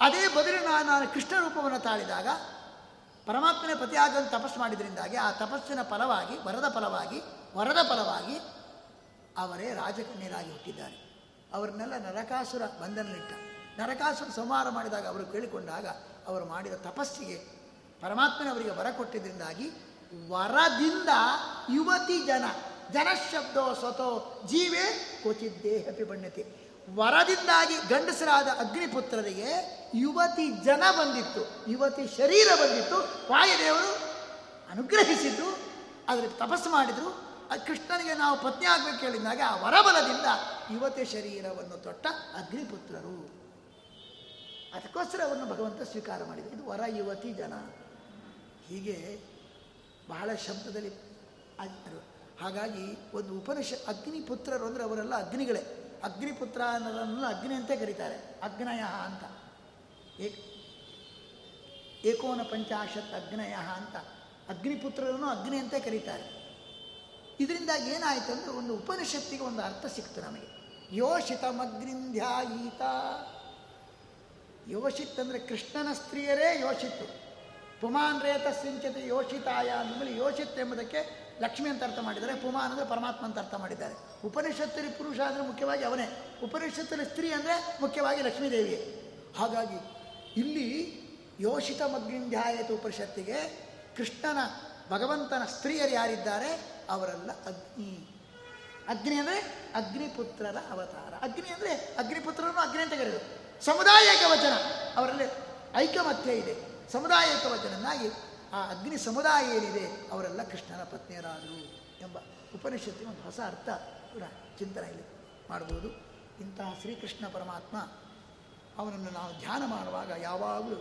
ಅದೇ ಬದ್ರಿನಾರಾಯಣ ಕೃಷ್ಣ ರೂಪವನ್ನು ತಾಳಿದಾಗ ಪರಮಾತ್ಮನೇ ಪತಿಯಾಗಲು ತಪಸ್ಸು ಮಾಡಿದ್ರಿಂದಾಗಿ ಆ ತಪಸ್ಸಿನ ಫಲವಾಗಿ, ವರದ ಫಲವಾಗಿ ವರದ ಫಲವಾಗಿ ಅವರೇ ರಾಜಕನ್ಯರಾಗಿ ಹುಟ್ಟಿದ್ದಾರೆ. ಅವರನ್ನೆಲ್ಲ ನರಕಾಸುರ ಬಂಧನಲ್ಲಿಟ್ಟ ನರಕಾಸುರ ಸಂಹಾರ ಮಾಡಿದಾಗ ಅವರು ಕೇಳಿಕೊಂಡಾಗ ಅವರು ಮಾಡಿದ ತಪಸ್ಸಿಗೆ ಪರಮಾತ್ಮನ ಅವರಿಗೆ ವರ ಕೊಟ್ಟಿದ್ದರಿಂದಾಗಿ ವರದಿಂದ ಯುವತಿ ಜನ, ಜನಶಬ್ದೋ ಸ್ವತೋ ಜೀವೇ ಕ್ವಚಿತ್ ದೇಹಪಿ ಬಣ್ಯತೆ ವರದಿಂದಾಗಿ ಗಂಡಸರಾದ ಅಗ್ನಿಪುತ್ರರಿಗೆ ಯುವತಿ ಜನ ಬಂದಿತ್ತು, ಯುವತಿ ಶರೀರ ಬಂದಿತ್ತು. ವಾಯುದೇವರು ಅನುಗ್ರಹಿಸಿದ್ದು ಅದಕ್ಕೆ ತಪಸ್ಸು ಮಾಡಿದರು. ಕೃಷ್ಣನಿಗೆ ನಾವು ಪತ್ನಿ ಆಗಬೇಕು ಹೇಳಿದಾಗ ಆ ವರಬಲದಿಂದ ಯುವತಿ ಶರೀರವನ್ನು ತೊಟ್ಟ ಅಗ್ನಿಪುತ್ರರು. ಅದಕ್ಕೋಸ್ಕರ ಅವರನ್ನು ಭಗವಂತ ಸ್ವೀಕಾರ ಮಾಡಿದ ಇದು ವರ ಯುವತಿ ಜನ. ಹೀಗೆ ಬಹಳ ಶಬ್ದದಲ್ಲಿ ಹಾಗಾಗಿ ಒಂದು ಉಪನಿಷ, ಅಗ್ನಿಪುತ್ರರು ಅಂದರೆ ಅವರೆಲ್ಲ ಅಗ್ನಿಗಳೇ. ಅಗ್ನಿಪುತ್ರ ಅನ್ನೋದನ್ನು ಅಗ್ನಿ ಅಂತ ಕರೀತಾರೆ. ಅಗ್ನಯ ಅಂತ. ಏಕ್ ಏಕೋನ ಪಂಚಾಶತ್ ಅಗ್ನಯ ಅಂತ. ಅಗ್ನಿಪುತ್ರರನ್ನು ಅಗ್ನಿ ಅಂತ ಕರೀತಾರೆ. ಇದರಿಂದಾಗಿ ಏನಾಯಿತು ಅಂದರೆ ಒಂದು ಉಪನಿಷತ್ತಿಗೆ ಒಂದು ಅರ್ಥ ಸಿಕ್ತು ನಮಗೆ. ಯೋಷಿತಮಗ್ನಿಂಧ್ಯಾಯೀತ ಯೋಷಿತ್ ಅಂದರೆ ಕೃಷ್ಣನ ಸ್ತ್ರೀಯರೇ ಯೋಷಿತ್ತು. ಪುಮಾನ್ ರೇತ ಸಿಂಚತೆ ಯೋಷಿತಾಯ ಅಂದಮೇಲೆ ಯೋಷಿತ್ ಎಂಬುದಕ್ಕೆ ಲಕ್ಷ್ಮಿ ಅಂತ ಅರ್ಥ ಮಾಡಿದ್ದಾರೆ ಪುಮಾನ್ ಅಂದರೆ ಪರಮಾತ್ಮ ಅಂತ ಅರ್ಥ ಮಾಡಿದ್ದಾರೆ. ಉಪನಿಷತ್ತಲ್ಲಿ ಪುರುಷ ಅಂದರೆ ಮುಖ್ಯವಾಗಿ ಅವನೇ. ಉಪನಿಷತ್ತಲ್ಲಿ ಸ್ತ್ರೀ ಅಂದರೆ ಮುಖ್ಯವಾಗಿ ಲಕ್ಷ್ಮೀದೇವಿ ಹಾಗಾಗಿ ಇಲ್ಲಿ ಯೋಷಿತ ಮಗ್ನಿಂಧ್ಯಾಯತ ಉಪನಿಷತ್ತಿಗೆ ಕೃಷ್ಣನ, ಭಗವಂತನ ಸ್ತ್ರೀಯರು ಯಾರಿದ್ದಾರೆ? ಅವರೆಲ್ಲ ಅಗ್ನಿ. ಅಗ್ನಿ ಅಂದರೆ ಅಗ್ನಿಪುತ್ರರ ಅವತಾರ. ಅಗ್ನಿ ಅಂದರೆ ಅಗ್ನಿಪುತ್ರರನ್ನು ಅಗ್ನಿ ಅಂತ ಕರೆಯೋದು ಸಮುದಾಯಕ ವಚನ. ಅವರಲ್ಲಿ ಐಕಮತ್ಯ ಇದೆ. ಸಮುದಾಯ ವಚನನಾಗಿ ಆ ಅಗ್ನಿ ಸಮುದಾಯ ಏನಿದೆ ಅವರೆಲ್ಲ ಕೃಷ್ಣನ ಪತ್ನಿಯರಾದರು ಎಂಬ ಉಪನಿಷತ್ತಿನ ಒಂದು ಹೊಸ ಅರ್ಥ ಕೂಡ ಚಿಂತನೆ ಇಲ್ಲಿ ಮಾಡ್ಬೋದು. ಇಂತಹ ಶ್ರೀಕೃಷ್ಣ ಪರಮಾತ್ಮ ಅವನನ್ನು ನಾವು ಧ್ಯಾನ ಮಾಡುವಾಗ ಯಾವಾಗಲೂ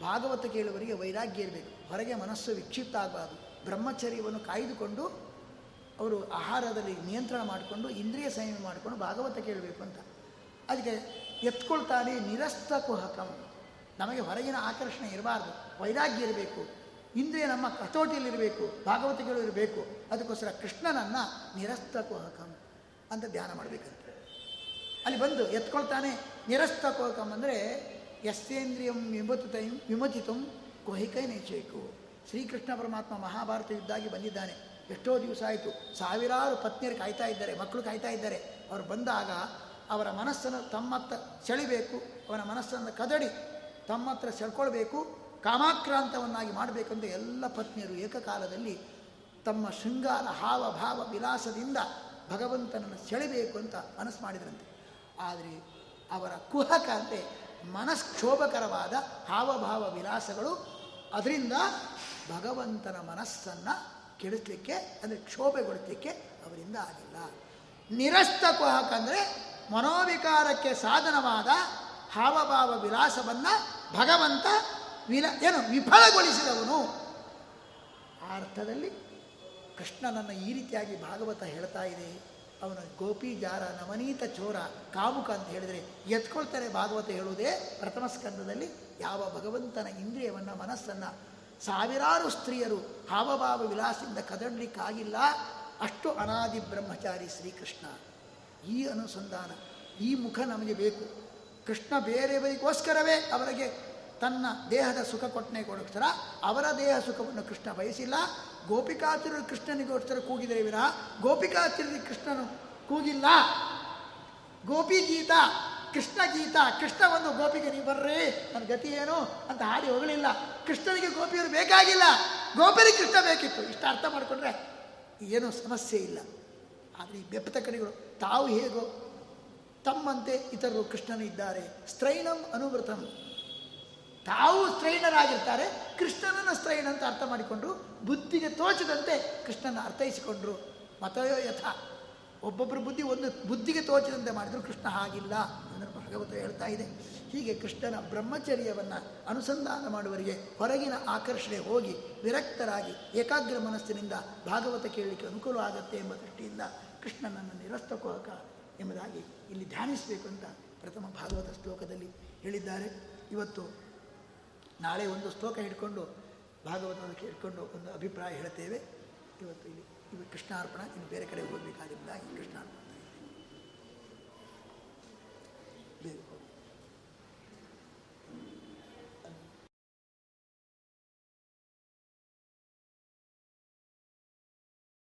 ಭಾಗವತ ಕೇಳುವರಿಗೆ ವೈರಾಗ್ಯ ಇರಬೇಕು. ಹೊರಗೆ ಮನಸ್ಸು ವಿಕ್ಷಿಪ್ತ ಆಗಬಾರ್ದು. ಬ್ರಹ್ಮಚರ್ಯವನ್ನು ಕಾಯ್ದುಕೊಂಡು ಅವರು ಆಹಾರದಲ್ಲಿ ನಿಯಂತ್ರಣ ಮಾಡಿಕೊಂಡು, ಇಂದ್ರಿಯ ಸಂಯಮ ಮಾಡಿಕೊಂಡು ಭಾಗವತ ಕೇಳಬೇಕು ಅಂತ. ಅದಕ್ಕೆ ಎತ್ಕೊಳ್ತಾನೆ ನಿರಸ್ತ ಕುಹಕಂ ನಮಗೆ ಹೊರಗಿನ ಆಕರ್ಷಣೆ ಇರಬಾರ್ದು. ವೈರಾಗ್ಯ ಇರಬೇಕು. ಇಂದ್ರಿಯ ನಮ್ಮ ಕಟೋಟಿಯಲ್ಲಿರಬೇಕು. ಭಾಗವತಿಗಳು ಇರಬೇಕು. ಅದಕ್ಕೋಸ್ಕರ ಕೃಷ್ಣನನ್ನು ನಿರಸ್ತ ಕೋಹಕಂ ಅಂತ ಧ್ಯಾನ ಮಾಡಬೇಕಂತ. ಅಲ್ಲಿ ಬಂದು ಎತ್ಕೊಳ್ತಾನೆ ನಿರಸ್ತ ಕೋಹಕಂ ಅಂದರೆ ಯಸ್ಯೇಂದ್ರಿಯಂ ವಿಮತಿತ ವಿಮತಿತಂ ಕೋಹಿಕೈ ನೆಚ್ಚಬೇಕು ಶ್ರೀಕೃಷ್ಣ ಪರಮಾತ್ಮ ಮಹಾಭಾರತ ಯುದ್ಧಾಗಿ ಬಂದಿದ್ದಾನೆ. ಎಷ್ಟೋ ದಿವಸ ಆಯಿತು. ಸಾವಿರಾರು ಪತ್ನಿಯರು ಕಾಯ್ತಾ ಇದ್ದಾರೆ, ಮಕ್ಕಳು ಕಾಯ್ತಾ ಇದ್ದಾರೆ. ಅವರು ಬಂದಾಗ ಅವರ ಮನಸ್ಸನ್ನು ತಮ್ಮತ್ತ ಸೆಳಿಬೇಕು, ಅವನ ಮನಸ್ಸನ್ನು ಕದಡಿ ತಮ್ಮ ಹತ್ರ ಸೆಳ್ಕೊಳ್ಬೇಕು ಕಾಮಾಕ್ರಾಂತವನ್ನಾಗಿ ಮಾಡಬೇಕೆಂದು ಎಲ್ಲ ಪತ್ನಿಯರು ಏಕಕಾಲದಲ್ಲಿ ತಮ್ಮ ಶೃಂಗಾರ ಹಾವ ಭಾವ ವಿಲಾಸದಿಂದ ಭಗವಂತನನ್ನು ಸೆಳಿಬೇಕು ಅಂತ ಮನಸ್ಸು ಮಾಡಿದ್ರಂತೆ. ಆದರೆ ಅವರ ಕುಹಕ ಅಂದರೆ ಮನಸ್ಕ್ಷೋಭಕರವಾದ ಹಾವಭಾವ ವಿಲಾಸಗಳು, ಅದರಿಂದ ಭಗವಂತನ ಮನಸ್ಸನ್ನು ಕೆಡಿಸ್ಲಿಕ್ಕೆ ಅಂದರೆ ಕ್ಷೋಭೆಗೊಳಿಸಲಿಕ್ಕೆ ಅವರಿಂದ ಆಗಿಲ್ಲ. ನಿರಸ್ತ ಕುಹಕ ಅಂದರೆ ಮನೋವಿಕಾರಕ್ಕೆ ಸಾಧನವಾದ ಹಾವಭಾವ ವಿಲಾಸವನ್ನು ಭಗವಂತ ವಿಲ, ಏನು, ವಿಫಲಗೊಳಿಸಿದವನು. ಆ ಅರ್ಥದಲ್ಲಿ ಕೃಷ್ಣನನ್ನು ಈ ರೀತಿಯಾಗಿ ಭಾಗವತ ಹೇಳ್ತಾ ಇದೆ. ಅವನ ಗೋಪಿ ಜಾರ ನವನೀತ ಚೋರ ಕಾಮುಕ ಅಂತ ಹೇಳಿದರೆ ಎತ್ಕೊಳ್ತಾರೆ ಭಾಗವತ ಹೇಳುವುದೇ ಪ್ರಥಮ ಸ್ಕಂದದಲ್ಲಿ ಯಾವ ಭಗವಂತನ ಇಂದ್ರಿಯವನ್ನು ಮನಸ್ಸನ್ನು ಸಾವಿರಾರು ಸ್ತ್ರೀಯರು ಹಾವಭಾವ ವಿಲಾಸದಿಂದ ಕದಡಲಿಕ್ಕಾಗಿಲ್ಲ. ಅಷ್ಟು ಅನಾದಿ ಬ್ರಹ್ಮಚಾರಿ ಶ್ರೀಕೃಷ್ಣ. ಈ ಅನುಸಂಧಾನ, ಈ ಮುಖ ನಮಗೆ ಬೇಕು. ಕೃಷ್ಣ ಬೇರೆಯವರಿಗೋಸ್ಕರವೇ ಅವರಿಗೆ ತನ್ನ ದೇಹದ ಸುಖ ಕೊಟ್ಟನೆಗೋಸ್ಕರ ಅವರ ದೇಹ ಸುಖವನ್ನು ಕೃಷ್ಣ ಬಯಸಿಲ್ಲ. ಗೋಪಿಕಾಚರು ಕೃಷ್ಣನಿಗೋಸ್ಕರ ಕೂಗಿದರೆ ವಿರಹ ಗೋಪಿಕಾಚರಿಗೆ ಕೃಷ್ಣನು ಕೂಗಿಲ್ಲ. ಗೋಪಿ ಗೀತ ಕೃಷ್ಣ ಗೀತ ಕೃಷ್ಣವನ್ನು ಗೋಪಿಗೆ ನೀವು ಬರ್ರಿ. ನನ್ನ ಗತಿ ಏನು ಅಂತ ಹಾಡಿ ಹೋಗಲಿಲ್ಲ ಕೃಷ್ಣನಿಗೆ ಗೋಪಿಯರು ಬೇಕಾಗಿಲ್ಲ. ಗೋಪಿಯರಿಗೆ ಕೃಷ್ಣ ಬೇಕಿತ್ತು. ಇಷ್ಟು ಅರ್ಥ ಮಾಡಿಕೊಂಡ್ರೆ ಏನೂ ಸಮಸ್ಯೆ ಇಲ್ಲ. ಆದರೆ ಈ ಕಡೆಗಳು ತಾವು ಹೇಗೋ ತಮ್ಮಂತೆ ಇತರರು ಕೃಷ್ಣನಿದ್ದಾರೆ ಸ್ತ್ರೈಣಂ ಅನುವೃತಂ. ತಾವು ಸ್ತ್ರೈಣರಾಗಿರ್ತಾರೆ, ಕೃಷ್ಣನನ್ನು ಸ್ತ್ರೈಣ ಅಂತ ಅರ್ಥ ಮಾಡಿಕೊಂಡು ಬುದ್ಧಿಗೆ ತೋಚದಂತೆ ಕೃಷ್ಣನ ಅರ್ಥೈಸಿಕೊಂಡ್ರು. ಮತಯೋ ಯಥ. ಒಬ್ಬೊಬ್ಬರ ಬುದ್ಧಿ ಒಂದು ಬುದ್ಧಿಗೆ ತೋಚದಂತೆ ಮಾಡಿದ್ರು, ಕೃಷ್ಣ ಹಾಗಿಲ್ಲ ಅಂದರೆ ಭಾಗವತ ಹೇಳ್ತಾ ಇದೆ. ಹೀಗೆ ಕೃಷ್ಣನ ಬ್ರಹ್ಮಚರ್ಯವನ್ನು ಅನುಸಂಧಾನ ಮಾಡುವವರಿಗೆ ಹೊರಗಿನ ಆಕರ್ಷಣೆ ಹೋಗಿ ವಿರಕ್ತರಾಗಿ ಏಕಾಗ್ರ ಮನಸ್ಸಿನಿಂದ ಭಾಗವತ ಕೇಳಲಿಕ್ಕೆ ಅನುಕೂಲ ಆಗತ್ತೆ ಎಂಬ ದೃಷ್ಟಿಯಿಂದ ಕೃಷ್ಣನನ್ನು ನಿರಸ್ತಕೋಹಕ ಎಂಬುದಾಗಿ ಇಲ್ಲಿ ಧ್ಯಾನಿಸಬೇಕು ಅಂತ ಪ್ರಥಮ ಭಾಗವತ ಶ್ಲೋಕದಲ್ಲಿ ಹೇಳಿದ್ದಾರೆ. ಇವತ್ತು ನಾಳೆ ಒಂದು ಶ್ಲೋಕ ಹಿಡ್ಕೊಂಡು, ಭಾಗವತವನ್ನು ಹಿಡ್ಕೊಂಡು ಒಂದು ಅಭಿಪ್ರಾಯ ಹೇಳ್ತೇವೆ ಇವತ್ತು ಇಲ್ಲಿ ಇವು ಕೃಷ್ಣಾರ್ಪಣ, ಇನ್ನು ಬೇರೆ ಕಡೆ ಹೋಗಬೇಕಾಗಿಲ್ಲ. ಕೃಷ್ಣಾರ್ಪಣ.